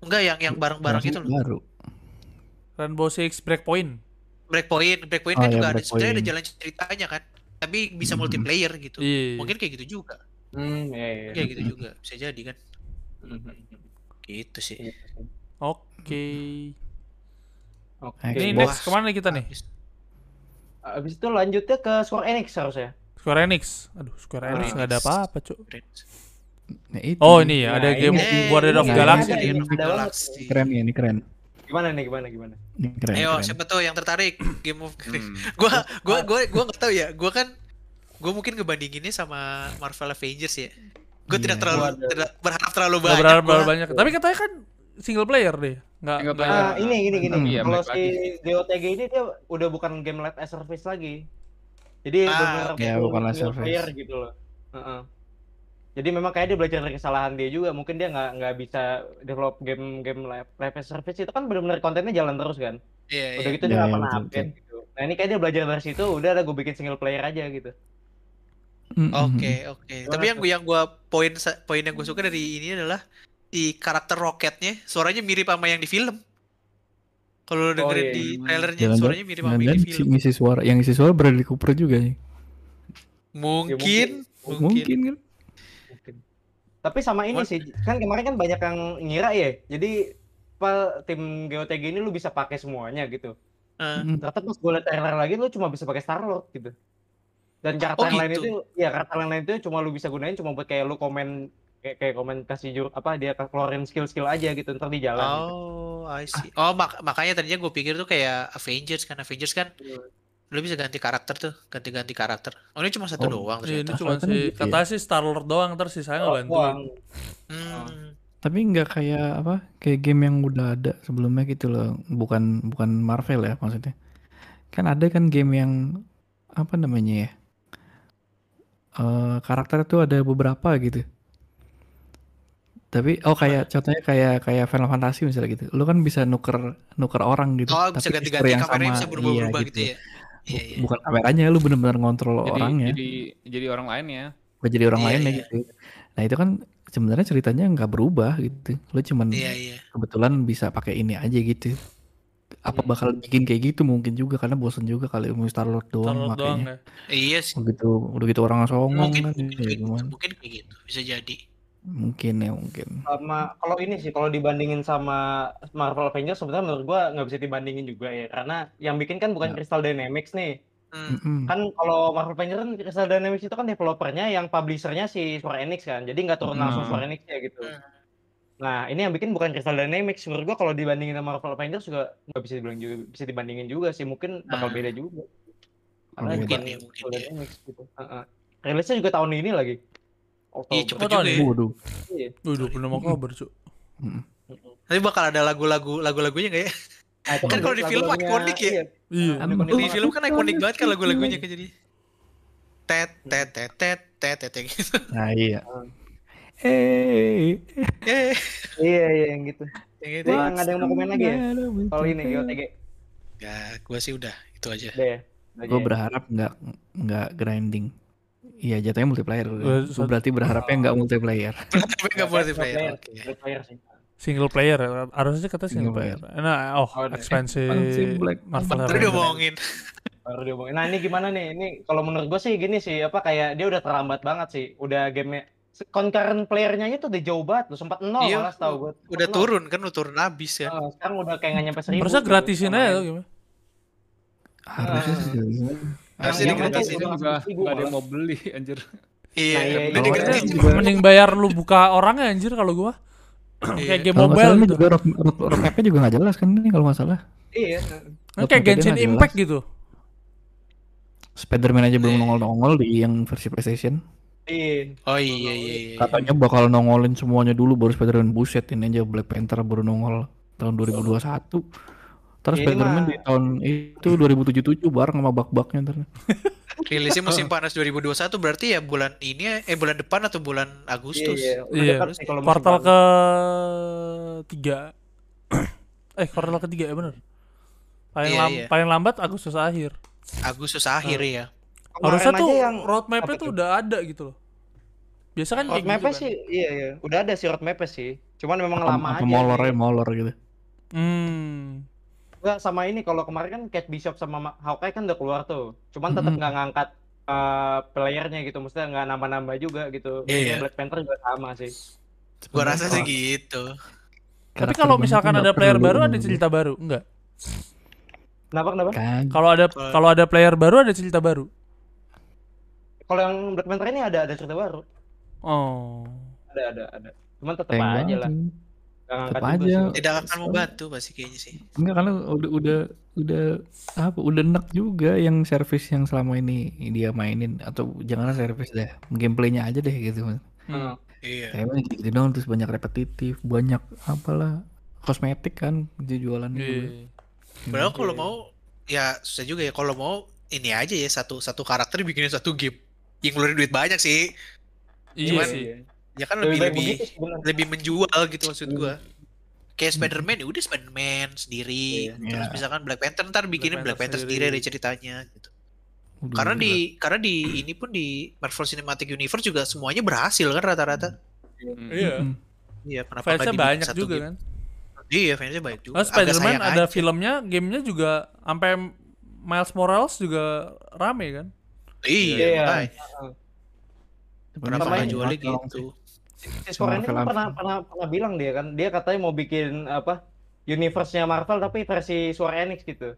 enggak yang yang bareng-bareng itu loh. Baru. Rainbow Six Breakpoint. Breakpoint, Breakpoint Oh, kan iya, juga ada sebenarnya ada Breakpoint. jalan ceritanya kan. Tapi bisa Hmm. multiplayer gitu. Iya. Mungkin kayak gitu juga. Hmm, iya iya. Kayak gitu juga. Bisa jadi kan. Mhm. Gitu sih. Gitu sih. Oke. Ini next ke mana kita nih? Habis. Abis itu lanjutnya ke Square Enix harusnya. Square Enix. Aduh, Square Enix nggak ada apa-apa, Cuk. Nah, itu. Oh, ini ya, Nah, ada game ini- Guardian of Galaxy. ini ada. Galaxy. Keren ya, ini keren. Gimana nih gimana gimana? Ini keren. Ayo, keren. siapa tuh yang tertarik Game of Hmm. gua gua gua gua nggak tahu ya. Gua kan gua mungkin ngebandinginnya sama Marvel Avengers ya. Gua Iya. tidak terlalu Gua ada- tidak berharap terlalu banyak. berharap gua. berharap banyak. Tapi katanya kan single player deh. Nggak Single player. Ah, ini gini gini. Hmm. Iya, Kalau si GOTG ini dia udah bukan game live as service lagi. Jadi Ah, benar. Ya, bukan live single service. player gitu loh. Heeh. Jadi memang kayak dia belajar dari kesalahan dia juga. Mungkin dia nggak nggak bisa develop game-game live, live as service itu kan benar-benar kontennya jalan terus kan. Iya, Udah iya. gitu Iya, dia nggak iya, pernah update gitu. Nah ini kayak dia belajar dari situ. Udah ada gue bikin single player aja gitu. Oke, oke. Gimana Tapi yang tuh? gua yang gua poin poin yang gue suka dari ini adalah di karakter roketnya suaranya mirip sama yang di film. Kalau lo dengerin iya. di trailernya Jangan-jangan- suaranya mirip sama yang di film. ngisi suara, yang ngisi suara Bradley Cooper juga nih. Mungkin, Ya, mungkin. Mungkin kan? Mungkin. Tapi sama ini sih, kan kemarin kan banyak yang ngira ya. Jadi apa tim GOTG ini lu bisa pakai semuanya gitu. Eh, Mm. Ternyata pas gue liat trailer lagi lu cuma bisa pakai Star Lord gitu. Dan karakter Oh, yang lain gitu? itu, ya karakter yang lain itu cuma lu bisa gunain cuma buat kayak lu komen kayak, kayak komen kasih jur apa dia keluarin skill-skill aja gitu ntar di jalan. gitu. Oh, I see. Oh, mak- makanya tadinya gue pikir tuh kayak Avengers kan Avengers kan lu bisa ganti karakter tuh, ganti-ganti karakter. Oh, ini cuma satu Oh, doang Iya, ini cuma Asalkan si gitu ya. kata sih Star Lord doang terus sisanya Oh, ngebantuin. wah, Hmm. Tapi nggak kayak apa? Kayak game yang udah ada sebelumnya gitu loh. Bukan bukan Marvel ya maksudnya. Kan ada kan game yang apa namanya ya? Eh karakter tuh ada beberapa gitu. Tapi oh kayak contohnya kayak kayak Final Fantasy misalnya gitu. Lu kan bisa nuker nuker orang gitu. Oh, tapi bisa ganti-ganti yang kameranya sama. bisa berubah-berubah Iya, gitu ya. Iya, iya. Bukan kameranya lu bener-bener ngontrol jadi orangnya. jadi jadi orang lain ya. Bukan jadi orang Iya, lain ya iya. gitu. Nah itu kan sebenarnya ceritanya nggak berubah gitu. Lo cuman Iya iya. kebetulan bisa pakai ini aja gitu. Apa Hmm. bakal bikin kayak gitu mungkin juga karena bosen juga kali mau Star Lord doang Star-Lord doang makanya. ya. Iya sih. Begitu udah gitu orang songong Mungkin kan mungkin ya gitu. gimana? Mungkin kayak gitu. Bisa jadi. Mungkin ya mungkin. sama kalau ini sih kalau dibandingin sama Marvel Avengers sebenarnya menurut gua nggak bisa dibandingin juga ya karena yang bikin kan bukan Ya. Crystal Dynamics nih Hmm. Mm-mm. kan kalau Marvel Avengers kan Crystal Dynamics itu kan developernya yang publishernya si Square Enix kan jadi nggak turun langsung Hmm. Square Enix ya gitu Hmm. nah ini yang bikin bukan Crystal Dynamics menurut gua kalau dibandingin sama Marvel Avengers juga nggak bisa dibilang juga bisa dibandingin juga sih mungkin bakal Ah. beda juga karena Mungkin ya, mungkin Crystal ya. Dynamics gitu Heeh. rilisnya juga tahun ini lagi Iya Oktober cepet Oh, juga tahun ya. Waduh. Iya. Wih, 26 Oktober, Cuk. Nanti bakal ada lagu-lagu lagu-lagunya nggak ya? Nah, itu Kan kalau di film ikonik ya? iya. Iya. Di film kan ikonik banget kan lagu-lagunya kan jadi. Tet tet tet tet tet tet gitu. Nah iya. Hmm. Eh, Eh, Iya iya yang gitu. yang gitu. Nggak ada yang mau komen lagi ya? Kalau ini GOTG Ya, gua sih udah itu aja. udah ya. Udah Gue ya? berharap nggak nggak grinding. Iya jatuhnya multiplayer. Gue satu- berarti berharapnya nggak multiplayer. Nggak player. Player, player sih. Single player ya. harusnya kata single Single player. Nah, oh, Oh, Black- Marvel udah bohongin. Baru diomongin. Nah ini gimana nih? Ini kalau menurut gue sih gini sih, apa kayak dia udah terlambat banget sih. Udah game concurrent playernya itu udah jauh banget loh, sempat nol Iya, malah tahu gue. Udah turun kan, udah turun habis ya. sekarang udah kayak nggak nyampe seribu. Harusnya gitu. gratisin aja tuh gimana? Harusnya sih. Harusnya udah juga nggak ada yang mau beli anjir. Iya, Nah, iya, mending iya. Mending bayar lu buka orangnya anjir kalau gua. Iya. kayak game mobile gitu. juga road, road, roadmap-nya juga nggak jelas kan ini kalau nggak salah. Iya. Kayak Genshin Impact gitu. Spider-Man aja belum Iya. nongol-nongol di yang versi PlayStation. Iya. Oh iya iya iya. Katanya bakal nongolin semuanya dulu baru Spider-Man buset ini aja Black Panther baru nongol tahun 2021. Terus Spider-Man di tahun itu 2077 bareng sama bug-bugnya ntar. Rilisnya musim panas 2021 berarti ya bulan ini eh bulan depan atau bulan Agustus. Iya, Iya. sih kalau Kuartal ke tiga. eh, kuartal ketiga ya bener. Paling, Iya, lam- iya. paling lambat Agustus akhir. Agustus akhir ya. Kemarin Harusnya tuh yang roadmap-nya tuh udah ada gitu loh. Biasa kan kayak gitu roadmap-nya kan. sih, iya iya, udah ada sih roadmap-nya sih. Cuman memang Apa, lama apa aja. molor ya molor gitu. Hmm. Enggak sama ini kalau kemarin kan Cat Bishop sama Ma- Hawkeye kan udah keluar tuh. Cuman tetap nggak ngangkat eh, playernya gitu, maksudnya nggak nambah-nambah juga gitu. Iya. Black Panther juga sama sih. Gua rasa sih gitu. Tapi kalau misalkan ada player baru ada cerita baru, enggak? Kenapa kenapa? Kan. Kalau ada Kalau- ada player baru ada cerita baru. Kalau yang Black Panther ini ada ada cerita baru. Oh. Ada ada ada. Cuman tetap aja lah. Juga aja. Tidak akan membantu pasti kayaknya sih. Enggak karena udah udah udah apa udah enak juga yang service yang selama ini dia mainin atau janganlah service deh gameplaynya aja deh gitu Hmm. Heeh. Iya. Kayaknya gitu dong terus banyak repetitif banyak apalah kosmetik kan gitu jualan Iya. Padahal kalau Iya. mau ya susah juga ya kalau mau ini aja ya satu satu karakter bikinin satu game yang ngeluarin duit banyak sih. Iya Cuman- sih. Ya kan Lebih lebih lebih lebih menjual gitu maksud Hmm. gua. Kayak Spider-Man ya udah Spider-Man sendiri. Iya. Terus Iya. misalkan Black Panther ntar bikinin Black Black Panther Panther sendiri ada ceritanya gitu. Udah, Karena udah. di karena di ini pun di Marvel Cinematic Universe juga semuanya berhasil kan rata-rata. Iya. Iya, kenapa Fansnya banyak satu juga game? kan. Iya, fansnya banyak juga. Oh, Spider-Man ada aja. filmnya, gamenya juga sampai Miles Morales juga rame kan. Iya, Iya. makanya. Kenapa nggak jualnya gitu? Si Square Enix Marvel kan pernah pernah pernah bilang dia kan, dia katanya mau bikin apa? Universe-nya Marvel tapi versi Square Enix gitu.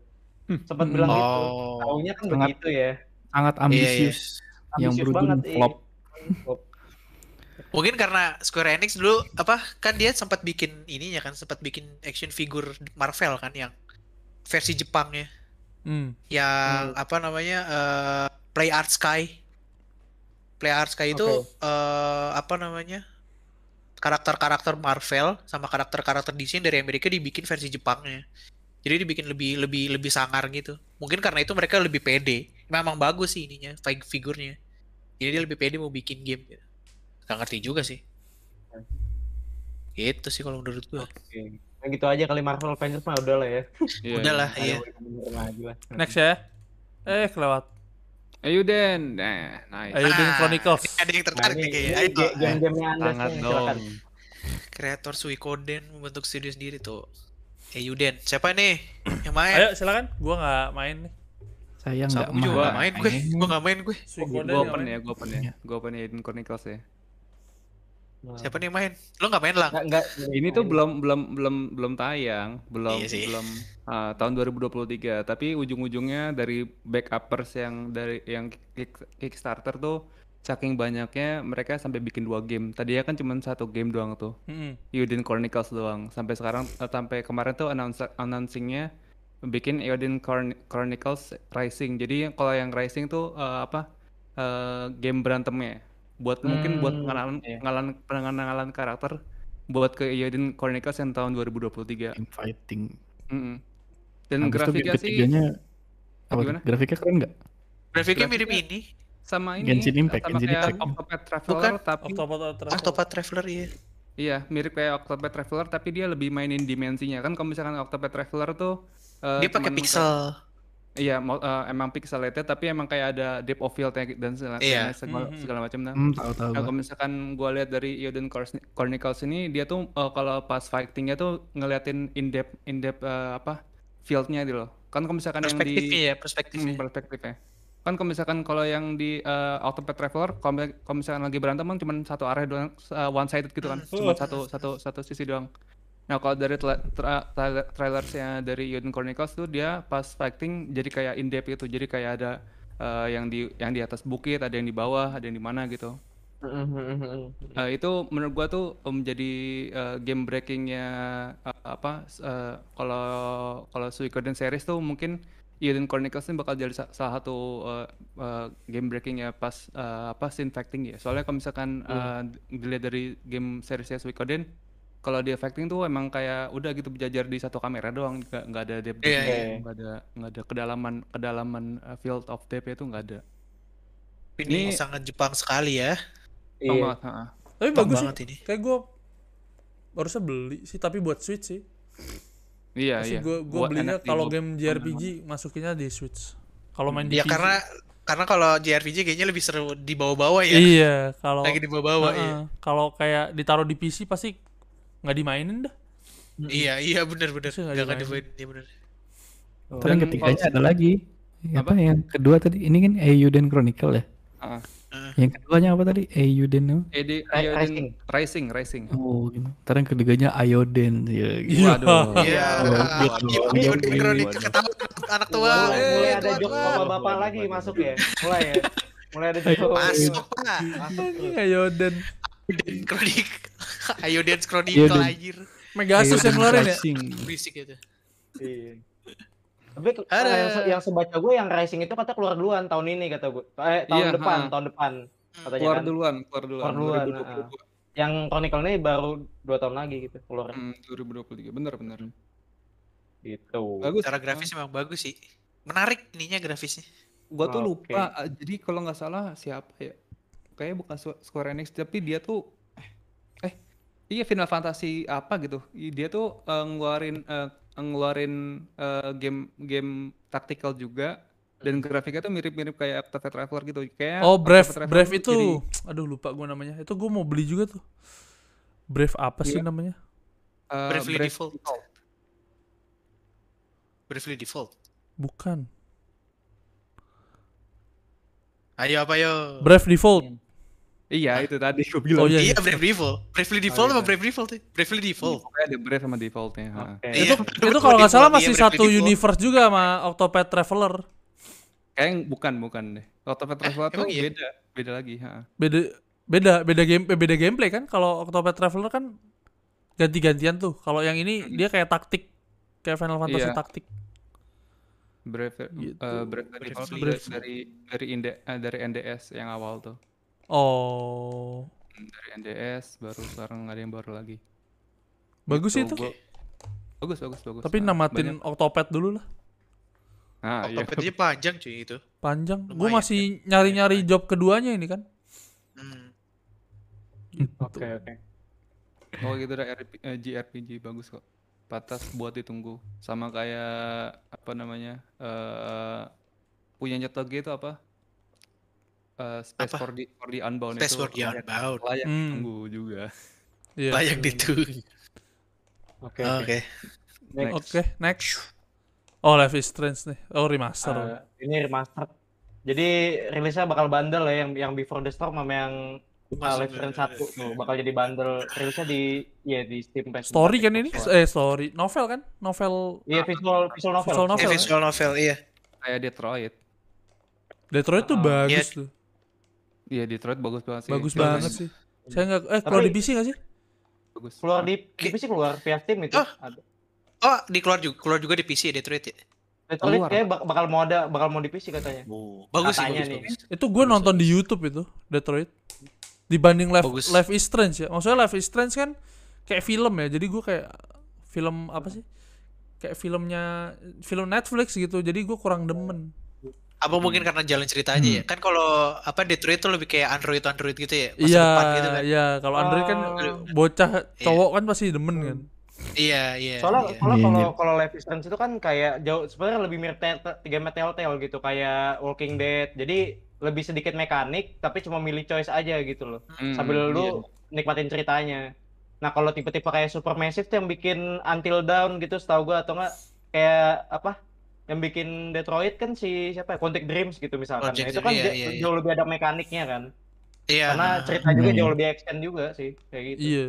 Sempat Hmm. bilang gitu. Oh. Taunya kan Sangat- begitu ya. sangat ambisius yang Ambisius berujung banget, iya. flop Mungkin karena Square Enix dulu apa kan dia sempat bikin ininya kan sempat bikin action figure Marvel kan yang versi Jepangnya Hmm. yang apa namanya eh, Play Art Sky. Play Art Sky itu Oke. eh, apa namanya? Karakter-karakter Marvel sama karakter-karakter DC yang dari Amerika dibikin versi Jepangnya. Jadi dibikin lebih lebih lebih sangar gitu. Mungkin karena itu mereka lebih pede. Memang bagus sih ininya, fig- figurnya. Jadi dia lebih pede mau bikin game gitu. Gak ngerti juga sih. Gitu sih kalau menurut gua. Oke. Nah, gitu aja kali Marvel Avengers mah udah lah ya. Iya, Udah iya. yang bener lagi lah. Next ya. Eh, kelewat. Ayuden. Nah, nice. Ayo Ayuden Ah, Chronicles. Ada yang tertarik nih kayaknya. ini Ayo, ga- game-gamenya anda Sangat nih, dong. silakan. kreator Suikoden membentuk studio sendiri tuh. Eiyuden. Siapa nih yang main? Ayo silakan. Gua nggak main nih. Sayang nggak main gue. main. Gue nggak main gue. Suikoden Gue yang open main. ya, gue open ya. Gue open Ayuden Chronicles ya. Siapa nih yang main? Lo nggak main lah? Nggak, nggak, Ini tuh belum belum belum belum tayang, belum Iya sih. belum ah, tahun 2023, tapi ujung-ujungnya dari backupers yang dari yang kick- Kickstarter tuh saking banyaknya mereka sampai bikin dua game. Tadinya kan cuma satu game doang tuh. Mm-mm. Euden Chronicles doang. Sampai sekarang eh, sampai kemarin tuh announce announcingnya bikin Euden Chron- Chronicles Rising. Jadi kalau yang Rising tuh eh, apa? eh, game berantemnya. Buat mungkin buat Hmm, pengenalan iya. pengenalan pengenalan karakter buat ke Euden Chronicles yang tahun 2023. Game fighting. Mm-mm. Dan Habis grafiknya sih ketiganya apa? Gimana? Grafiknya keren nggak? Grafiknya mirip ini. sama ini Genshin Impact, sama Genshin kayak Impact. Octopath Traveler Bukan. tapi Octopath Traveler. Octopath Traveler iya. Iya, mirip kayak Octopath Traveler tapi dia lebih mainin dimensinya. Kan kalau misalkan Octopath Traveler tuh eh, Dia pakai pixel. Iya, mau, eh, emang pixelated tapi emang kayak ada depth of field dan segala, Iya. segala, Mhm. segala macam nah. Hmm, tahu tahu. Nah, kalau misalkan gua lihat dari Euden Chron- Chronicles ini dia tuh eh, kalau pas fightingnya tuh ngeliatin in depth in depth eh, apa fieldnya gitu loh. Kan kalau misalkan yang di Perspektifnya ya, Hmm, perspektifnya. perspektifnya. Kan kalau misalkan kalau yang di uh, Octopath Traveler, kalau mi- kalau misalkan lagi berantem kan cuma satu area doang, uh, one sided gitu kan, cuma satu satu satu sisi doang. Nah kalau dari tra- tra- trailer trailersnya dari Euden Chronicles tuh dia pas fighting jadi kayak in depth itu, jadi kayak ada uh, yang di yang di atas bukit, ada yang di bawah, ada yang di mana gitu. Uh, itu menurut gua tuh um, menjadi uh, game breakingnya uh, apa uh, kalau kalau Suikoden series tuh mungkin Eden Chronicles ini bakal jadi sa- salah satu uh, uh, game breakingnya pas uh, apa scene fighting ya. Soalnya kalau misalkan uh, dilihat dari game seriesnya Suikoden kalau dia fighting tuh emang kayak udah gitu berjajar di satu kamera doang nggak nggak ada depth Iya, gitu, iya. nggak ada nggak ada kedalaman kedalaman uh, field of depth itu nggak ada Ini Ini- sangat Jepang sekali ya. Iya. banget, ha-ha. Tapi Jepang bagus banget sih. ini. Kayak gue harusnya beli sih, tapi buat Switch sih. iya Pasti iya gue gue belinya di kalau game JRPG masukinnya di Switch. Kalau main di Ya PC. karena karena kalau JRPG kayaknya lebih seru di bawah-bawah ya. Iya, kalau Lagi di bawah-bawah iya. Heeh. kalau kayak ditaruh di PC pasti nggak dimainin dah. Iya, iya benar-benar. Bisa nggak Enggak dimainin. dimainin, iya benar. Terus yang Dan ketiganya ada lagi. Apa? yang kedua tadi? Ini kan Eiyuden Chronicle ya. Ah. Yang keduanya apa tadi? Eiyuden apa? Edi, Rising. Rising, Rising. Oh, gitu. Ntar yang ketiganya Ayoden. Ya, gitu. Iya. Waduh. Iya, Waduh, iya, iya, kronik waduh. ketawa anak tua. mulai, Eh, mulai ada jok bapak-bapak lagi masuk ya mulai ya mulai ada jok Masuk, Pak. Ini Ayoden. Dan kronik. Ayo dance kronik Iya, anjir. Megasus yang ngeluarin ya. Rising. Berisik itu. Iya. Tapi Ada. yang, se- yang sebaca gue yang Rising itu kata keluar duluan tahun ini kata gue. Eh tahun Iya, depan, ha. tahun depan katanya Keluar kan. duluan, keluar duluan. Keluar duluan, 2022. Yang Chronicle ini baru dua tahun lagi gitu keluar Hmm, 2023. Bener, bener. gitu. Bagus. Cara grafis memang bagus sih. Menarik ininya grafisnya. Gua tuh Oke. lupa. ah, Jadi kalau nggak salah siapa ya? Kayaknya bukan Squ- Square Enix, tapi dia tuh eh iya Final Fantasy apa gitu. Dia tuh eh, ngeluarin eh, ngeluarin eh, game game tactical juga dan grafiknya tuh mirip-mirip kayak Octopath Traveler gitu. Kayak Oh, Brave, Brave itu. jadi, Aduh, lupa gue namanya. Itu gue mau beli juga tuh. Brave apa sih Iya. namanya? eh, Bravely Brave Default. Bravely Default. Bukan. Ayo apa yo? Brave Default. Iya, itu tadi gue bilang. Oh iya. Iya, Bravely Default. Bravely Default iya. sama Bravely Default. ya? Bravely Default. Pokoknya ada Brave sama defaultnya. Oke. Iya, Itu betul, itu kalau nggak salah masih iya, satu Default. universe juga sama Octopath Traveler. Kayaknya bukan, bukan deh. Octopath Traveler tuh emang iya? beda, beda lagi. ha. Beda beda beda game eh, beda gameplay kan. Kalau Octopath Traveler kan ganti-gantian tuh. Kalau yang ini dia kayak taktik kayak Final Fantasy Iya. taktik. Brave, Gitu. eh, Brave dari Brave dari Brave. dari dari, Inde- eh, dari NDS yang awal tuh. Oh. Dari NDS baru sekarang ada yang baru lagi. Bagus Gitu, itu. gua- Bagus, bagus, bagus. Tapi Nah, namatin banyak- Octopath dulu lah. Ah, iya. Octopath-nya panjang cuy itu. Panjang. Gue masih nyari-nyari job keduanya ini kan. Hmm. Oke oke. Oh gitu ada RP, eh, JRPG bagus kok. Patas buat ditunggu. Sama kayak apa namanya? eh punya Toge itu apa? eh, Space Apa? for the for the Unbound Space itu for the layak, Unbound. layak Hmm. ditunggu juga. Iya. Banyak itu. Oke. Oke. Next. Oke, next. Oh, Life is Strange nih. Oh, remaster. Eh, ini remaster. Jadi rilisnya bakal bundle ya yang yang Before the Storm sama yang is Strange 1 tuh bakal jadi bundle. Rilisnya di ya di Steam PS4, story kan ini? Eh, story. Novel kan? Novel Iya visual visual novel. Visual Eh, novel. visual novel, iya. Kayak Detroit. Detroit tuh Ah, bagus iya. tuh. Iya Detroit bagus banget sih. Bagus Bagus. banget sih. Saya nggak eh keluar di PC nggak sih? Bagus. Keluar di di PC keluar via Steam itu. Oh. Oh, di keluar juga, keluar juga di PC ya Detroit ya. Detroit Keluar. kayak bak- bakal mau ada bakal mau di PC katanya. Oh, bagus sih, Katanya bagus, nih. bagus. Itu gue nonton di YouTube itu Detroit. Dibanding Life Bagus. Life is Strange ya. Maksudnya Life is Strange kan kayak film ya. Jadi gue kayak film apa sih? Kayak filmnya film Netflix gitu. Jadi gue kurang demen. Apa mungkin karena jalan cerita aja ya? Kan kalau apa Detroit tuh lebih kayak Android Android gitu ya, masa Iya, depan gitu kan. iya. Kalau Android kan Oh. bocah Iya. cowok kan pasti demen kan. Iya, iya. Soalnya iya. Iya, kalau iya. kalau Life is Strange itu kan kayak jauh sebenarnya lebih mirip game Telltale gitu kayak Walking Dead. Jadi lebih sedikit mekanik tapi cuma milih choice aja gitu loh. Hmm, Sambil iya. lu nikmatin ceritanya. Nah, kalau tipe-tipe kayak Supermassive tuh yang bikin Until Dawn gitu setahu gua atau enggak kayak apa? Yang bikin Detroit kan si siapa ya? Quantic Dreams gitu misalkan. Quantic Nah, itu kan iya, iya, iya. jauh lebih ada mekaniknya kan. Iya. Karena cerita juga Iya, jauh iya. lebih extend juga sih kayak gitu. Iya.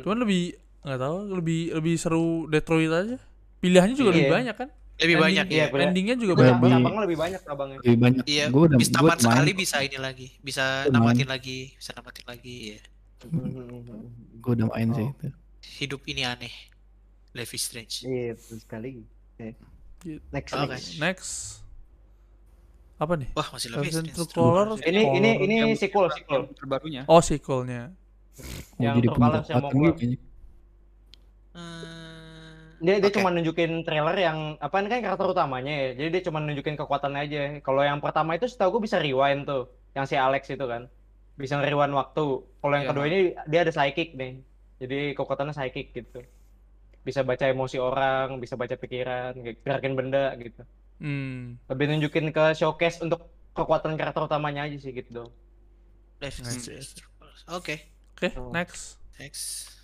Cuman lebih nggak tahu lebih lebih seru Detroit aja. Pilihannya juga Iya. lebih banyak kan? Lebih Ending- banyak iya, ya. Endingnya juga Lebih- banyak. Cabang cabangnya lebih banyak cabangnya. lebih banyak Iya, gue udah bisa gue tamat sekali bisa ini lagi, bisa Udah namatin main. lagi, bisa namatin lagi ya. gue udah main sih Oh. itu Hidup ini aneh. Life is strange. Iya, betul sekali. Oke. Gitu. Next, Oke. next. Next. Apa nih? Wah, masih Life is strange. Color. Ini ini ini Yang- sequel, yang sequel. terbarunya. Oh, sequelnya. Yang penjahat yang mau kayaknya. Hmm, Dia dia oke. cuma nunjukin trailer yang apa ini kan karakter utamanya ya. Jadi dia cuma nunjukin kekuatannya aja. Kalau yang pertama itu setahu gue bisa rewind tuh, yang si Alex itu kan. Bisa rewind waktu. Kalau yang Iya. kedua ini dia ada psychic nih. Jadi kekuatannya psychic gitu. Bisa baca emosi orang, bisa baca pikiran, gerakin benda gitu. Hmm. Lebih nunjukin ke showcase untuk kekuatan karakter utamanya aja sih gitu. Oke, Oke, Oh. next. next.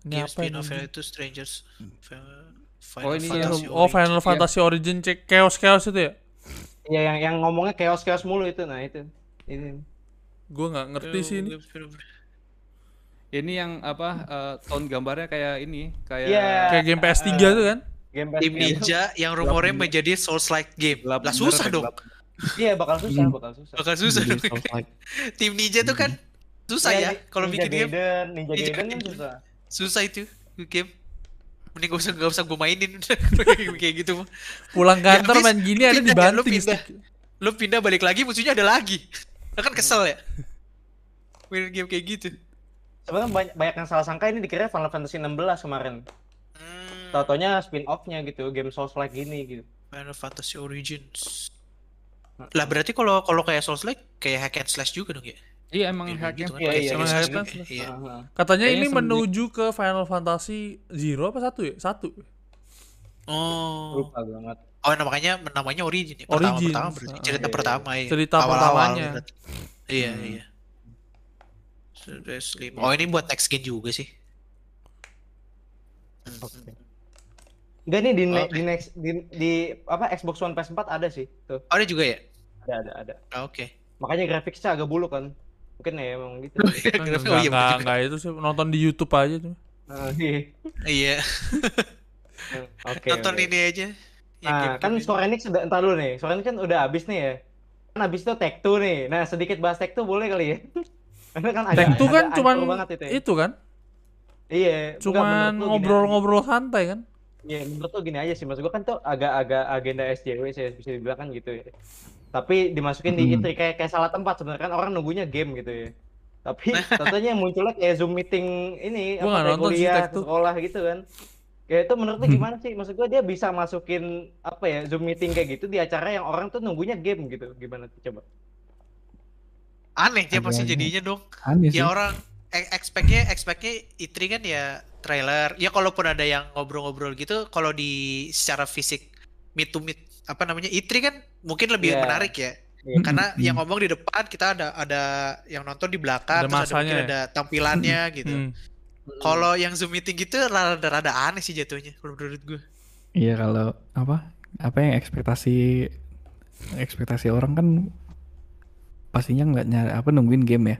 Ini Game apa spin ini? off itu Strangers. Final Oh, ini Fantasy Oh, Final Origin. Fantasy Origin cek chaos chaos itu ya? Iya yang yang ngomongnya chaos-chaos mulu itu. Nah, itu. Ini. Gue nggak ngerti sih ini. Ini yang apa eh, tone gambarnya kayak ini, kayak Iya. Kayak game PS3 Eh, tuh kan? Game Tim PS3. Ninja yang rumornya menjadi Souls-like game. gelap Lah susah dong. Iya, bakal susah, Hmm. bakal susah. Bakal susah dong. Souls-like. Tim Ninja tuh kan susah Iya, ya Ni- kalau Ninja bikin game. Gaiden, Ninja Ninja Gaiden kan Gaiden. susah. Susah itu game. Mending gak usah gak usah gue mainin kayak kayak gitu. Pulang Ya, kantor habis main gini ada dibanting lu pindah. Lu pindah balik lagi musuhnya ada lagi. Lu kan kesel ya. Main game kayak gitu. Sebenarnya banyak, banyak yang salah sangka ini dikira Final Fantasy 16 kemarin. Hmm, Tau-taunya spin-off-nya gitu, game Souls like gini gitu. Final Fantasy Origins. Lah berarti kalau kalau kayak Souls like kayak hack and slash juga dong ya? Iya emang Kayak hack gitu and kan, Iya, kayak iya, hack emang slash. Iya. Aha. Katanya Kayaknya ini menuju ke Final Fantasy Zero apa satu ya? Satu. Oh. Lupa banget. Oh namanya namanya Origin ya. Pertama Origins. pertama berarti cerita iya, pertama ya. Cerita Awal-awal pertamanya. berarti. Iya Hmm. iya. Sudah slim. Oh ini buat next gen juga sih. Oke. Enggak nih di, ne- Oke. di next di, di apa Xbox One PS4 ada sih tuh. Oh, ada juga ya? Ada ada ada. Ah, Oke. Makanya grafiknya agak buluk kan. Mungkin ya emang gitu. Kan Kenapa? Nggak Oh iya betul nggak juga. nggak itu sih nonton di YouTube aja tuh. Nah, iya. Iya. Oke. Nonton ini aja. Nah, kan ini. Square Enix udah entar dulu nih. Square Enix kan udah habis nih ya. Kan habis itu Take Two nih. Nah, sedikit bahas Take Two boleh kali ya? Karena kan Tank tuh kan cuman itu. ya. itu kan? Iya, enggak, Cuman lu ngobrol-ngobrol santai kan? Iya, menurut tuh gini aja sih. Maksud gua kan tuh agak-agak agenda SJW sih bisa dibilang kan gitu ya. Tapi dimasukin di Hmm. itu kayak kayak salah tempat sebenarnya kan orang nunggunya game gitu ya. Tapi katanya munculnya kayak Zoom meeting ini Gua nggak kayak sih kuliah, Two. sekolah gitu kan. Ya itu menurut lu gimana sih? Maksud gua dia bisa masukin apa ya Zoom meeting kayak gitu di acara yang orang tuh nunggunya game gitu. Gimana tuh coba? aneh dia pasti jadinya dong. Aneh sih. Ya orang e- expect-nya expect-nya E3 kan ya trailer. Ya kalaupun ada yang ngobrol-ngobrol gitu kalau di secara fisik meet to meet apa namanya E3 kan mungkin lebih Iya. menarik ya. Karena Hmm. yang ngomong di depan kita ada ada yang nonton di belakang, Ada terus ada mungkin ya? ada tampilannya gitu. Hmm. Kalau yang Zoom meeting gitu rada-rada aneh sih jatuhnya kalau menurut gue. Iya kalau apa apa yang ekspektasi ekspektasi orang kan pastinya nggak nyari apa nungguin game ya.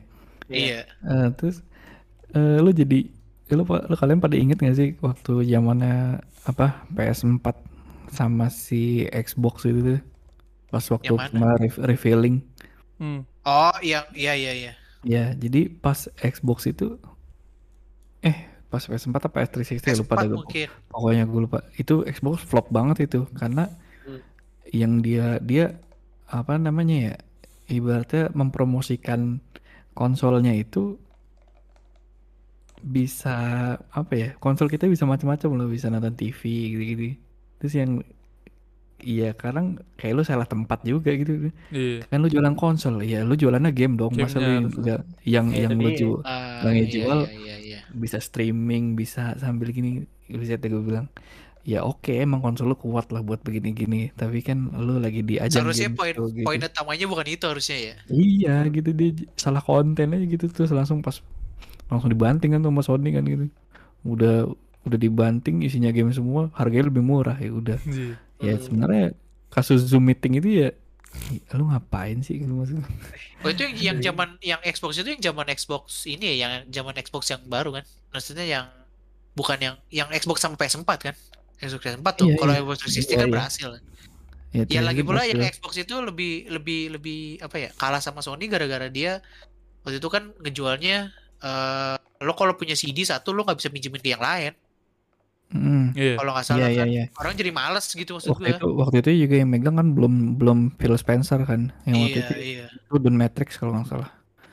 Iya. Eh, terus eh, lu jadi lu, pa- lu kalian pada inget gak sih waktu zamannya apa PS4 sama si Xbox itu tuh pas waktu Yang mana? kemarin re- revealing Hmm. Oh, yang iya iya iya. ya jadi pas Xbox itu eh pas PS4 apa PS360 lupa PS4 deh gue pokoknya gue lupa itu Xbox flop banget itu karena Hmm. yang dia dia apa namanya ya ibaratnya mempromosikan konsolnya itu bisa apa ya konsol kita bisa macam-macam loh bisa nonton TV gitu-gitu terus yang iya sekarang kayak lu salah tempat juga gitu Iya. kan lu jualan konsol ya lu jualannya game dong masa lu Gamenya yang, Ya, yang lu jual Ah, Yang iya, jual. iya iya iya. bisa streaming bisa sambil gini bisa gue bilang ya oke emang konsol lu kuat lah buat begini-gini tapi kan lu lagi di ajang Seharusnya game poin gitu. poin utamanya bukan itu harusnya ya. iya gitu dia salah konten aja gitu terus langsung pas langsung dibanting kan tuh sama Sony kan gitu udah udah dibanting isinya game semua harganya lebih murah ya udah Iya. ya sebenarnya kasus zoom meeting itu ya lu ngapain sih gitu maksudnya Oh itu yang yang Iya. zaman yang Xbox itu yang zaman Xbox ini ya, yang zaman Xbox yang baru kan? Maksudnya yang bukan yang yang Xbox sama PS4 kan? Xbox PS4 tuh. Iya, Kalau iya. Xbox 360 Iya, kan iya. berhasil. ya, Ya lagi pula yang Xbox itu lebih lebih lebih apa ya? Kalah sama Sony gara-gara dia waktu itu kan ngejualnya eh lo kalau punya CD satu lo nggak bisa minjemin ke yang lain. Mm, Iya. Kalau nggak salah iya kan iya orang jadi males gitu maksud waktu gue. itu waktu itu juga yang megang kan belum belum Phil Spencer kan yang waktu Iya itu iya itu Don Matrix kalau nggak salah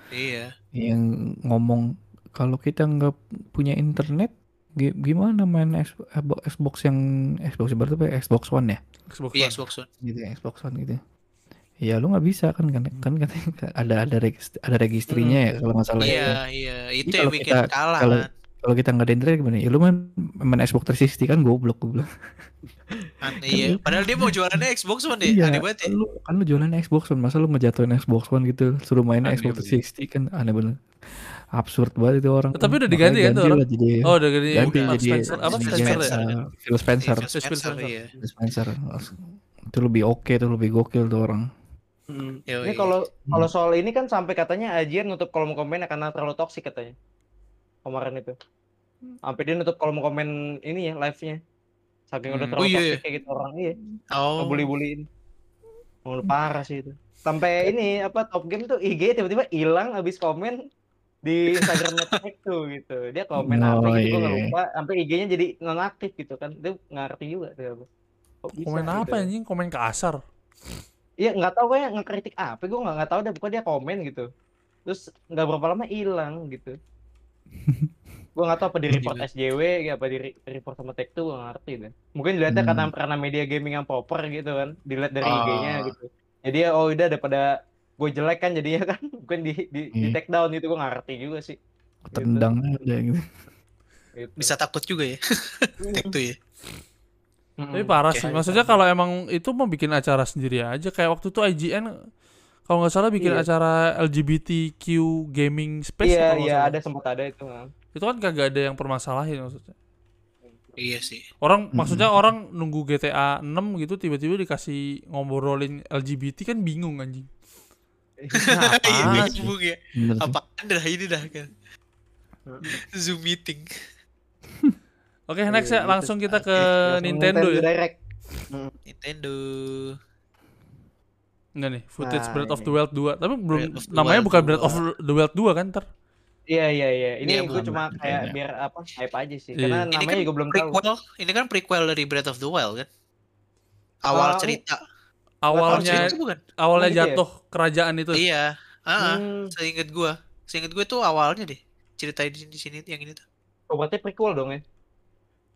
iya. yang ngomong kalau kita nggak punya internet gi- gimana main Xbox Xbox yang Xbox baru tuh apa ya? Xbox One ya Xbox Iya One. Xbox One. gitu ya, Xbox One gitu ya lu nggak bisa kan kan kan katanya ada ada ada registrinya ya kalau nggak salah ya. Iya iya itu Jadi yang bikin kita- kalah kalau kan. Kalau kita nggak ada internet gimana ya lu main main Xbox 360 kan goblok gue bilang Aneh, iya. Padahal dia mau jualannya Xbox One deh. iya Aneh banget ya. kan lu kan lu jualan Xbox One masa lu ngejatuhin Xbox One gitu suruh main Aneh Xbox bener. 360 kan aneh bener absurd banget itu orang Tapi udah diganti kan tuh orang? jadi Oh, udah ganti ganti jadi Spencer. Apa Spencer ya? Spencer, Phil Iya, Spencer Phil Spencer, Spencer, iya. Phil Spencer itu lebih oke tuh lebih gokil tuh orang Hmm. Ini kalau kalau soal ini kan sampai katanya Ajian nutup kolom komen karena terlalu toksik katanya. Kemarin itu. Sampai dia nutup kolom komen ini ya live-nya. Saking udah Hmm. terlalu Oh, iya, iya. kayak gitu orang iya. Oh. Ngebully-buliin. Oh, parah sih itu. Sampai ini apa top game tuh IG tiba-tiba hilang abis komen di Instagram Netflix tuh gitu. Dia komen Oh, apa gitu gue iya. lupa. Sampai IG-nya jadi nonaktif gitu kan. Itu nggak ngerti juga tuh. Kok bisa Komen gitu apa ya? anjing? Komen kasar. Iya nggak tahu kayak ngekritik apa, gue nggak nggak tahu deh. Pokoknya dia komen gitu. Terus nggak berapa lama hilang gitu. Gue nggak tahu apa di report SJW, apa di re- report sama Tech tuh gue ngerti deh. Mungkin dilihatnya Hmm. karena karena media gaming yang proper gitu kan, dilihat dari Ah. IG-nya gitu. Jadi ya, oh udah daripada gue jelek kan jadinya kan, mungkin di di, di Iya. take down itu gue ngerti juga sih. tendang aja gitu Gitu. Bisa takut juga ya. Itu ya. Mm-mm. Tapi parah Oke. sih. Maksudnya kalau emang itu mau bikin acara sendiri aja kayak waktu itu IGN kalau nggak salah bikin Iya. acara LGBTQ gaming space Iya iya salah. ada sempat ada itu. Nah. Itu kan kagak ada yang permasalahin maksudnya. Iya sih. Orang Mm-mm. maksudnya orang nunggu GTA 6 gitu tiba-tiba dikasih ngobrolin LGBT kan bingung anjing. Iya, bingung ya. Apa dah ini dah kan. Zoom meeting. Oke, next ya Iya, langsung kita ke Langsung Nintendo ya. Direct. Nintendo. Enggak nih, footage Nah, Breath of ini. the Wild 2. Tapi belum namanya bukan Breath 2. of the Wild 2 kan ter. Iya iya iya. Ini Iya, gue cuma kayak Iya. biar apa hype aja sih. Iya. Karena Ini namanya kan juga belum tahu. prequel. Ini kan prequel dari Breath of the Wild kan. Awal Oh, cerita. Awalnya Awal cerita bukan? awalnya Oh, gitu ya? jatuh kerajaan itu. Iya. Ah, Hmm, seinget gua. Seinget gue tuh awalnya deh. Ceritain di sini, di sini yang ini tuh. oh, berarti prequel dong ya?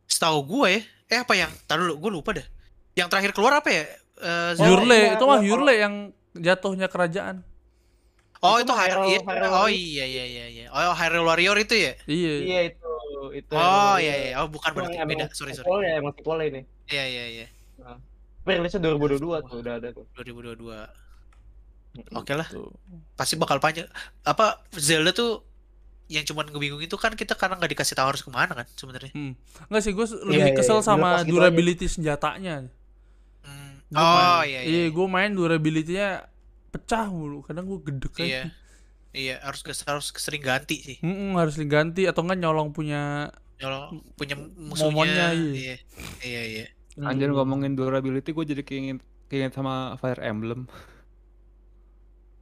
Setahu gue ya. Eh apa yang? Tar dulu, gue lupa dah. Yang terakhir keluar apa ya? Eh, Oh, Hyrule, iya, itu mah iya, Hyrule yang jatuhnya kerajaan. Oh Itu Hyrule, Hyrule Oh Warrior. iya iya iya iya. Oh Hyrule Warrior itu ya? Iya. Iya itu itu. Oh iya iya. Oh bukan berarti yang beda. emang Sorry sorry. sequel ya emang sequel ini. Iya iya iya. Tapi rilisnya 2022 tuh udah ada tuh. 2022. Oke lah, Tuh. pasti bakal panjang. Apa Zelda tuh yang cuman ngebingung itu kan kita karena nggak dikasih tahu harus ke mana kan sebenarnya. Hmm. Enggak sih, gue lebih iya, kesel iya. sama gitu durability senjatanya. Hmm. Gua Oh main- iya Iya, iya. gue main durability-nya pecah mulu. Kadang gue gedek Iya. aja. Iya, harus harus sering ganti sih. Mm-mm, harus diganti atau enggak nyolong punya Kalau punya Momonnya, musuhnya. iya. Iya. Iya, iya. Anjir ngomongin durability gue jadi keinget keinget sama Fire Emblem.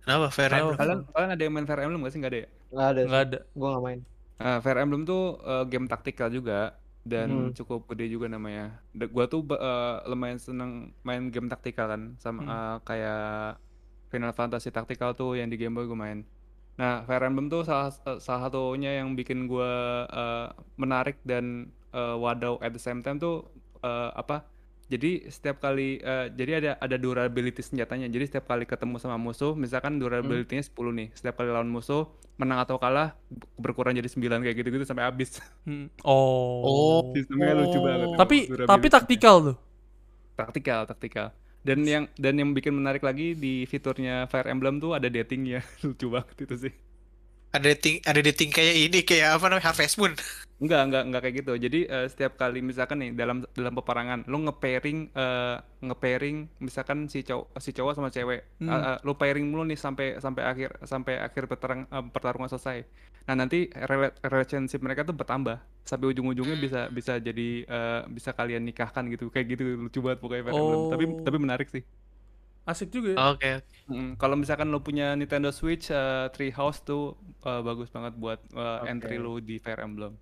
Kenapa Fire? Emblem? Kalian kalian ada yang main Fire Emblem gak sih? Gak ada ya? Nggak ada. nggak ada. Gua nggak main. Nah, Fire Emblem tuh eh, game taktikal juga dan Hmm. cukup gede juga namanya. Da- Gua tuh eh, lumayan seneng main game taktikal kan sama Hmm. eh, kayak Final Fantasy taktikal tuh yang di Game Boy gue main. Nah, Fire Emblem tuh salah eh, salah satunya yang bikin gua eh, menarik dan eh, wadaw at the same time tuh eh, apa? Jadi setiap kali eh, jadi ada ada durability senjatanya. Jadi setiap kali ketemu sama musuh, misalkan durability-nya 10 nih. Setiap kali lawan musuh menang atau kalah berkurang jadi 9 kayak gitu-gitu sampai habis. Hmm. Oh. Oh. Sistemnya lucu banget. Tapi tapi taktikal tuh. taktikal, taktikal. Dan yang dan yang bikin menarik lagi di fiturnya Fire Emblem tuh ada datingnya. lucu banget itu sih. Ada dating ada dating kayak ini kayak apa namanya Harvest Moon. Enggak, enggak, enggak kayak gitu. Jadi eh, setiap kali misalkan nih dalam dalam peperangan, lu nge-pairing eh, nge-pairing misalkan si cowok si cowok sama cewek. Hmm. Eh, eh, lu pairing mulu nih sampai sampai akhir sampai akhir pertarung, eh, pertarungan selesai. Nah, nanti rela- relationship mereka tuh bertambah sampai ujung-ujungnya bisa bisa jadi eh, bisa kalian nikahkan gitu. Kayak gitu lucu banget pokoknya Emblem. Tapi Oh. tapi menarik sih. Asik juga ya. Oke. Mm, kalau misalkan lo punya Nintendo Switch, eh, Treehouse tuh eh, bagus banget buat eh, Oke. entry lo di Fire Emblem.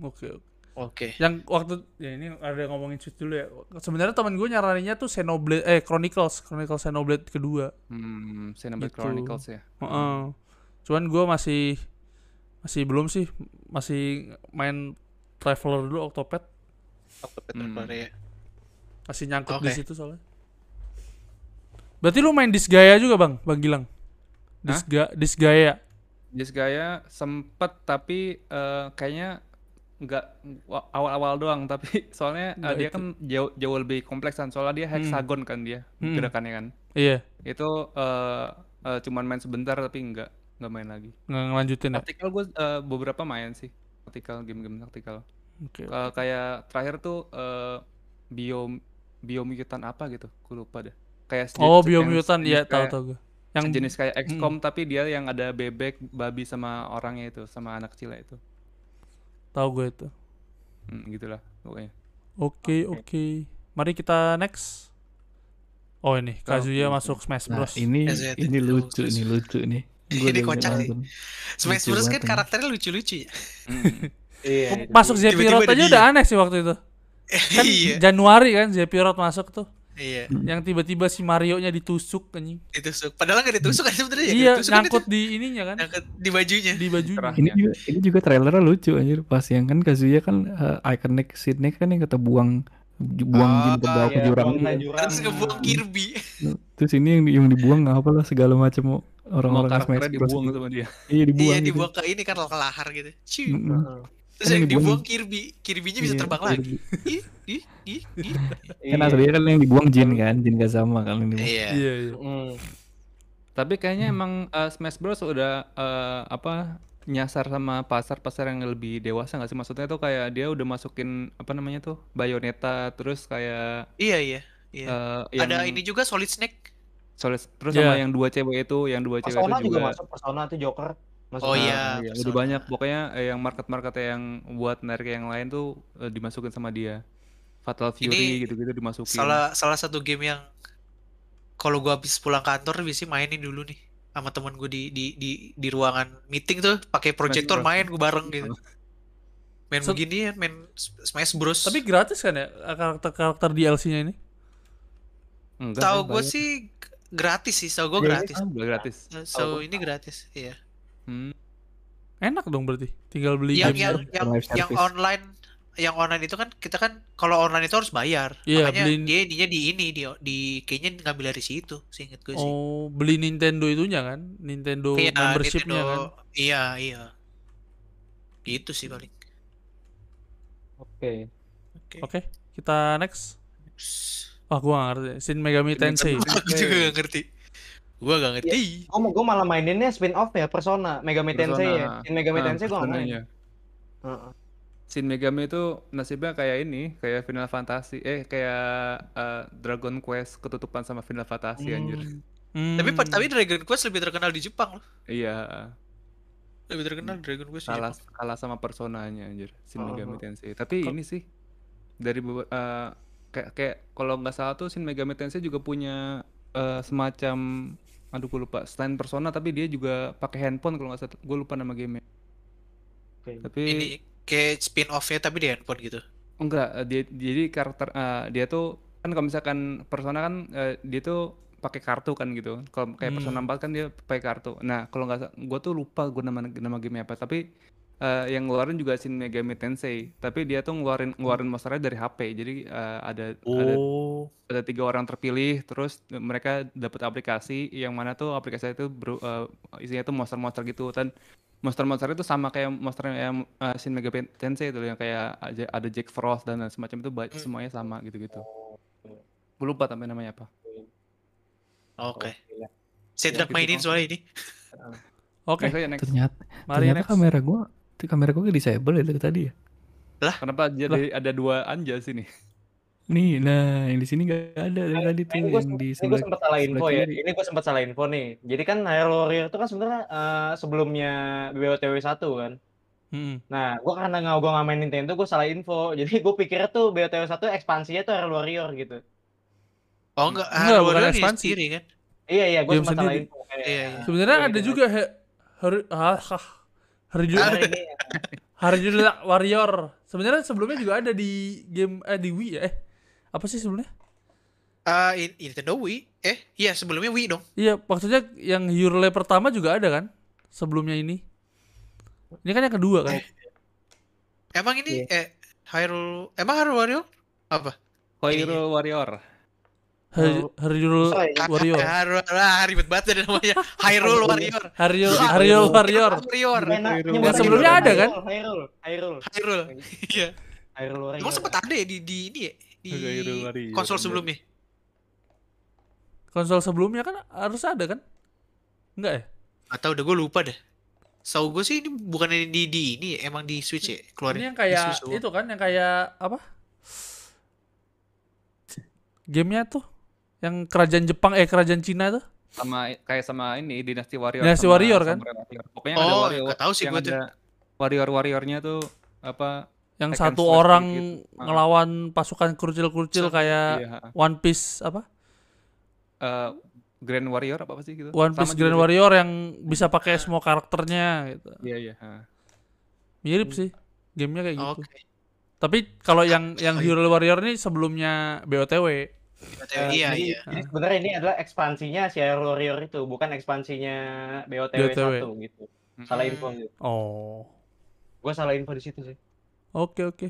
Oke. oke. Oke. Yang waktu ya ini ada yang ngomongin Switch dulu ya. Sebenarnya teman gue nyaraninnya tuh Xenoblade eh Chronicles, Chronicles Xenoblade kedua. Hmm, Xenoblade Gitu. Chronicles ya. Heeh. Cuman gue masih masih belum sih masih main Traveler dulu Octopath Hmm. ya. masih nyangkut di Oke. situ soalnya. Berarti lu main Disgaea juga bang, bang Gilang? Hah? Disga, Disgaea. Disgaea sempet tapi eh, kayaknya nggak wa- awal-awal doang tapi soalnya Nggak dia itu. kan jauh jauh lebih kompleksan soalnya dia hexagon kan dia Hmm. gerakannya kan Iya, itu eh, eh, cuman main sebentar tapi nggak nggak main lagi nggak ngelanjutin ya. taktikal gue eh, beberapa main sih taktikal game-game taktikal Oke. Eh, kayak terakhir tuh eh, biom biomutan apa gitu gue lupa deh kayak Oh, Biomutant ya tahu tahu gue. Yang sejenis kayak XCOM tapi dia yang ada bebek babi sama orangnya itu sama anak kecil itu tahu gue itu. hmm, gitulah pokoknya Oke, oke. Mari kita next. Oh ini Kazuya oke. masuk Smash Nah, Bros. ini Ya, saya ini lucu nih lucu nih. Gua Ini kocak sih. Smash Bros kan ini. karakternya lucu-lucu ya. Iya. Oh, masuk ada aja udah aneh sih waktu itu. Kan iya. Januari kan Sephiroth masuk tuh. Iya. Yang tiba-tiba si Mario-nya ditusuk anjing. Ditusuk. Padahal nggak ditusuk kan sebenarnya ya. Iya, Ditusuk kan nyangkut itu. di ininya kan. Nyangkut di bajunya. Di bajunya. Kerah. Ini Ya. juga ini juga trailernya lucu anjir pas yang kan Kazuya kan eh, iconic scene kan yang kata buang buang Ah, jin ke bawah ke Iya, jurang buang gitu. jurang. Terus ngebuang Kirby. Terus ini yang, yang dibuang apa lah segala macam Semua orang-orang Smash Bros. dibuang sama dia Iya dibuang. Iya, gitu. dibuang ke ini kan ke lahar gitu. Heeh. Terus Kan yang yang dibuang- Kirby. Kirby-nya bisa Iya, terbang iya. lagi. Ih, ih, ih, ih. Kan aslinya kan yang dibuang Jin kan, Jin Kazama kan yang dibuang. Iya. Iya, iya. Hmm. tapi kayaknya emang eh, Smash Bros udah eh, apa nyasar sama pasar-pasar yang lebih dewasa nggak sih maksudnya tuh kayak dia udah masukin apa namanya tuh Bayonetta terus kayak Iya, iya. Iya. yang Ada ini juga Solid Snake. Solid terus Iya. sama yang dua cewek itu yang dua cewek itu juga juga masuk. Persona tuh Joker. Masuk Oh Nah, iya, iya, Persona. udah banyak pokoknya eh, yang market-market yang buat narik yang lain tuh eh, dimasukin sama dia. Fatal Fury gitu-gitu dimasukin. Salah salah satu game yang kalau gua habis pulang kantor biasanya mainin dulu nih sama temen gue di di di di ruangan meeting tuh pakai proyektor main gue bareng gitu. Main So- begini ya, main Smash Bros. Tapi gratis kan ya karakter-karakter DLC-nya ini? Enggak, tahu gue sih gratis sih, tahu gue Iya, ini gratis. Ah, udah gratis. So ini gratis, iya. Hmm. Enak dong berarti. Tinggal beli Yang game. yang service, yang yang online yang online itu kan kita kan kalau online itu harus bayar. Iya, Makanya beliin- dia ininya di ini di di kayaknya ngambil dari situ, seinget gue sih. Oh, beli Nintendo itunya kan? Nintendo Iya, membershipnya kan? Nintendo- Iya, iya. Gitu sih paling. Oke. Oke. Oke, kita next. Wah, gua gak ngerti. Shin Megami Tensei. Aku juga gak ngerti. Gua gak ngerti. Gue gue malah maininnya spin off ya Persona, Megami Tensei ya. Shin Megami Nah, Tensei gue nggak main. Heeh. Shin Megami itu nasibnya kayak ini, kayak Final Fantasy, eh kayak eh, Dragon Quest ketutupan sama Final Fantasy anjir. Hmm. Tapi tapi Dragon Quest lebih terkenal di Jepang loh. Iya, Lebih terkenal Dragon Quest di kalah Jepang. kalah sama personanya anjir, Shin Oh, Megami oh. Tensei. Tapi ini sih dari eh, kayak kayak kalau nggak salah tuh Shin Megami Tensei juga punya eh, semacam aduh gue lupa selain persona tapi dia juga pakai handphone kalau nggak salah gue lupa nama gamenya Oke. tapi Ini kayak spin off-nya tapi di handphone gitu. Enggak, eh, dia jadi karakter eh, dia tuh kan kalau misalkan Persona kan eh, dia tuh pakai kartu kan gitu. Kalau kayak Hmm. Persona 4 kan dia pakai kartu. Nah, kalau nggak gua tuh lupa gua nama nama game apa, tapi eh, yang ngeluarin juga Shin Megami Tensei, tapi dia tuh ngeluarin ngeluarin monsternya dari HP. Jadi eh, ada ada Oh. ada tiga orang terpilih, terus mereka dapat aplikasi yang mana tuh aplikasi itu beru- eh, isinya tuh monster-monster gitu dan monster-monster itu sama kayak monster yang eh, Shin Megami Tensei itu yang kayak ada Jack Frost dan semacam itu Hmm. semuanya sama gitu-gitu. Gue lupa tapi namanya apa. Oke. Gila. Saya tidak gitu mainin soalnya ini. Oke, next. Ternyata mari ternyata next. kamera gua kamera gua disable ya dari tadi ya. Kenapa jadi ada dua anja sini? Nih, nah yang di sini gak ada dari tadi tuh Ini gue yang di ini gue sempat salah info ya. kiri. Ini gue sempat salah info nih. Jadi kan Hyrule Warrior itu kan sebenarnya eh, sebelumnya BOTW 1 kan. Hmm. Nah, gue karena nggak gue main Nintendo, gue salah info. Jadi gue pikirnya tuh BOTW 1 ekspansinya tuh Hyrule Warrior gitu. Oh enggak, bukan Warrior ekspansi. sendiri kan. Iya iya, gue sempat salah info. Iya, iya. Sebenarnya Iya, ada gitu. juga he, hari ah, ini Harjul Warrior. Sebenarnya sebelumnya juga ada di game eh di Wii ya. Eh, apa sih sebelumnya? In- Nintendo Wii. Eh, iya sebelumnya Wii dong. Iya, maksudnya yang Hyrule pertama juga ada kan? Sebelumnya ini. Ini kan yang kedua kan? Emang ini eh Hyrule emang Hyrule Warrior apa? Hyrule Warrior. Hyrule Susah ya. Warrior. Hyrule, ah, ribet banget ada namanya. Hyrule Warrior. Hyrule Hyrule Warrior. Warrior. Yang sebelumnya ada kan? Hyrule, Hyrule, Hyrule. Iya. Hyrule Warrior. Emang sempat ada ya di di ini ya? Di konsol sebelumnya. Konsol sebelumnya kan harus ada kan? Enggak ya? Atau udah gue lupa dah. Tahu gue sih ini bukan di di, di ini ya, emang di Switch ya Ini keluarnya. yang kayak itu kan yang kayak apa? Gamenya tuh yang kerajaan Jepang eh kerajaan Cina tuh. Sama kayak sama ini Dynasty Warrior. Dynasty sama Warrior, kan? Warrior. Pokoknya ada Oh, Warrior. nggak tahu sih yang gua tuh. ada Warrior-warriornya tuh apa? Yang satu orang gitu. Ah. ngelawan pasukan kurcil-kurcil Sama- kayak Iya. One Piece apa? Eh, Grand Warrior apa apa sih gitu? One Sama Piece juga Grand sih. Warrior yang bisa pakai semua karakternya gitu. Iya, iya. ha. Mirip sih gamenya kayak gitu. Oke. Tapi kalau yang yang Hyrule Warrior ini sebelumnya BOTW. Eh, iya jadi, iya. Jadi sebenarnya ini adalah ekspansinya si Warrior itu, bukan ekspansinya BOTW, BOTW. 1 gitu. Salah info gitu. Oh. Gue salah info di situ sih. Oke oke.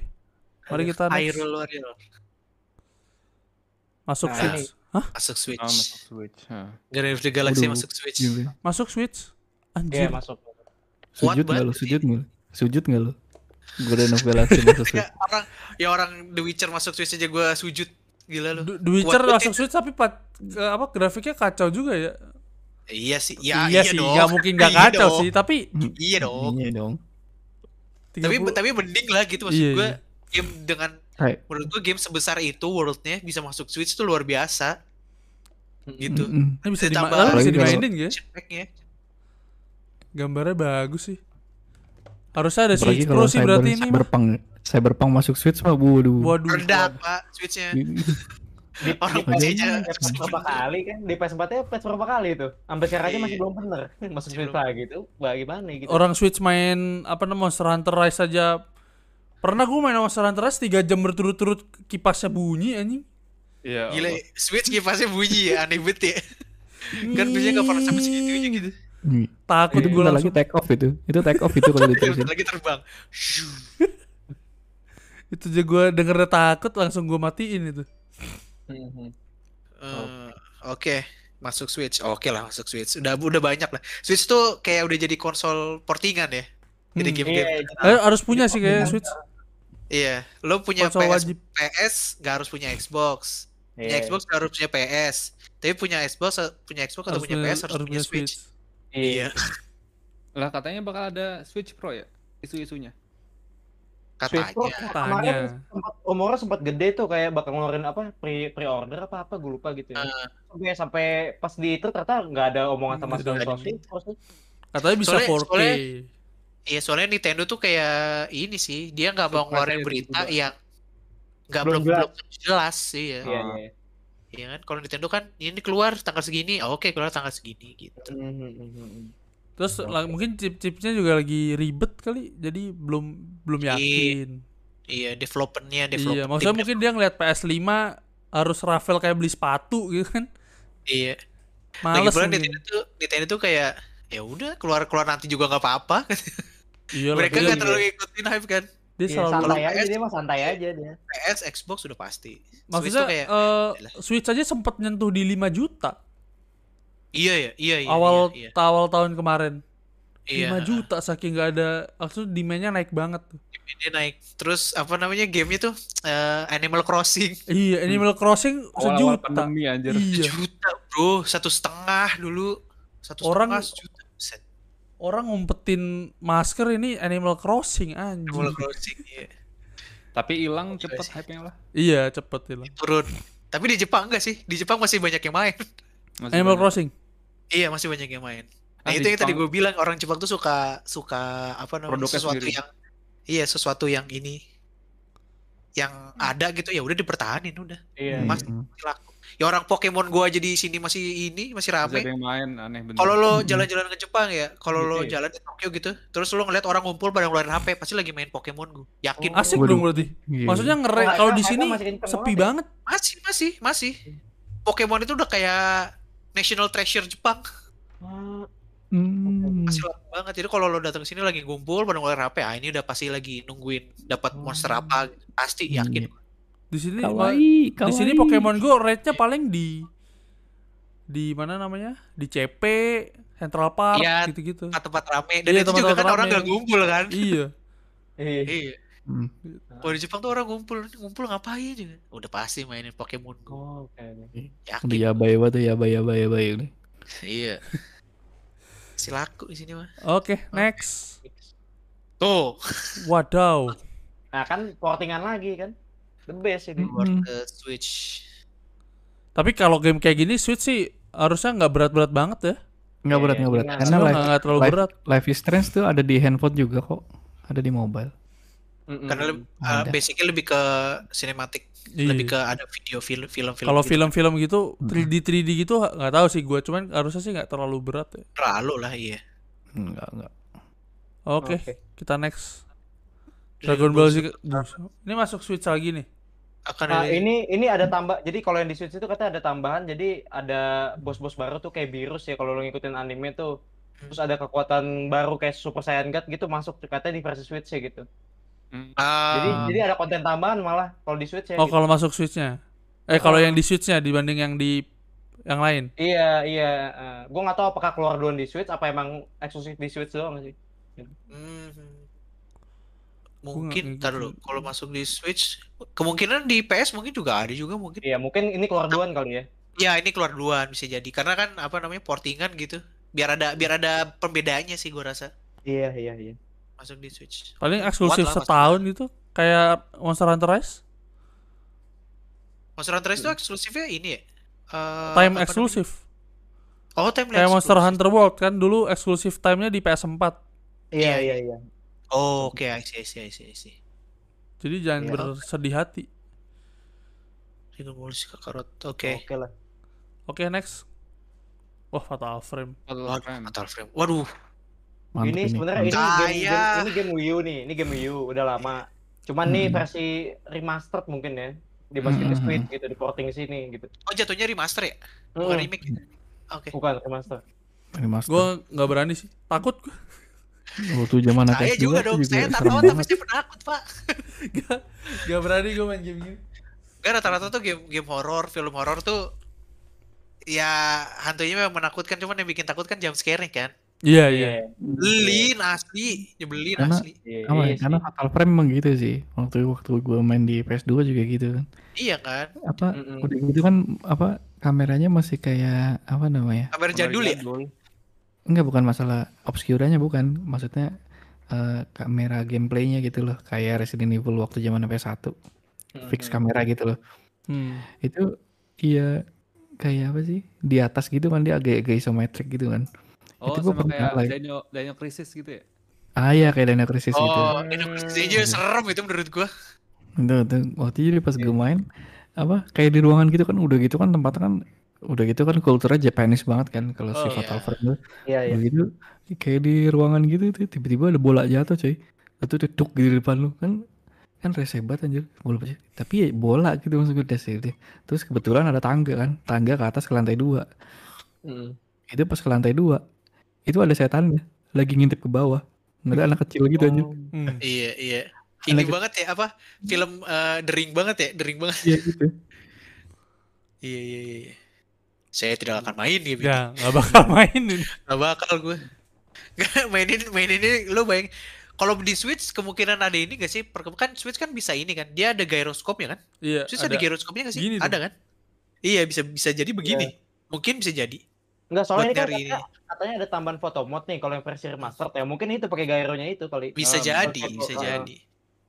Mari kita next. Hyrule Warrior. Masuk Nah, Switch. Hah? Masuk Switch. Oh, masuk Switch. ha. Guardian of the Galaxy Waduh. masuk Switch. Masuk Switch. Iya, Anjir. masuk. Sujud nggak sih. Sujud nggak lu? Sujud nggak lu? Guardian of Galaxy masuk Ya, Switch. orang ya orang The Witcher masuk Switch aja gue sujud. Gila lu. The Witcher Kuat masuk Switch tapi pat, ke- apa grafiknya kacau juga ya. Iya sih. Ya, iya, iya, sih, dong. nggak mungkin nggak Iya kacau dong. sih, tapi Iya dong. Iya dong. Tapi 30 tapi mending lah gitu maksud Iya, gue iya. game dengan Hai. menurut gue game sebesar itu worldnya bisa masuk Switch itu luar biasa gitu. Mm-mm. ini bisa, Ditambah dima- tapi bisa dimainin ya. Gambarnya bagus sih. Harusnya ada Apalagi Switch Pro sih berarti ini. mah. Cyberpunk, masuk Switch mah waduh. Waduh. Rendah pak Switchnya. Di, Orang di PC aja PS berapa kali kan? Di PS4 nya PS berapa kali itu? Sampai sekarang aja masih Iya. belum bener. Masuk Switch lagi tuh. Bagaimana gitu. Orang Switch main apa namanya Monster Hunter Rise aja. Pernah gue main Monster Hunter Rise 3 jam berturut-turut kipasnya bunyi anjing. Iya. Gila Switch kipasnya bunyi ya aneh banget ya. kan biasanya gak pernah sampai segitunya gitu. Takut Itu gue langsung. lagi take off itu. Itu take off itu kalau diterusin. lagi terbang. Itu aja gue dengernya takut langsung gue matiin itu. Eh, Oke, masuk Switch. Oke lah masuk Switch. Udah udah banyak lah. Switch tuh kayak udah jadi konsol portingan ya. Jadi Hmm. game-game. Iya, Eh, harus punya sih kayak Switch. Iya, lo punya Konsol PS, wajib. PS gak harus punya Xbox. Punya Iya. Xbox harus punya PS. Tapi punya Xbox punya Xbox atau punya PS harus punya Switch. Iya. Lah katanya bakal ada Switch Pro ya isu-isunya. Katanya. kemarin Katanya. sempat umurnya sempat gede tuh kayak bakal ngeluarin apa pre pre order apa apa gue lupa gitu ya. Eh. Sampai sampai pas di itu ternyata nggak ada omongan sama sih. Katanya bisa Soalnya- 4K. soalnya- Iya soalnya Nintendo tuh kayak ini sih dia nggak mau ngeluarin berita tiba-tiba. yang nggak Belum belum jelas. sih ya. Iya Ah. iya. Iya kan kalau Nintendo kan ini keluar tanggal segini, oh, oke keluar tanggal segini gitu. Hmm, hmm, hmm, hmm. Terus lah, mungkin chip-chipnya juga lagi ribet kali, jadi belum belum Iya, yakin. Iya developernya developer. Iya, maksudnya mungkin dia ngeliat PS5 harus Rafael kayak beli sepatu gitu kan. Iya. Lagi Males pula mungkin. Nintendo tuh Nintendo tuh kayak ya udah keluar keluar nanti juga nggak apa-apa. Iya Mereka nggak terlalu ngikutin hype kan. dia Iya, selalu santai aja PS dia mah santai aja dia. PS, Xbox sudah pasti. Switch Maksudnya tuh kayak eh, Yalah. Switch aja sempat nyentuh di 5 juta iya ya, iya iya. awal iya, awal tahun kemarin. iya. 5 juta saking nggak ada maksudnya demand-nya naik banget tuh. Dia naik. Terus apa namanya gamenya tuh eh, Animal Crossing Iya, Animal Crossing sejuta. pandemi anjir. Iya. juta bro, satu setengah dulu. Satu Orang- setengah sejuta. Buset. Orang ngumpetin masker ini Animal Crossing anjing. Animal Crossing iya. Tapi hilang cepet hype-nya lah. Iya, cepet hilang. turun. Tapi di Jepang enggak sih? Di Jepang masih banyak yang main. Masih Animal banyak. Crossing. iya, masih banyak yang main. Nah, Ah, itu yang tadi gue bilang orang Jepang tuh suka suka apa namanya? Produknya sesuatu sendiri. yang iya, sesuatu yang ini yang ada gitu ya udah dipertahanin udah. Iya. Mas laku. Ya orang Pokemon gua aja di sini masih ini masih Masih rame. yang main aneh bener. Kalau lo jalan-jalan ke Jepang ya, kalau lo Gitu ya? jalan di Tokyo gitu, terus lo ngeliat orang ngumpul pada ngeluarin HP, pasti lagi main Pokemon gua. Yakin Oh. Asik dong berarti. Iya. Maksudnya ngere Oh, kalau di sini masih sepi ya? banget. Masih, masih, masih. Pokemon itu udah kayak national treasure Jepang. Ah, Hmm. Masih laku banget. Jadi kalau lo datang ke sini lagi ngumpul pada ngeluarin HP, ah ini udah pasti lagi nungguin dapat Oh. monster apa. Pasti yakin. Di sini ma- Kawaii, di sini kawaii. Pokemon Go rate-nya paling di di mana namanya? Di CP, Central Park Iya. gitu-gitu. Tempat-tempat rame. Dan Iya, itu juga tempat-tempat kan orang rame. gak ngumpul kan. iya. iya. Hmm. Kalau di Jepang tuh orang ngumpul, ngumpul ngapain juga? Udah pasti mainin Pokemon Go. Oh, oke. Yakin. Udah ya bay banget tuh ya bay ya bay ya bay udah. Iya. Si laku di sini mah. Oke, next. Tuh, Wadaw. Nah kan portingan lagi kan. The best ini. Hmm. ke Switch. Tapi kalau game kayak gini Switch sih harusnya nggak berat-berat banget ya. Nggak berat nggak berat. iya. Karena live, nggak terlalu live, berat. live is Strange tuh ada di handphone juga kok. Ada di mobile. Mm-mm. Karena uh, basicnya lebih ke cinematic, Iya. lebih ke ada video film film film. Kalau gitu. film-film gitu 3D 3D gitu nggak tahu sih gue, cuman harusnya sih nggak terlalu berat ya. terlalu lah iya. Enggak enggak. Oke, Oke. kita next. Dragon Ball Z. Ini masuk Switch lagi nih. akan Nah, ada ini ini ada tambah. Jadi kalau yang di Switch itu katanya ada tambahan. Jadi ada bos-bos baru tuh kayak virus ya kalau lo ngikutin anime tuh. Terus ada kekuatan baru kayak Super Saiyan God gitu masuk katanya di versi Switch ya gitu. Hmm. Ah, Jadi jadi ada konten tambahan malah kalau di Switch ya. Oh, gitu. kalau masuk Switch-nya. Eh, kalau yang di Switch-nya dibanding yang di yang lain. Iya iya. Uh, gue nggak tahu apakah keluar duluan di Switch apa emang eksklusif di Switch doang sih. hmm. mungkin ntar dulu kalau masuk di Switch kemungkinan di PS mungkin juga ada juga mungkin. Iya mungkin ini keluar duluan kali ya. Ya ini keluar duluan bisa jadi karena kan apa namanya portingan gitu. Biar ada biar ada perbedaannya sih gua rasa Iya iya iya. Masuk di Switch. Paling eksklusif lah, setahun gitu, kayak Monster Hunter Rise. Monster Hunter Rise itu eksklusifnya ini ya. Eh, Time eksklusif. Oh, time Kayak Monster. Hunter World kan dulu eksklusif time-nya di PS4. Iya iya iya. Oh, oke, I see, I see, I see, I see. Jadi jangan Iya. bersedih hati. Z Kakarot. Oke. Oke lah. Oke, next. Wah, Fatal Frame. Fatal Frame. Fatal Frame. Waduh, Mantap ini sebenarnya ini mantap. game, game Kaya. ini game Wii U nih, ini game Wii U udah lama. Cuman nih Hmm. versi remastered mungkin ya. Dimasukin ke Hmm. Switch gitu, di porting sini gitu. oh jatuhnya remaster ya? Bukan Hmm, remake. Oke. bukan remaster. Remaster. Gue nggak berani sih, takut gue. Waktu zaman Saya ATS juga dong, saya tak serem tahu tapi saya penakut, Pak. Gak, gak berani gue main game gini. Gak rata-rata tuh game game horor, film horor tuh ya hantunya memang menakutkan, cuman yang bikin takut kan jump scare kan. Iya iya. Nyebelin asli, nyebelin Karena- asli. Iya, ya? iya Karena sih. Fatal Frame emang gitu sih. Waktu waktu gue main di PS2 juga gitu kan. Iya kan? Apa Mm-mm. udah gitu kan apa kameranya masih kayak apa namanya? Kamera jadul ya? Enggak bukan masalah obscuranya bukan. Maksudnya eh, kamera gameplaynya gitu loh. Kayak Resident Evil waktu zaman PS1. Fix kamera gitu loh. Hmm. Itu iya kayak apa sih? Di atas gitu kan dia agak-agak isometrik gitu kan. Oh, Itu gua sama kayak like. Dino Dino Crisis gitu ya? Ah iya kayak Dino Crisis gitu. Oh, Indonesia aja serem itu menurut gua. Itu, itu. Waktu itu jadi pas gue main apa kayak di ruangan gitu kan udah gitu kan tempatnya kan udah gitu kan kulturnya Japanese banget kan kalau si Oh, Fatal iya. Frame tuh. Iya, iya. Udah gitu kayak di ruangan gitu tuh tiba-tiba ada bola jatuh coy. Itu tuh tuk di depan lu kan kan rese banget anjir bola pecah. Tapi ya bola gitu maksud gue gitu. Terus kebetulan ada tangga kan, tangga ke atas ke lantai dua. Mm. Itu pas ke lantai dua itu ada setannya lagi ngintip ke bawah. Nggak ada anak kecil gitu aja. Hmm. Iya, iya. Ini Anak- banget ya apa? Film eh, dering banget ya, dering banget. Iya gitu. Iya, iya, iya. iya. Saya tidak akan main game ini. Ya nggak bakal main ini. Gak bakal gue. Gak mainin mainin ini lo bayang kalau di Switch kemungkinan ada ini gak sih? Kan Switch kan bisa ini kan. Dia ada gyroscope-nya kan? Iya. Switch ada, gyroscope-nya gak sih? gini tuh. ada kan? Iya, bisa bisa jadi begini. Mungkin bisa jadi. Enggak, soalnya ini kan nyari katanya, katanya ada tambahan foto mod nih kalau yang versi remastered ya. Mungkin itu pakai gyronya itu kali. Bisa Ah, jadi, foto, bisa ah. jadi.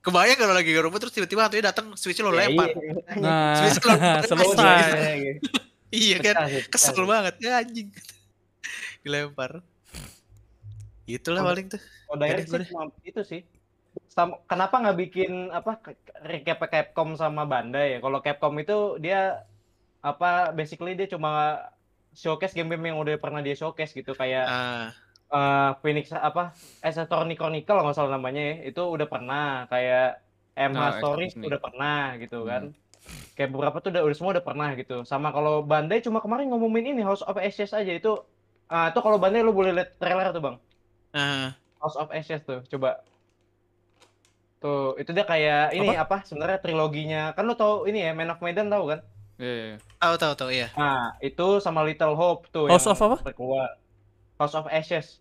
Kebayang kalau lagi gyro terus tiba-tiba hantunya datang Switch lo lempar. iya. Nah, Switch lo lempar. selesai. Iya, iya. Iya kan? Sih, pecah Kesel banget ya anjing. Dilempar. Itulah paling tuh. Oh, direct sih cuma itu sih. Sam- kenapa nggak bikin apa ke- recap Capcom sama Bandai ya? Kalau Capcom itu dia apa basically dia cuma showcase game-game yang udah pernah dia showcase gitu kayak Ah, eh, Phoenix apa Asatorni Chronicle nggak salah namanya ya itu udah pernah kayak MH Oh, Stories udah pernah gitu Hmm. kan. Kayak beberapa tuh udah, udah semua udah pernah gitu. Sama kalau Bandai cuma kemarin ngomongin ini House of Ashes aja itu ah itu kalau Bandai lu boleh lihat trailer tuh bang. Ah, House of Ashes tuh coba. Tuh itu dia kayak ini apa, sebenarnya triloginya kan lu tau ini ya Man of Medan tahu kan Iya, iya, iya. tahu tahu tahu ya. nah itu sama Little Hope tuh House yang of apa? terkeluar. House of Ashes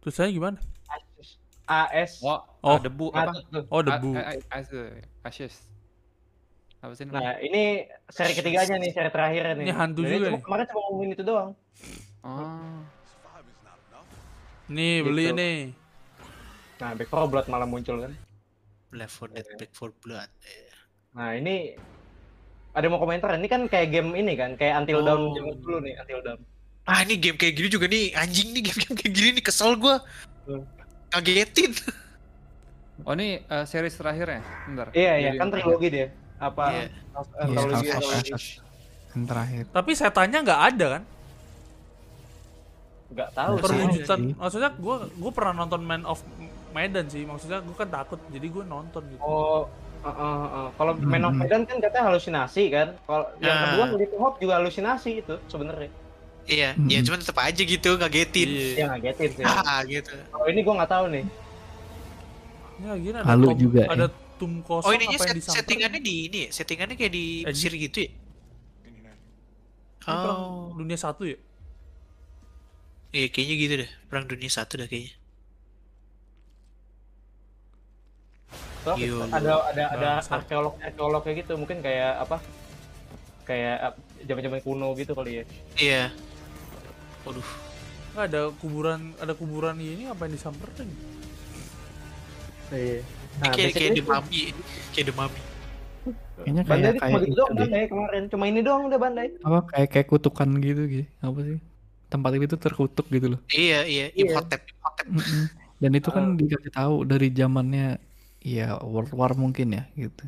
Tulisannya gimana? Ashes AS Oh, Oh. ah, debu apa? Oh debu. Ashes. Apa sih namanya? Nah, ini seri ketiganya nih, seri terakhirnya nih. Ini hantu Jadi juga cuma- nih. Kemarin cuma ngomongin itu doang. Oh. Nih beli Gitu. nih. Nah, Back 4 Blood malah muncul kan. Left 4 Dead, Back 4 Blood. Nah, ini ada yang mau komentar. Ini kan kayak game ini kan, kayak Until Oh. Dawn zaman dulu nih, Until Dawn. Ah ini game kayak gini juga nih anjing nih game-game kayak gini nih kesel gua. Hmm. Kagetin. Oh, ini eh, series terakhir ya? Bentar. Iya, iya, kan trilogi dia. Apa? Iya. Of antologi. Ashes. Yang terakhir. Tapi setannya nggak ada kan? Nggak tahu sih. Perwujudan. Maksudnya gue gue pernah nonton Man of Medan sih. Maksudnya gue kan takut. Jadi gue nonton gitu. Oh, uh, uh, uh. kalau Man of Hmm. Medan kan katanya halusinasi kan. Kalau yang Ah. kedua Little Hope juga halusinasi itu sebenarnya. Iya, Hmm. ya cuman tetap aja gitu kagetin. Iya. Dia ngagetin sih. Ah gitu. Kalau ini gua nggak tahu nih. Ya gini ada Halu tom- juga ya. ada tum kosong Oh ininya yang set- settingannya di ini ya? Settingannya kayak di Eh, Mesir gitu ya? Ini perang Oh, dunia satu ya? iya kayaknya gitu deh. Perang dunia satu dah kayaknya. So, Yo. ada ada ada arkeolog arkeolog kayak gitu mungkin kayak apa? Kayak zaman-zaman kuno gitu kali ya. Iya. Waduh. Nggak ada kuburan ada kuburan ini apa yang disamperin? Iya. Ini kayak kayak The Mummy. Kayak The Mummy. Kayaknya kayak Bandai kayak cuma gitu itu doang. Bandai kemarin. Cuma ini doang udah Bandai. Apa kayak kayak kutukan gitu gitu. Apa sih? Tempat itu terkutuk gitu loh. Iya, iya, Iya. Imhotep, Imhotep. Dan itu kan Ah. dikasih tahu dari zamannya ya World War mungkin ya gitu.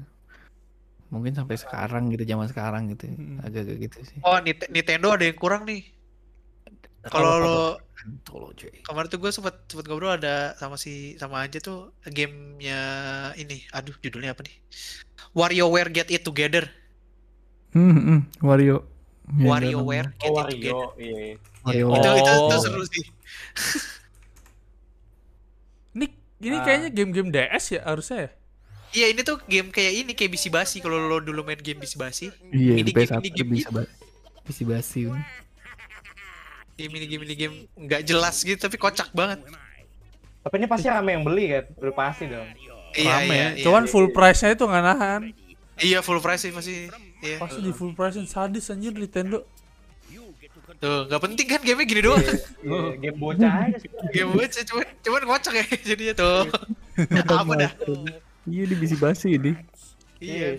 Mungkin sampai sekarang gitu zaman sekarang gitu. Agak-agak gitu sih. Oh, Nintendo ada yang kurang nih. Kalau lo kemarin tuh gue sempet sempet ngobrol ada sama si sama aja tuh gamenya ini. Aduh, judulnya apa nih? WarioWare Get It Together. Hmm, hmm, Wario. WarioWare Get Oh, It Wario. Together. Iya. iya. Wario. Itu, itu, itu Oh. seru sih. Ini ini Ah. kayaknya game-game DS ya harusnya ya? Iya, ini tuh game kayak ini kayak bisi basi. Kalau lo dulu main game bisi basi. Iya, Ini game- PS1 ini game bisa ba- bisa basi. kan. Game mini game mini game nggak jelas gitu tapi kocak banget. Tapi ini pasti rame yang beli kan? Udah pasti dong. Iya, Rame. iya, iya. Cuman full price-nya itu nggak nahan. Iya full price sih masih. Iya. Pasti di full price sadis anjir Nintendo. Tuh, nggak penting kan game gini doang. Iya, game bocah aja sih. game bocah cuman cuman kocak ya jadinya tuh. Apa dah? Iya di bisi basi ini. Iya.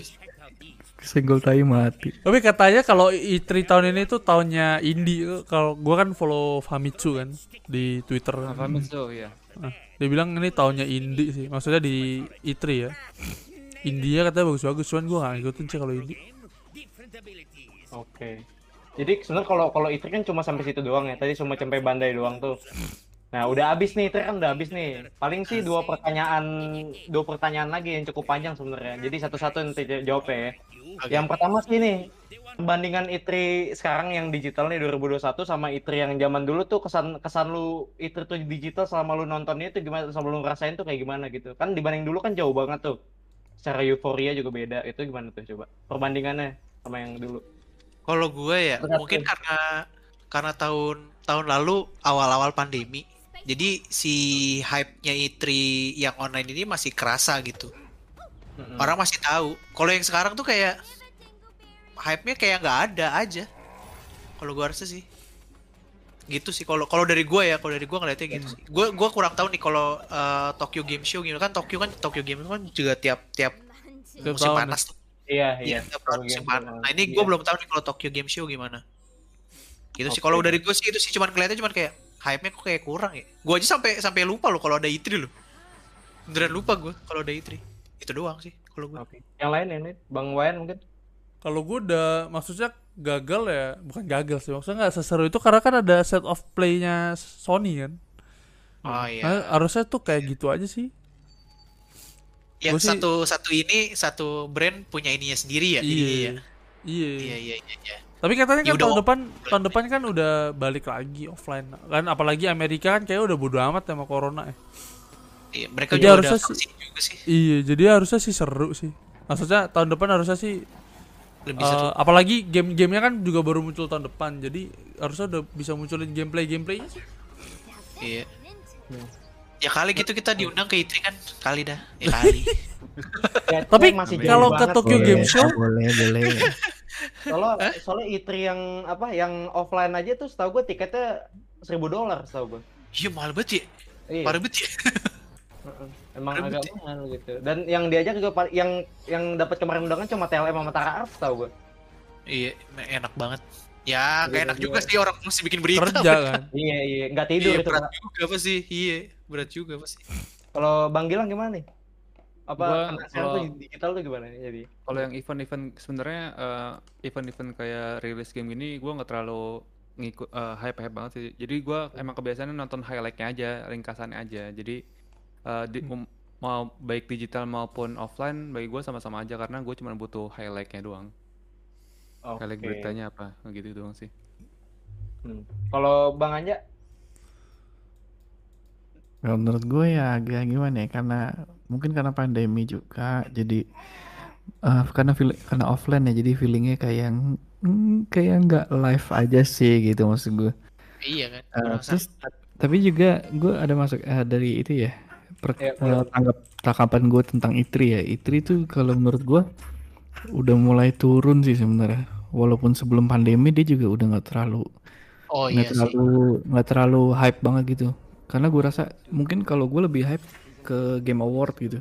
Senggol tai mati. Tapi katanya kalau E3 tahun ini tuh tahunnya indie. Kalau gua kan follow Famitsu kan di Twitter. Nah, Famitsu ya. Nah, dia bilang ini tahunnya indie sih. Maksudnya di E3 ya. India katanya bagus-bagus, cuman gua gak ngikutin sih kalau indie. Oke. Jadi sebenarnya kalau kalau itu kan cuma sampai situ doang ya. Tadi cuma sampai Bandai doang tuh. Nah, udah habis nih, itu kan udah habis nih. Paling sih dua pertanyaan dua pertanyaan lagi yang cukup panjang sebenarnya. Jadi satu-satu nanti j- jawabnya ya. Yang pertama sih nih, perbandingan ITRI sekarang yang digital nih 2021 sama ITRI yang zaman dulu tuh kesan kesan lu ITRI tuh digital selama lu nontonnya itu gimana sama lu ngerasain tuh kayak gimana gitu. Kan dibanding dulu kan jauh banget tuh. Secara euforia juga beda. Itu gimana tuh coba? Perbandingannya sama yang dulu. Kalau gue ya Berat mungkin karena karena tahun tahun lalu awal-awal pandemi. Jadi si hype-nya E3 yang online ini masih kerasa gitu. Mm-mm. Orang masih tahu. Kalau yang sekarang tuh kayak hype-nya kayak nggak ada aja. Kalau gua rasa sih. Gitu sih kalau kalau dari gua ya, kalau dari gua ngeliatnya gitu sih. Gua gua kurang tahu nih kalau eh, Tokyo Game Show gitu kan Tokyo kan Tokyo Game Show kan juga tiap tiap musim tahun panas tuh. Iya, Iya, iya. Nah, ini gua iya. belum tahu nih kalau Tokyo Game Show gimana. Gitu sih. Oke. Kalau dari gua sih itu sih cuman kelihatannya cuman kayak hype-nya kok kayak kurang ya. Gua aja sampai sampai lupa loh kalau ada E3 loh. Beneran lupa gua kalau ada E3. Itu doang sih kalau gua. Oke. Yang lain ya nih, Bang Wayan mungkin. Kalau gue udah maksudnya gagal ya, bukan gagal sih. Maksudnya nggak seseru itu karena kan ada set of play-nya Sony kan. Oh iya. Nah, harusnya tuh kayak gitu aja sih. Ya Gua sih- satu satu ini satu brand punya ininya sendiri ya. Iya. Iya. Iya. Iya iya iya. iya. Tapi katanya Ya kan udah, tahun oh. depan tahun depan kan udah balik lagi offline. Kan apalagi Amerika kan kayak udah bodo amat sama corona ya. Iya, mereka Jadi juga harusnya udah sih- juga sih. Iya, jadi harusnya sih seru sih. Maksudnya tahun depan harusnya sih Lebih seru. apalagi game-gamenya kan juga baru muncul tahun depan. Jadi harusnya udah bisa munculin gameplay-gameplaynya sih. Iya. Ya kali gitu kita diundang ke E3 kan kali dah. Ya kali. Ya, Tapi masih kalau ke Tokyo sih. Game Show boleh boleh. Soalnya soalnya E3 yang apa yang offline aja tuh setahu gue tiketnya seribu dolar setahu gue. Iya mahal banget ya. Iya. Parah banget ya. Emang Parah agak mahal gitu. Dan yang diajak juga yang yang dapat kemarin undangan cuma TLM sama Tara Arts tahu gue. Iya, enak banget. Ya, gak Iya, enak iya. juga sih orang mesti bikin berita. kerja kan. Iya iya nggak tidur Iya, itu. berat juga apa sih? Iya, berat juga pasti. Kalau Bang Gilang gimana nih? Apa sekarang tuh kalau- digital tuh gimana jadi? Kalau yang event-event sebenarnya eh, event-event kayak rilis game gini gue nggak terlalu ngikut eh, hype-hype banget sih. Jadi gue emang kebiasaannya nonton highlightnya aja, ringkasannya aja. Jadi eh, di, um- mau baik digital maupun offline bagi gue sama-sama aja karena gue cuma butuh highlightnya doang. Highlight Oke. beritanya apa gitu doang sih. Hmm. Kalau Bang Anja Kalau menurut gue ya agak gimana ya karena mungkin karena pandemi juga jadi eh, karena feel, karena offline ya jadi feelingnya kayak yang hmm, kayak nggak live aja sih gitu maksud gue. Iya kan? Masa- terus tapi juga gue ada masuk eh, dari itu ya per, Ya, boleh. tanggap tanggapan gue tentang ITRI ya ITRI itu kalau menurut gue udah mulai turun sih sebenarnya walaupun sebelum pandemi dia juga udah nggak terlalu oh nggak iya sih. terlalu nggak terlalu hype banget gitu karena gue rasa mungkin kalau gue lebih hype ke Game Award gitu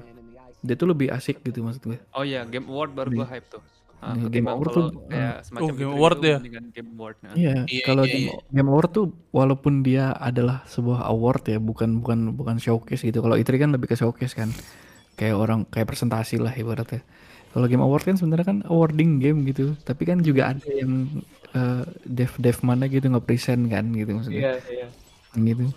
dia tuh lebih asik gitu maksud gue Oh iya, Game Award baru gue hype tuh. Ah, Nih, Game ketimbang Award tuh, kayak semacam Oh, Game itu Award ya? Game Award. Nah. Iya, Iya, kalau iya, Game, iya. Game Award tuh walaupun dia adalah sebuah award ya, bukan bukan bukan showcase gitu. Kalau E3 kan lebih ke showcase kan. Kayak orang kayak presentasi lah ibaratnya. Kalau Game Award kan sebenarnya kan awarding game gitu. Tapi kan juga ada yang eh, dev-dev mana gitu nge-present kan gitu maksudnya. iya iya. Gitu.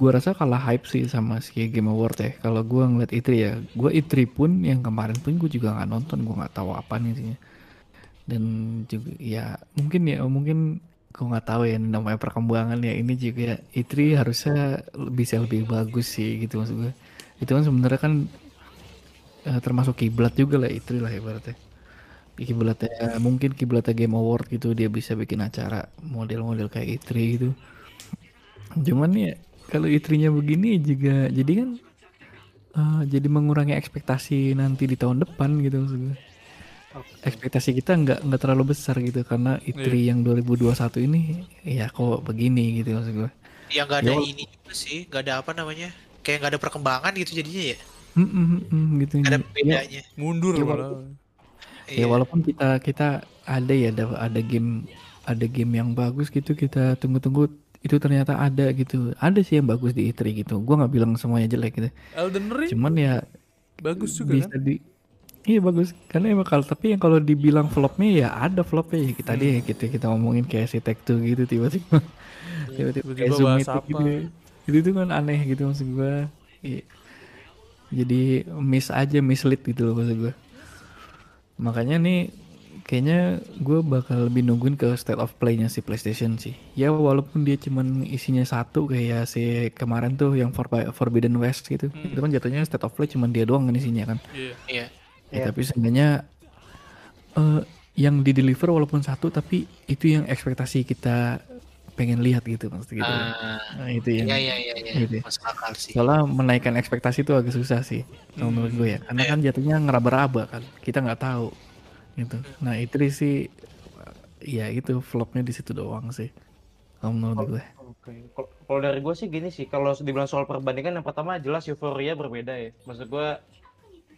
Gua rasa kalah hype sih sama si Game Award ya. Kalau gua ngeliat E3 ya, gua E3 pun yang kemarin pun gue juga nggak nonton, gua nggak tahu apa nih dan juga ya mungkin ya mungkin gue nggak tahu ya namanya perkembangan ya ini juga ITRI harusnya bisa lebih bagus sih gitu maksud gue itu kan sebenarnya kan eh, termasuk kiblat juga lah ITRI lah ibaratnya kiblatnya mungkin kiblatnya Game Award gitu dia bisa bikin acara model-model kayak E3 gitu. Cuman ya kalau E3-nya begini juga jadi kan eh, jadi mengurangi ekspektasi nanti di tahun depan gitu maksud gue. Ekspektasi kita nggak nggak terlalu besar gitu karena E3 yang 2021 ini ya kok begini gitu maksud gue. yang nggak ada Ya, ini juga sih nggak ada apa namanya kayak nggak ada perkembangan gitu jadinya ya Mm, mm, mm, gitu. nggak ada Ya, bedanya Mundur Ya, malah. ya Iya. walaupun kita kita ada ya ada ada game ada game yang bagus gitu kita tunggu-tunggu itu ternyata ada gitu. Ada sih yang bagus di E3 gitu. Gua nggak bilang semuanya jelek gitu. Elden Ring? Cuman ya bagus juga bisa kan? di iya bagus. Karena emang kalau tapi yang kalau dibilang flopnya ya ada flopnya. Ya kita Hmm. deh gitu kita ngomongin kayak si Tech Two gitu tiba-tiba. Tiba-tiba Tiba-tiba kayak Zoom gitu. Itu tuh kan aneh gitu maksud gua. Iya. jadi miss aja mislead gitu loh maksud gua. Makanya nih kayaknya gue bakal lebih nungguin ke state of play-nya si PlayStation sih. Ya walaupun dia cuman isinya satu kayak si kemarin tuh yang Forbi- Forbidden West gitu. Hmm. itu kan jatuhnya state of play cuman dia doang kan isinya kan. Iya. iya. Ya, Iya. tapi seenggaknya eh yang di deliver walaupun satu tapi itu yang ekspektasi kita pengen lihat gitu maksud gitu. Ah, Nah, itu yang iya iya iya iya. Gitu ya. masuk akal sih. Soalnya menaikkan ekspektasi itu agak susah sih kalau menurut gue ya. Karena kan jatuhnya ngeraba-raba kan. Kita nggak tahu gitu nah itu sih ya itu flopnya di situ doang sih kalau menurut gue Oke, Kal- kalau dari gue sih gini sih, kalau dibilang soal perbandingan yang pertama jelas euforia berbeda ya. Maksud gue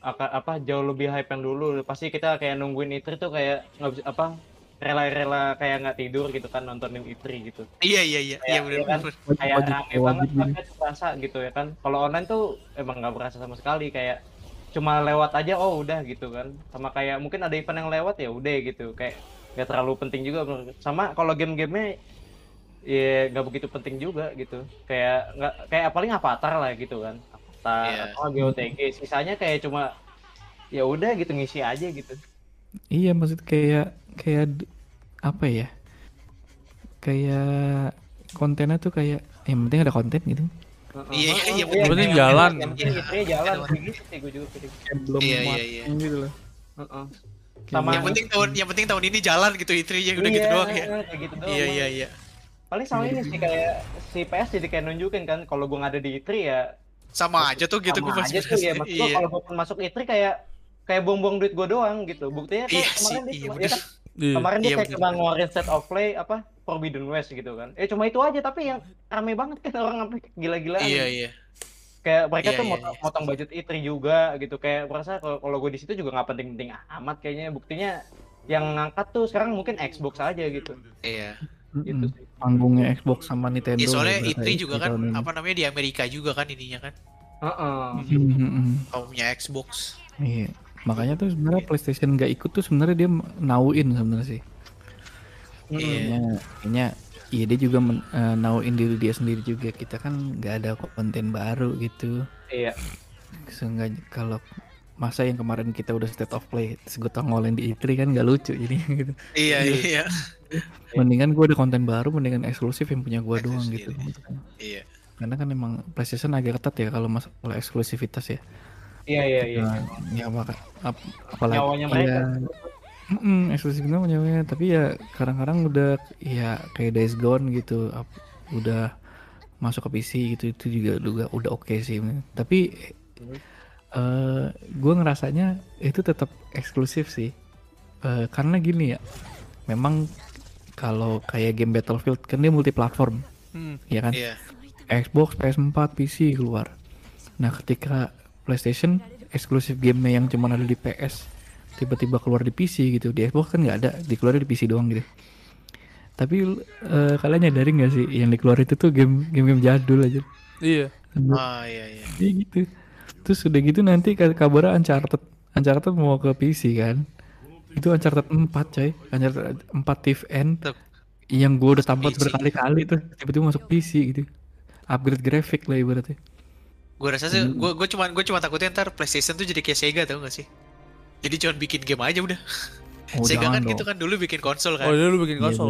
akan apa jauh lebih hype yang dulu. Pasti kita kayak nungguin E3 tuh kayak nggak bisa apa rela-rela kayak nggak tidur gitu kan nontonin E3 gitu. iya iya iya iya Kayak, benar iya kan? Kayak rame banget gitu. tapi tuh berasa gitu ya kan. Kalau online tuh emang nggak berasa sama sekali kayak cuma lewat aja oh udah gitu kan. Sama kayak mungkin ada event yang lewat ya udah gitu. Kayak nggak terlalu penting juga sama kalau game-gamenya ya nggak begitu penting juga gitu. Kayak nggak kayak paling avatar lah gitu kan. Avatar Iya. atau GOTG sisanya kayak cuma ya udah gitu ngisi aja gitu. Iya maksud kayak kayak apa ya? Kayak kontennya tuh kayak yang penting ada konten gitu Iya, iya, iya, kayak- jalan. E3 jalan gue juga belum Iya, iya, iya. gitu loh Heeh. Kayak Sama- yang penting tahun yang penting tahun ini jalan gitu E3 nya udah gitu Iya, doang ya. gitu iya iya iya. Paling sama ini sih kayak si PS jadi kayak nunjukin kan kalau gue nggak ada di E3 ya. Sama aja tuh gitu gue sama aja tuh ya maksud gua iya. kalau gue masuk E3 kayak kayak buang-buang duit gue doang gitu. Buktinya kayak Iya kemarin sih, dia iya ya kan Iya. kemarin dia Iya, kayak cuma ngeluarin set of play apa Forbidden West gitu kan eh cuma itu aja tapi yang rame banget kan orang sampai gila-gilaan iya iya kayak mereka Iya, tuh iya, motong, iya. motong budget E3 juga gitu kayak merasa kalau gue di situ juga nggak penting-penting amat kayaknya buktinya yang ngangkat tuh sekarang mungkin Xbox aja gitu iya gitu Mm-mm. sih panggungnya Xbox sama Nintendo Ya, soalnya berarti E3 juga kan tahun ini. apa namanya di Amerika juga kan ininya kan Heeh. Mm-mm. kaumnya Xbox Iya. Makanya tuh sebenarnya PlayStation nggak ikut tuh sebenarnya dia nauin sebenarnya sih. Iya. Kayaknya, kayaknya iya dia juga men, eh, nauin diri dia sendiri juga. Kita kan nggak ada konten baru gitu. iya Seenggaknya kalau masa yang kemarin kita udah state of play gue ngolain di E3 kan nggak lucu jadi gitu. iya iya Mendingan gue ada konten baru, mendingan eksklusif yang punya gue doang gitu. iya Karena kan emang PlayStation agak ketat ya kalau masalah eksklusivitas ya. Iya iya iya. Nah, ya maka ap- apalagi Nyawanya mereka. ya, mm, eksklusifnya nyawanya. Tapi ya kadang-kadang udah ya kayak Days Gone gitu ap- udah masuk ke PC gitu itu juga juga udah oke sih. Tapi eh gue ngerasanya itu tetap eksklusif sih. Eh, karena gini ya memang kalau kayak game Battlefield kan dia multiplatform. Hmm. ya kan? Iya. Xbox, PS4, PC keluar. Nah, ketika PlayStation eksklusif gamenya yang cuma ada di PS tiba-tiba keluar di PC gitu, di Xbox kan nggak ada, dikeluarin di PC doang gitu. Tapi eh, kalian nyadari nggak sih yang dikeluarin itu tuh game game jadul aja. Iya. ah iya iya Iya gitu. Terus udah gitu nanti ka- kabarnya Uncharted Uncharted mau ke PC kan. Itu Uncharted 4 coy. Uncharted 4 Thief End yang gue udah tampil PC. berkali-kali tuh tiba-tiba masuk PC gitu. Upgrade grafik lah ibaratnya. Gue rasa sih gue gue cuma gue cuma takutnya ntar PlayStation tuh jadi kayak Sega tau gak sih jadi cuma bikin game aja udah Oh, Sega kan dong. gitu kan dulu bikin konsol Oh, kan dia lu bikin Iya, konsol.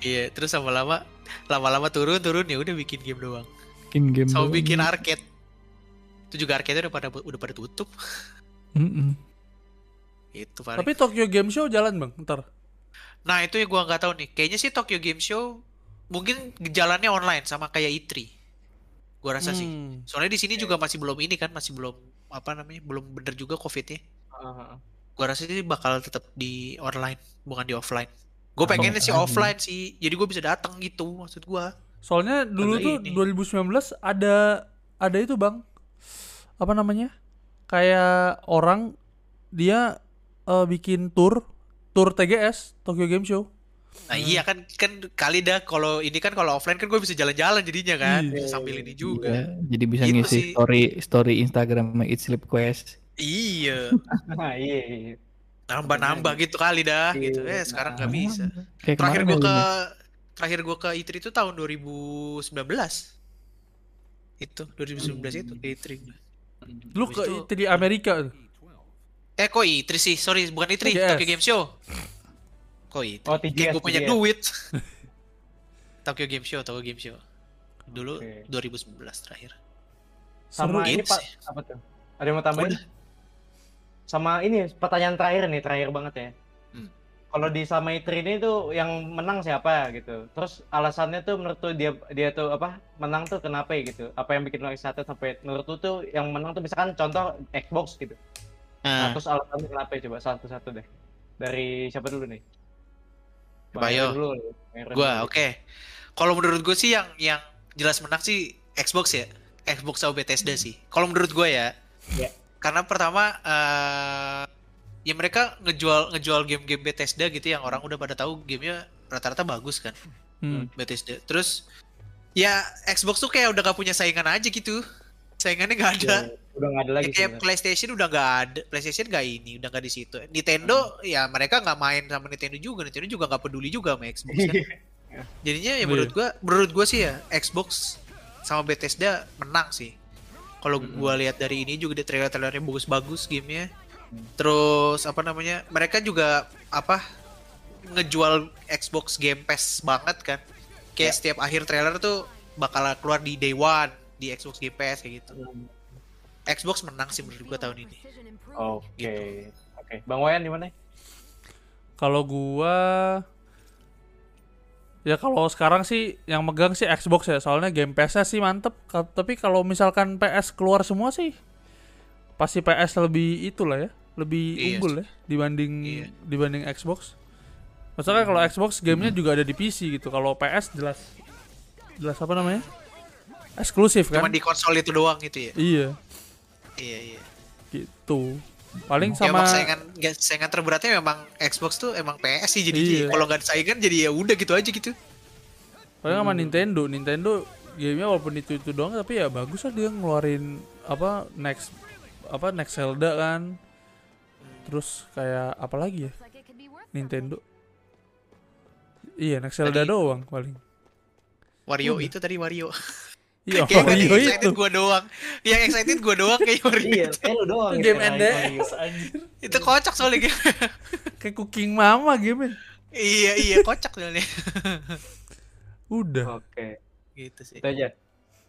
iya terus lama-lama lama-lama turun turun ya udah bikin game doang Bikin game sama doang. bikin arcade itu juga arcade udah pada udah pada tutup Mm-mm. Itu paling. Tapi Tokyo Game Show jalan bang, ntar. Nah, itu yang gua nggak tahu nih. Kayaknya sih Tokyo Game Show mungkin jalannya online sama kayak E3. Gua rasa sih. Hmm. Soalnya di sini juga masih belum ini kan, masih belum apa namanya? Belum bener juga Covid-nya. Heeh. Gua rasa sih bakal tetap di online, bukan di offline. Gue Oh, pengennya sih offline sih. Jadi gue bisa datang gitu maksud gua. Soalnya dulu Ada tuh ini. 2019 ada ada itu bang, apa namanya? Kayak orang dia eh, bikin tour tour TGS Tokyo Game Show. Nah iya kan kan kali dah kalau ini kan kalau offline kan gue bisa jalan-jalan jadinya kan Iya. sambil ini juga. Iya, jadi bisa Gitu ngisi sih. story story Instagram Eat Sleep Quest. Iya, Nah, iya, iya. nambah-nambah gitu kali dah gitu. Iya. Eh sekarang nggak bisa. Kayak Terakhir gue ke terakhir gue ke E3 itu tahun 2019. Itu 2019 itu ke E3. Lu Habis ke itu- itu di Amerika tuh. Eh kok E3 sih? Sorry, bukan E3, TGS. Tokyo Game Show. Kok E3? Oh, Kayak TGS, gue punya TGS. duit. Tokyo Game Show, Tokyo Game Show. Dulu Oke. 2019 terakhir. Sama Seru. ini Gitu Pak, apa tuh? Ada yang mau tambahin? Udah. Sama ini pertanyaan terakhir nih, terakhir banget ya. Hmm. Kalau di sama E3 ini tuh yang menang siapa gitu. Terus alasannya tuh menurut tuh dia dia tuh apa? Menang tuh kenapa ya gitu? Apa yang bikin lo excited sampai menurut lu tuh yang menang tuh misalkan contoh Xbox gitu. Nah, Nah, terus alasannya kenapa ya coba satu-satu deh. Dari siapa dulu nih? Bayo. Dulu. Gua oke. Kalau menurut gue sih yang yang jelas menang sih Xbox ya. Xbox sama Bethesda sih. Kalau menurut gue ya. Iya. Karena pertama eh ya mereka ngejual ngejual game-game Bethesda gitu yang orang udah pada tahu gamenya rata-rata bagus kan. Hmm. Bethesda. Terus ya Xbox tuh kayak udah gak punya saingan aja gitu. Saingannya nggak ada. Ya, udah nggak ada lagi Ya, kayak. PlayStation udah nggak ada, PlayStation nggak ini, udah nggak di situ. Nintendo ya mereka nggak main sama Nintendo juga, Nintendo juga nggak peduli juga sama Xbox kan. Jadinya ya Iya. menurut gua, menurut gua sih ya Xbox sama Bethesda menang sih. Kalau gua lihat dari ini juga di trailer-trailernya bagus-bagus gamenya. Terus apa namanya? Mereka juga apa ngejual Xbox Game Pass banget kan. Kayak setiap akhir trailer tuh bakal keluar di day one di Xbox Game Pass kayak gitu. Xbox menang sih menurut gua tahun ini. Oke. Gitu. Oke. Bang Wayan di mana? Kalau gua ya kalau sekarang sih yang megang sih Xbox ya, soalnya Game Pass-nya sih mantep. Tapi kalau misalkan PS keluar semua sih pasti PS lebih itulah ya, lebih Iya unggul ya dibanding Iya. dibanding Xbox. Maksudnya kalau Xbox gamenya juga ada di PC gitu. Kalau PS jelas jelas apa namanya? Eksklusif kan? Cuma di konsol itu doang gitu ya. Iya, Iya iya. gitu. Paling Ya sama emang saingan nggak- saingan terberatnya memang Xbox tuh emang PS sih jadi Iya. kalau nggak saingan jadi ya udah gitu aja gitu. Paling sama Nintendo, Nintendo gamenya walaupun itu itu doang tapi ya bagus lah dia ngeluarin apa next apa next Zelda kan. Terus kayak apa lagi ya Nintendo? Iya next Zelda Tadi- doang paling. Wario itu tadi Wario. Iya Kayak nggak Mario yang itu. excited gua doang. Yang excited gua doang kayak Wario. Iya, kayak lu doang. Itu gitu, game NDS anjir. itu kocak soalnya gitu. Kayak Cooking Mama game iya iya kocak soalnya. Udah. Oke. gitu sih. Itu aja.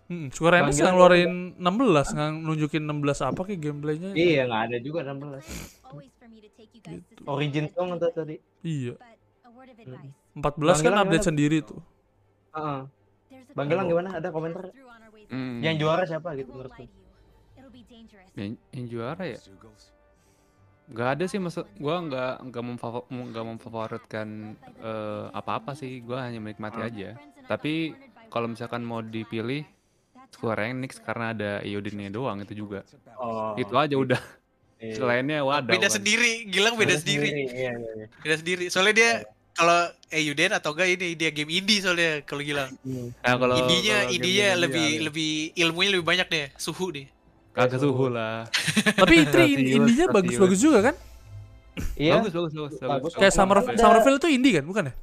Hmm, Square Enix Bang nggak ngeluarin 16, nggak nunjukin 16 apa kayak gameplaynya. Iya, nggak ada juga 16. Gitu. Origin Song itu tadi. Iya. Hmm. 14 Bang kan update gimana? sendiri tuh. Heeh. Bang Gilang gimana? Ada komentar? Hmm. Yang juara siapa gitu menurut lu? Yang, yang juara ya? Gak ada sih maksud gua nggak nggak memfavo- nggak memfavoritkan eh, apa-apa sih gua hanya menikmati aja tapi kalau misalkan mau dipilih Square Enix karena ada Iodine doang itu juga Oh. itu aja udah iya. selainnya wadah Beda kan. sendiri, Gilang beda sendiri. Iya, iya, iya. Beda sendiri. Soalnya dia kalau Euden atau enggak ini dia game indie soalnya kalau Gilang. nah, kalau indinya kalau indinya game-game lebih indie, lebih ilmunya lebih banyak deh, suhu deh. kagak suhu lah Tapi itu indinya bagus-bagus juga kan? Iya. bagus bagus bagus. Kayak Summer ada. Summerville itu indie kan, bukan ya?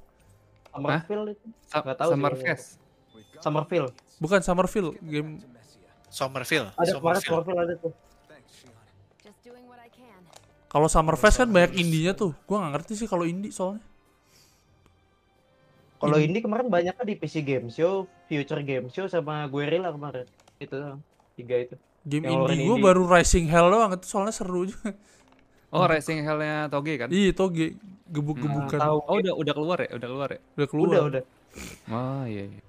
Summerfield itu. Sa- Nggak tahu sih, Summerfest Summerfield. Bukan Summerville, game Somerville, Ada kemarin Somerville. Summerfield ada tuh. kalau Summerfest kan banyak indinya tuh. Gua nggak ngerti sih kalau indie soalnya. Kalau indie kemarin banyaknya di PC Game Show, Future Game Show sama Guerrilla kemarin. Itu. Tiga itu. Game Yang ngeluarin indie gua indie. baru Rising Hell doang itu soalnya seru juga. Oh, Racing Hell-nya Toge kan? Iya toge gebuk-gebukan. tahu Oh, udah udah keluar ya? Udah keluar ya? Udah keluar. udah udah Oh, iya. iya.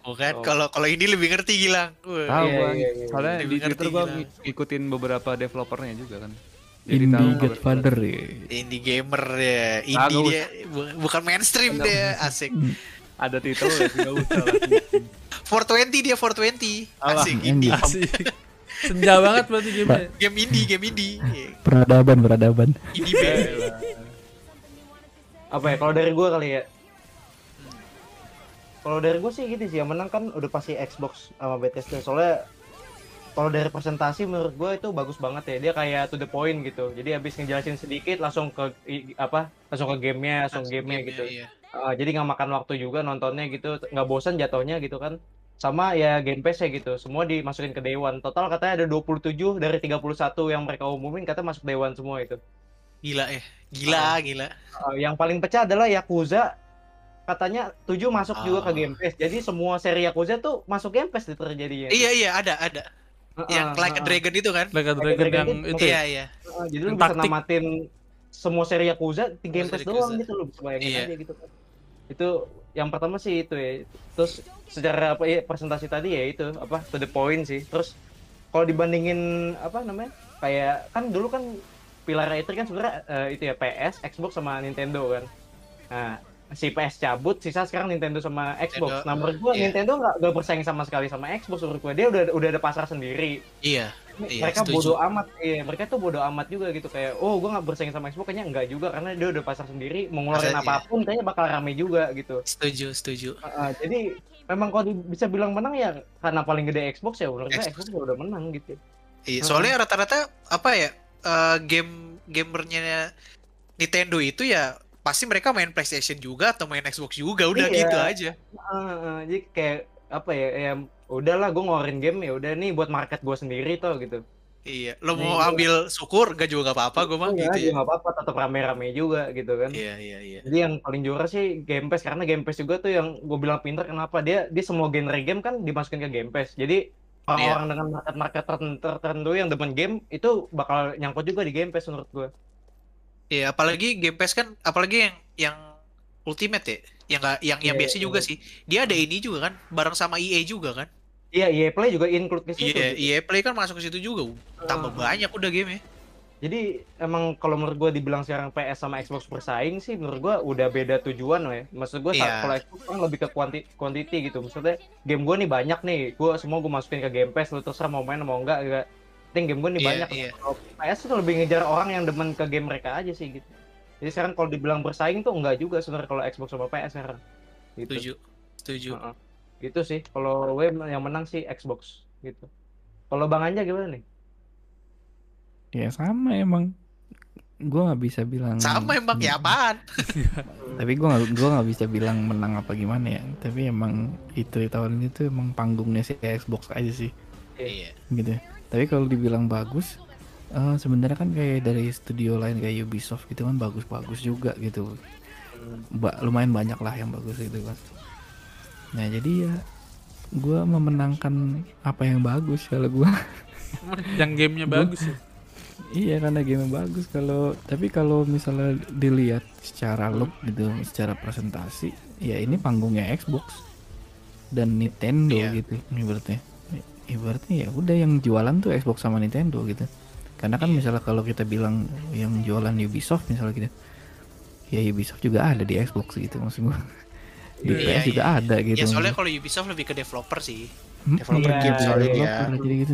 Oh kan, kalau kalau ini lebih ngerti. Wah. Tahu Iya, gua. iya, iya. Soalnya Lebih di ngerti Twitter gua gila. ng- ngikutin beberapa developernya juga kan. Jadi Indie tahu Godfather ya. Indie gamer ya, indie Kagak dia bu- bukan mainstream dia, asik. Ada titel ya, enggak usah lah. 420 dia 420. Alah, Asik indie. indie. Asik. Senja banget berarti gamenya. Game indie, game indie. Iya, Peradaban, peradaban. Indie band. apa ya kalau dari gue kali ya kalau dari gue sih gitu sih yang menang kan udah pasti Xbox sama Bethesda soalnya kalau dari presentasi menurut gue itu bagus banget ya. Dia kayak to the point gitu. Jadi habis ngejelasin sedikit langsung ke i- apa langsung ke gamenya langsung gamenya gitu. Iya. Uh, jadi nggak makan waktu juga nontonnya gitu. Nggak bosan jatuhnya gitu kan. Sama ya Game ya gitu. Semua dimasukin ke One. Total katanya ada 27 dari 31 yang mereka umumin katanya masuk One semua itu. Gila ya. Gila, gila. Uh, yang paling pecah adalah Yakuza. Katanya 7 masuk juga ke. Game Pass. Jadi semua seri Yakuza tuh masuk Game Pass terjadinya. Iya, iya, ada, ada. Yang Like a Dragon itu kan? Like a Like a Dragon yang itu- itu ya. Iya, iya. jadi lu bisa taktik. namatin semua seri Yakuza di Game Pass doang gitu lu bisa bayangin Iya. aja gitu kan itu yang pertama sih itu ya terus secara apa ya presentasi tadi ya itu apa to the point sih terus kalau dibandingin apa namanya kayak kan dulu kan pilar itu kan sebenarnya eh, itu ya PS, Xbox sama Nintendo kan nah si PS cabut sisa sekarang Nintendo sama Xbox Nintendo, nah menurut gua iya. Nintendo nggak nggak bersaing sama sekali sama Xbox menurut gua dia udah udah ada pasar sendiri Iya. Iya, mereka setuju. bodoh amat iya mereka tuh bodoh amat juga gitu kayak oh gue nggak bersaing sama Xbox kayaknya enggak juga karena dia udah pasar sendiri mau ngeluarin iya. apa pun kayaknya bakal rame juga gitu Setuju, setuju. Uh, uh, jadi memang kalau bisa bilang menang ya karena paling gede Xbox ya menurut gue Xbox. Xbox udah menang gitu Iya, soalnya rata-rata apa ya? eh, game gamernya Nintendo itu ya pasti mereka main PlayStation juga atau main Xbox juga, udah Iya. gitu aja. Uh, jadi kayak apa ya ya udahlah gue ngeluarin game ya udah nih buat market gue sendiri tuh gitu Iya, lo Nah, mau iya. ambil syukur gak juga gak apa-apa gue mah Enggak, gitu ya. nggak apa-apa tetap rame-rame juga gitu kan Iya, iya, iya. Jadi yang paling juara sih Game Pass karena Game Pass juga tuh yang gue bilang pinter kenapa dia dia semua genre game kan dimasukin ke Game Pass. Jadi orang-orang dengan market-market tertentu, tertentu yang demen game itu bakal nyangkut juga di Game Pass menurut gue. Iya, apalagi Game Pass kan apalagi yang yang Ultimate ya, yang gak, yang yang Iya, biasa iya. juga sih. Dia ada ini juga kan, bareng sama EA juga kan. Iya, EA Play juga include ke situ. Iya, EA Play kan masuk ke situ juga. Tambah Ah. banyak udah game ya. Jadi emang kalau menurut gue dibilang sekarang PS sama Xbox bersaing sih menurut gue udah beda tujuan ya. Maksud gue Iya. kalau Xbox kan lebih ke quanti quantity gitu. Maksudnya game gue nih banyak nih, gue semua gue masukin ke Game Pass, lu terserah mau main mau enggak. enggak. Penting game gue nih Iya, banyak. iya. Kalau PS tuh lebih ngejar orang yang demen ke game mereka aja sih gitu. Jadi sekarang kalau dibilang bersaing tuh enggak juga sebenarnya kalau Xbox sama PS sekarang. Gitu. Setuju. Setuju. Heeh. Gitu sih. Kalau gue yang menang sih Xbox gitu. Kalau Bang Anja gimana nih? Ya sama emang. Gua nggak bisa bilang. Sama emang ya apaan? Tapi gua nggak gua nggak bisa bilang menang apa gimana ya. Tapi emang itu tahun ini tuh emang panggungnya si Xbox aja sih, Iya. gitu. Tapi kalau dibilang bagus, eh, sebenarnya kan kayak dari studio lain kayak Ubisoft gitu kan bagus-bagus juga gitu. Ba- lumayan banyak lah yang bagus gitu kan. Nah jadi ya gua memenangkan apa yang bagus kalau gua. Yang gamenya Gua- bagus ya. Iya karena game bagus kalau tapi kalau misalnya dilihat secara look gitu, secara presentasi, ya ini panggungnya Xbox dan Nintendo Iya. gitu ibaratnya. Ibaratnya ya udah yang jualan tuh Xbox sama Nintendo gitu. Karena kan Iya. misalnya kalau kita bilang yang jualan Ubisoft misalnya gitu. Ya Ubisoft juga ada di Xbox gitu maksud gua. Di Iya, PS juga iya. ada gitu. Ya soalnya kalau Ubisoft lebih ke developer sih. Hmm, developer Iya, game soalnya iya. dia. developer, jadi gitu.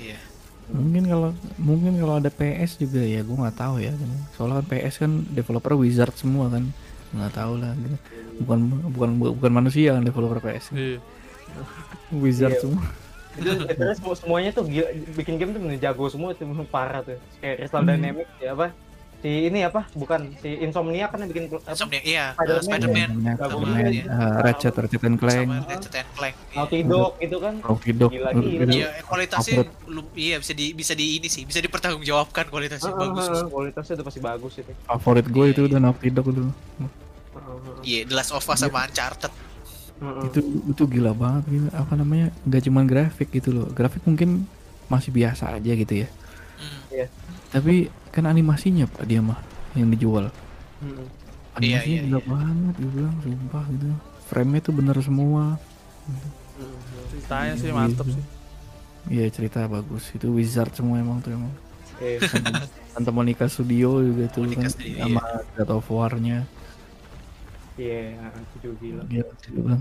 Iya. mungkin kalau mungkin kalau ada PS juga ya gue nggak tahu ya soalnya kan PS kan developer wizard semua kan nggak tahu lah gitu. bukan bukan bukan manusia kan developer PS Iya. Wizard Iya. semua itu terus semua semuanya tuh gila, bikin game tuh jago semua tuh parah tuh kayak Crystal Hmm. Dynamics ya apa si ini apa bukan si Insomnia kan yang bikin apa Insomnia, iya. Spider-Man. uh, Spider-Man. Banget. Eh, Ratchet Ratchet and Clank Sama Ratchet and Clank. iya. Naughty Dog gitu kan Naughty Dog Gila, gila. Iya, kualitasnya Upload. lu, iya bisa di bisa di ini sih, bisa dipertanggungjawabkan kualitasnya Ah, bagus. ah, ah, kualitasnya udah pasti bagus itu favorit gue itu udah Naughty Dog dulu Ah, ah, ah. Iya, The Last of Us sama Uncharted. Ah. itu itu gila banget gitu apa namanya nggak cuman grafik gitu loh grafik mungkin masih biasa aja gitu ya Hmm. Tapi kan animasinya Pak dia mah yang dijual. Iya, Animasinya iya, gila banget gue bilang sumpah gitu. Frame-nya tuh bener semua. Ceritanya sih mantep sih. Iya cerita bagus. Itu wizard semua emang tuh emang. Iya. Santa Monica Studio juga tuh Monica kan Studio, sama God of War-nya. Iya, itu juga gila. Sih.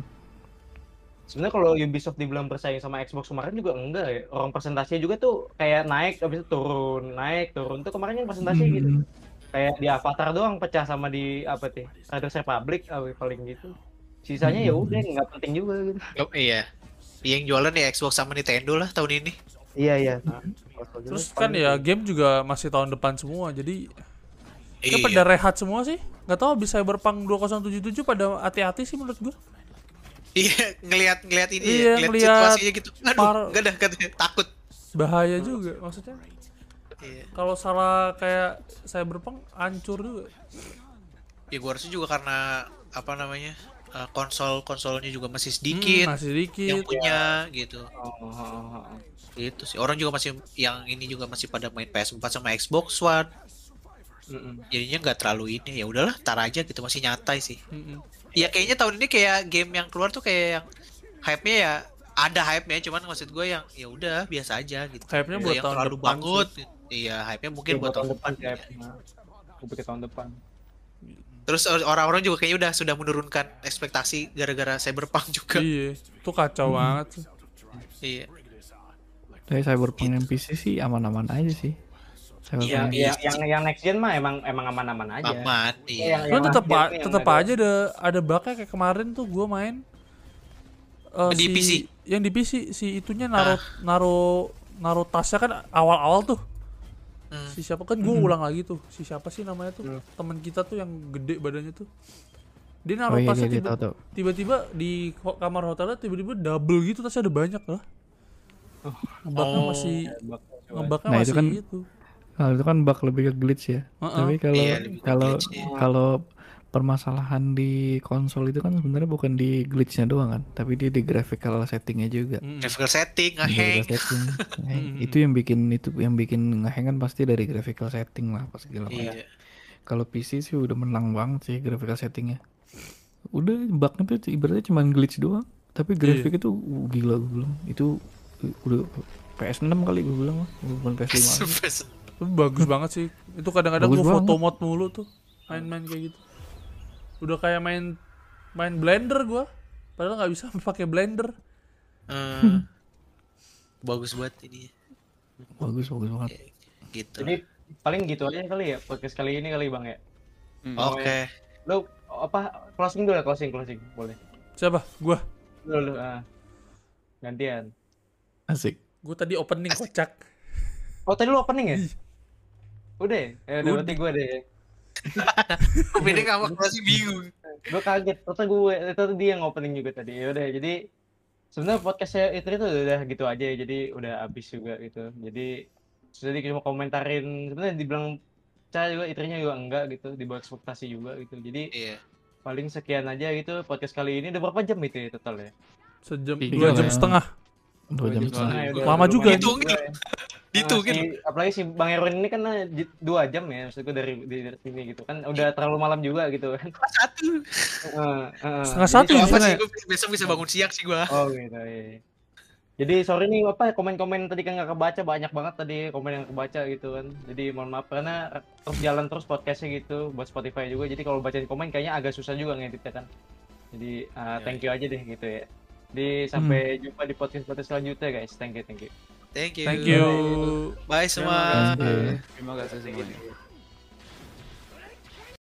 Sebenarnya kalau Ubisoft dibilang bersaing sama Xbox kemarin juga enggak ya. Orang presentasinya juga tuh kayak naik habis itu turun, naik turun. Tuh kemarin presentasinya gitu. Hmm. Kayak di Avatar doang pecah sama di apa tuh? Riders Republic ah, paling gitu. Sisanya ya udah nggak penting juga gitu. Oh, iya. Yang jualan ya Xbox sama Nintendo lah tahun ini. Iya iya. Nah, Terus kan ya game juga masih tahun depan semua. Jadi Iya. pada rehat semua sih. Nggak tahu bisa Cyberpunk 2077 pada hati-hati sih menurut gua. Iya, ngelihat ngelihat ini Iya, ya, ngelihat ngelihat situasinya gitu. Aduh, par- enggak dah katanya takut. Bahaya juga maksudnya. Iya. Kalau salah kayak Cyberpunk hancur juga. Ya gua harusnya juga karena apa namanya? eh, konsol-konsolnya juga masih sedikit Hmm, masih dikit. yang punya gitu. Oh, oh, oh, oh. Gitu sih. Orang juga masih yang ini juga masih pada main PS4 sama Xbox One. Mm-mm. Jadinya nggak terlalu ini. Ya udahlah, tar aja gitu masih nyantai sih. Mm-mm. Ya kayaknya tahun ini kayak game yang keluar tuh kayak yang hype-nya ya ada hype-nya cuman maksud gue yang ya udah biasa aja gitu. Hype-nya buat yang tahun terlalu depan banget. Iya, hype-nya mungkin Iya, buat tahun depan. ya. Gue pikir tahun depan. Terus or- orang-orang juga kayaknya udah sudah menurunkan ekspektasi gara-gara Cyberpunk juga. Iya, itu kacau banget sih. Iya. Tapi Cyberpunk yang PC sih aman-aman aja sih. Cyberpunk Ya, Iya, yang ya, iya. yang yang next gen mah emang emang aman-aman aja. Aman, Iya, iya. yang- tetap a- tetap aja ada ada bugnya kayak kemarin tuh gua main eh, Di si- PC? Yang di PC si itunya naruh Ah. naruh naruh tasnya kan awal-awal tuh. Hmm. Si siapa kan gua ulang lagi tuh. Si siapa sih namanya tuh? Hmm. Temen kita tuh yang gede badannya tuh. Dia Oh naruh iya tasnya tiba- tahu. tiba-tiba di kamar hotelnya tiba-tiba double gitu tasnya ada banyak lah. Ngebaknya Oh. masih ngebaknya Nah, itu masih kan- itu. Kalau itu kan bug lebih ke glitch ya. Heeh. Tapi kalau Iya, kalau glitch, iya. kalau permasalahan di konsol itu kan sebenarnya bukan di glitchnya doang kan, tapi dia di graphical settingnya juga. Mm. Graphical setting, ngeheng. setting. Ngeheng. Mm. itu yang bikin itu yang bikin ngeheng kan pasti dari graphical setting lah pas segala macam. Iya. Kalau PC sih udah menang banget sih graphical settingnya. Udah bugnya tuh ibaratnya cuma glitch doang, tapi grafik itu uh, gila gue bilang. Itu uh, udah PS6 kali gue bilang bukan PS5. lagi. Tapi bagus banget sih. Itu kadang-kadang gue foto banget. mod mulu tuh. Main-main kayak gitu. Udah kayak main main Blender gua. Padahal nggak bisa pakai Blender. Eh, bagus banget ini. Bagus bagus banget. Gitu. Jadi paling gitu aja kali ya podcast kali ini kali Bang ya. Hmm. Oke. Lu apa closing dulu ya closing closing boleh. Siapa? Gua. Dulu ah. Gantian. Asik. Gua tadi opening kocak. Oh tadi lu opening ya? Udah ya? Udah berarti gue deh. Beda sama masih bingung. Gue kaget. Ternyata gue, ternyata dia yang opening juga tadi. Ya udah jadi sebenarnya podcastnya itu itu udah gitu aja ya. Jadi udah habis juga gitu. Jadi jadi cuma komentarin sebenarnya dibilang saya juga itrinya juga enggak gitu di bawah ekspektasi juga gitu jadi Iya. paling sekian aja gitu podcast kali ini udah berapa jam itu ya total ya Sejam, Tiga dua jam ya. setengah. Dua jam setengah. ya, Lama juga. Ditungin. Nah, si- apalagi si Bang Erwin ini kan eh, dua jam ya maksudku dari di dari sini gitu kan udah terlalu malam juga gitu kan Satu. Heeh, heeh. Setengah satu ya, sih, besok bisa bangun siang sih gua. Oh gitu iya. Jadi sorry nih apa komen-komen tadi kan nggak kebaca banyak banget tadi komen yang kebaca gitu kan. Jadi mohon maaf karena terus jalan terus podcastnya gitu buat Spotify juga. Jadi kalau bacain komen kayaknya agak susah juga ngeditnya kan. Jadi uh, thank you aja deh gitu ya. Di sampai jumpa di podcast podcast selanjutnya guys. Thank you thank you. Thank you. Thank you. Bye semua. Thank you. Terima kasih semuanya.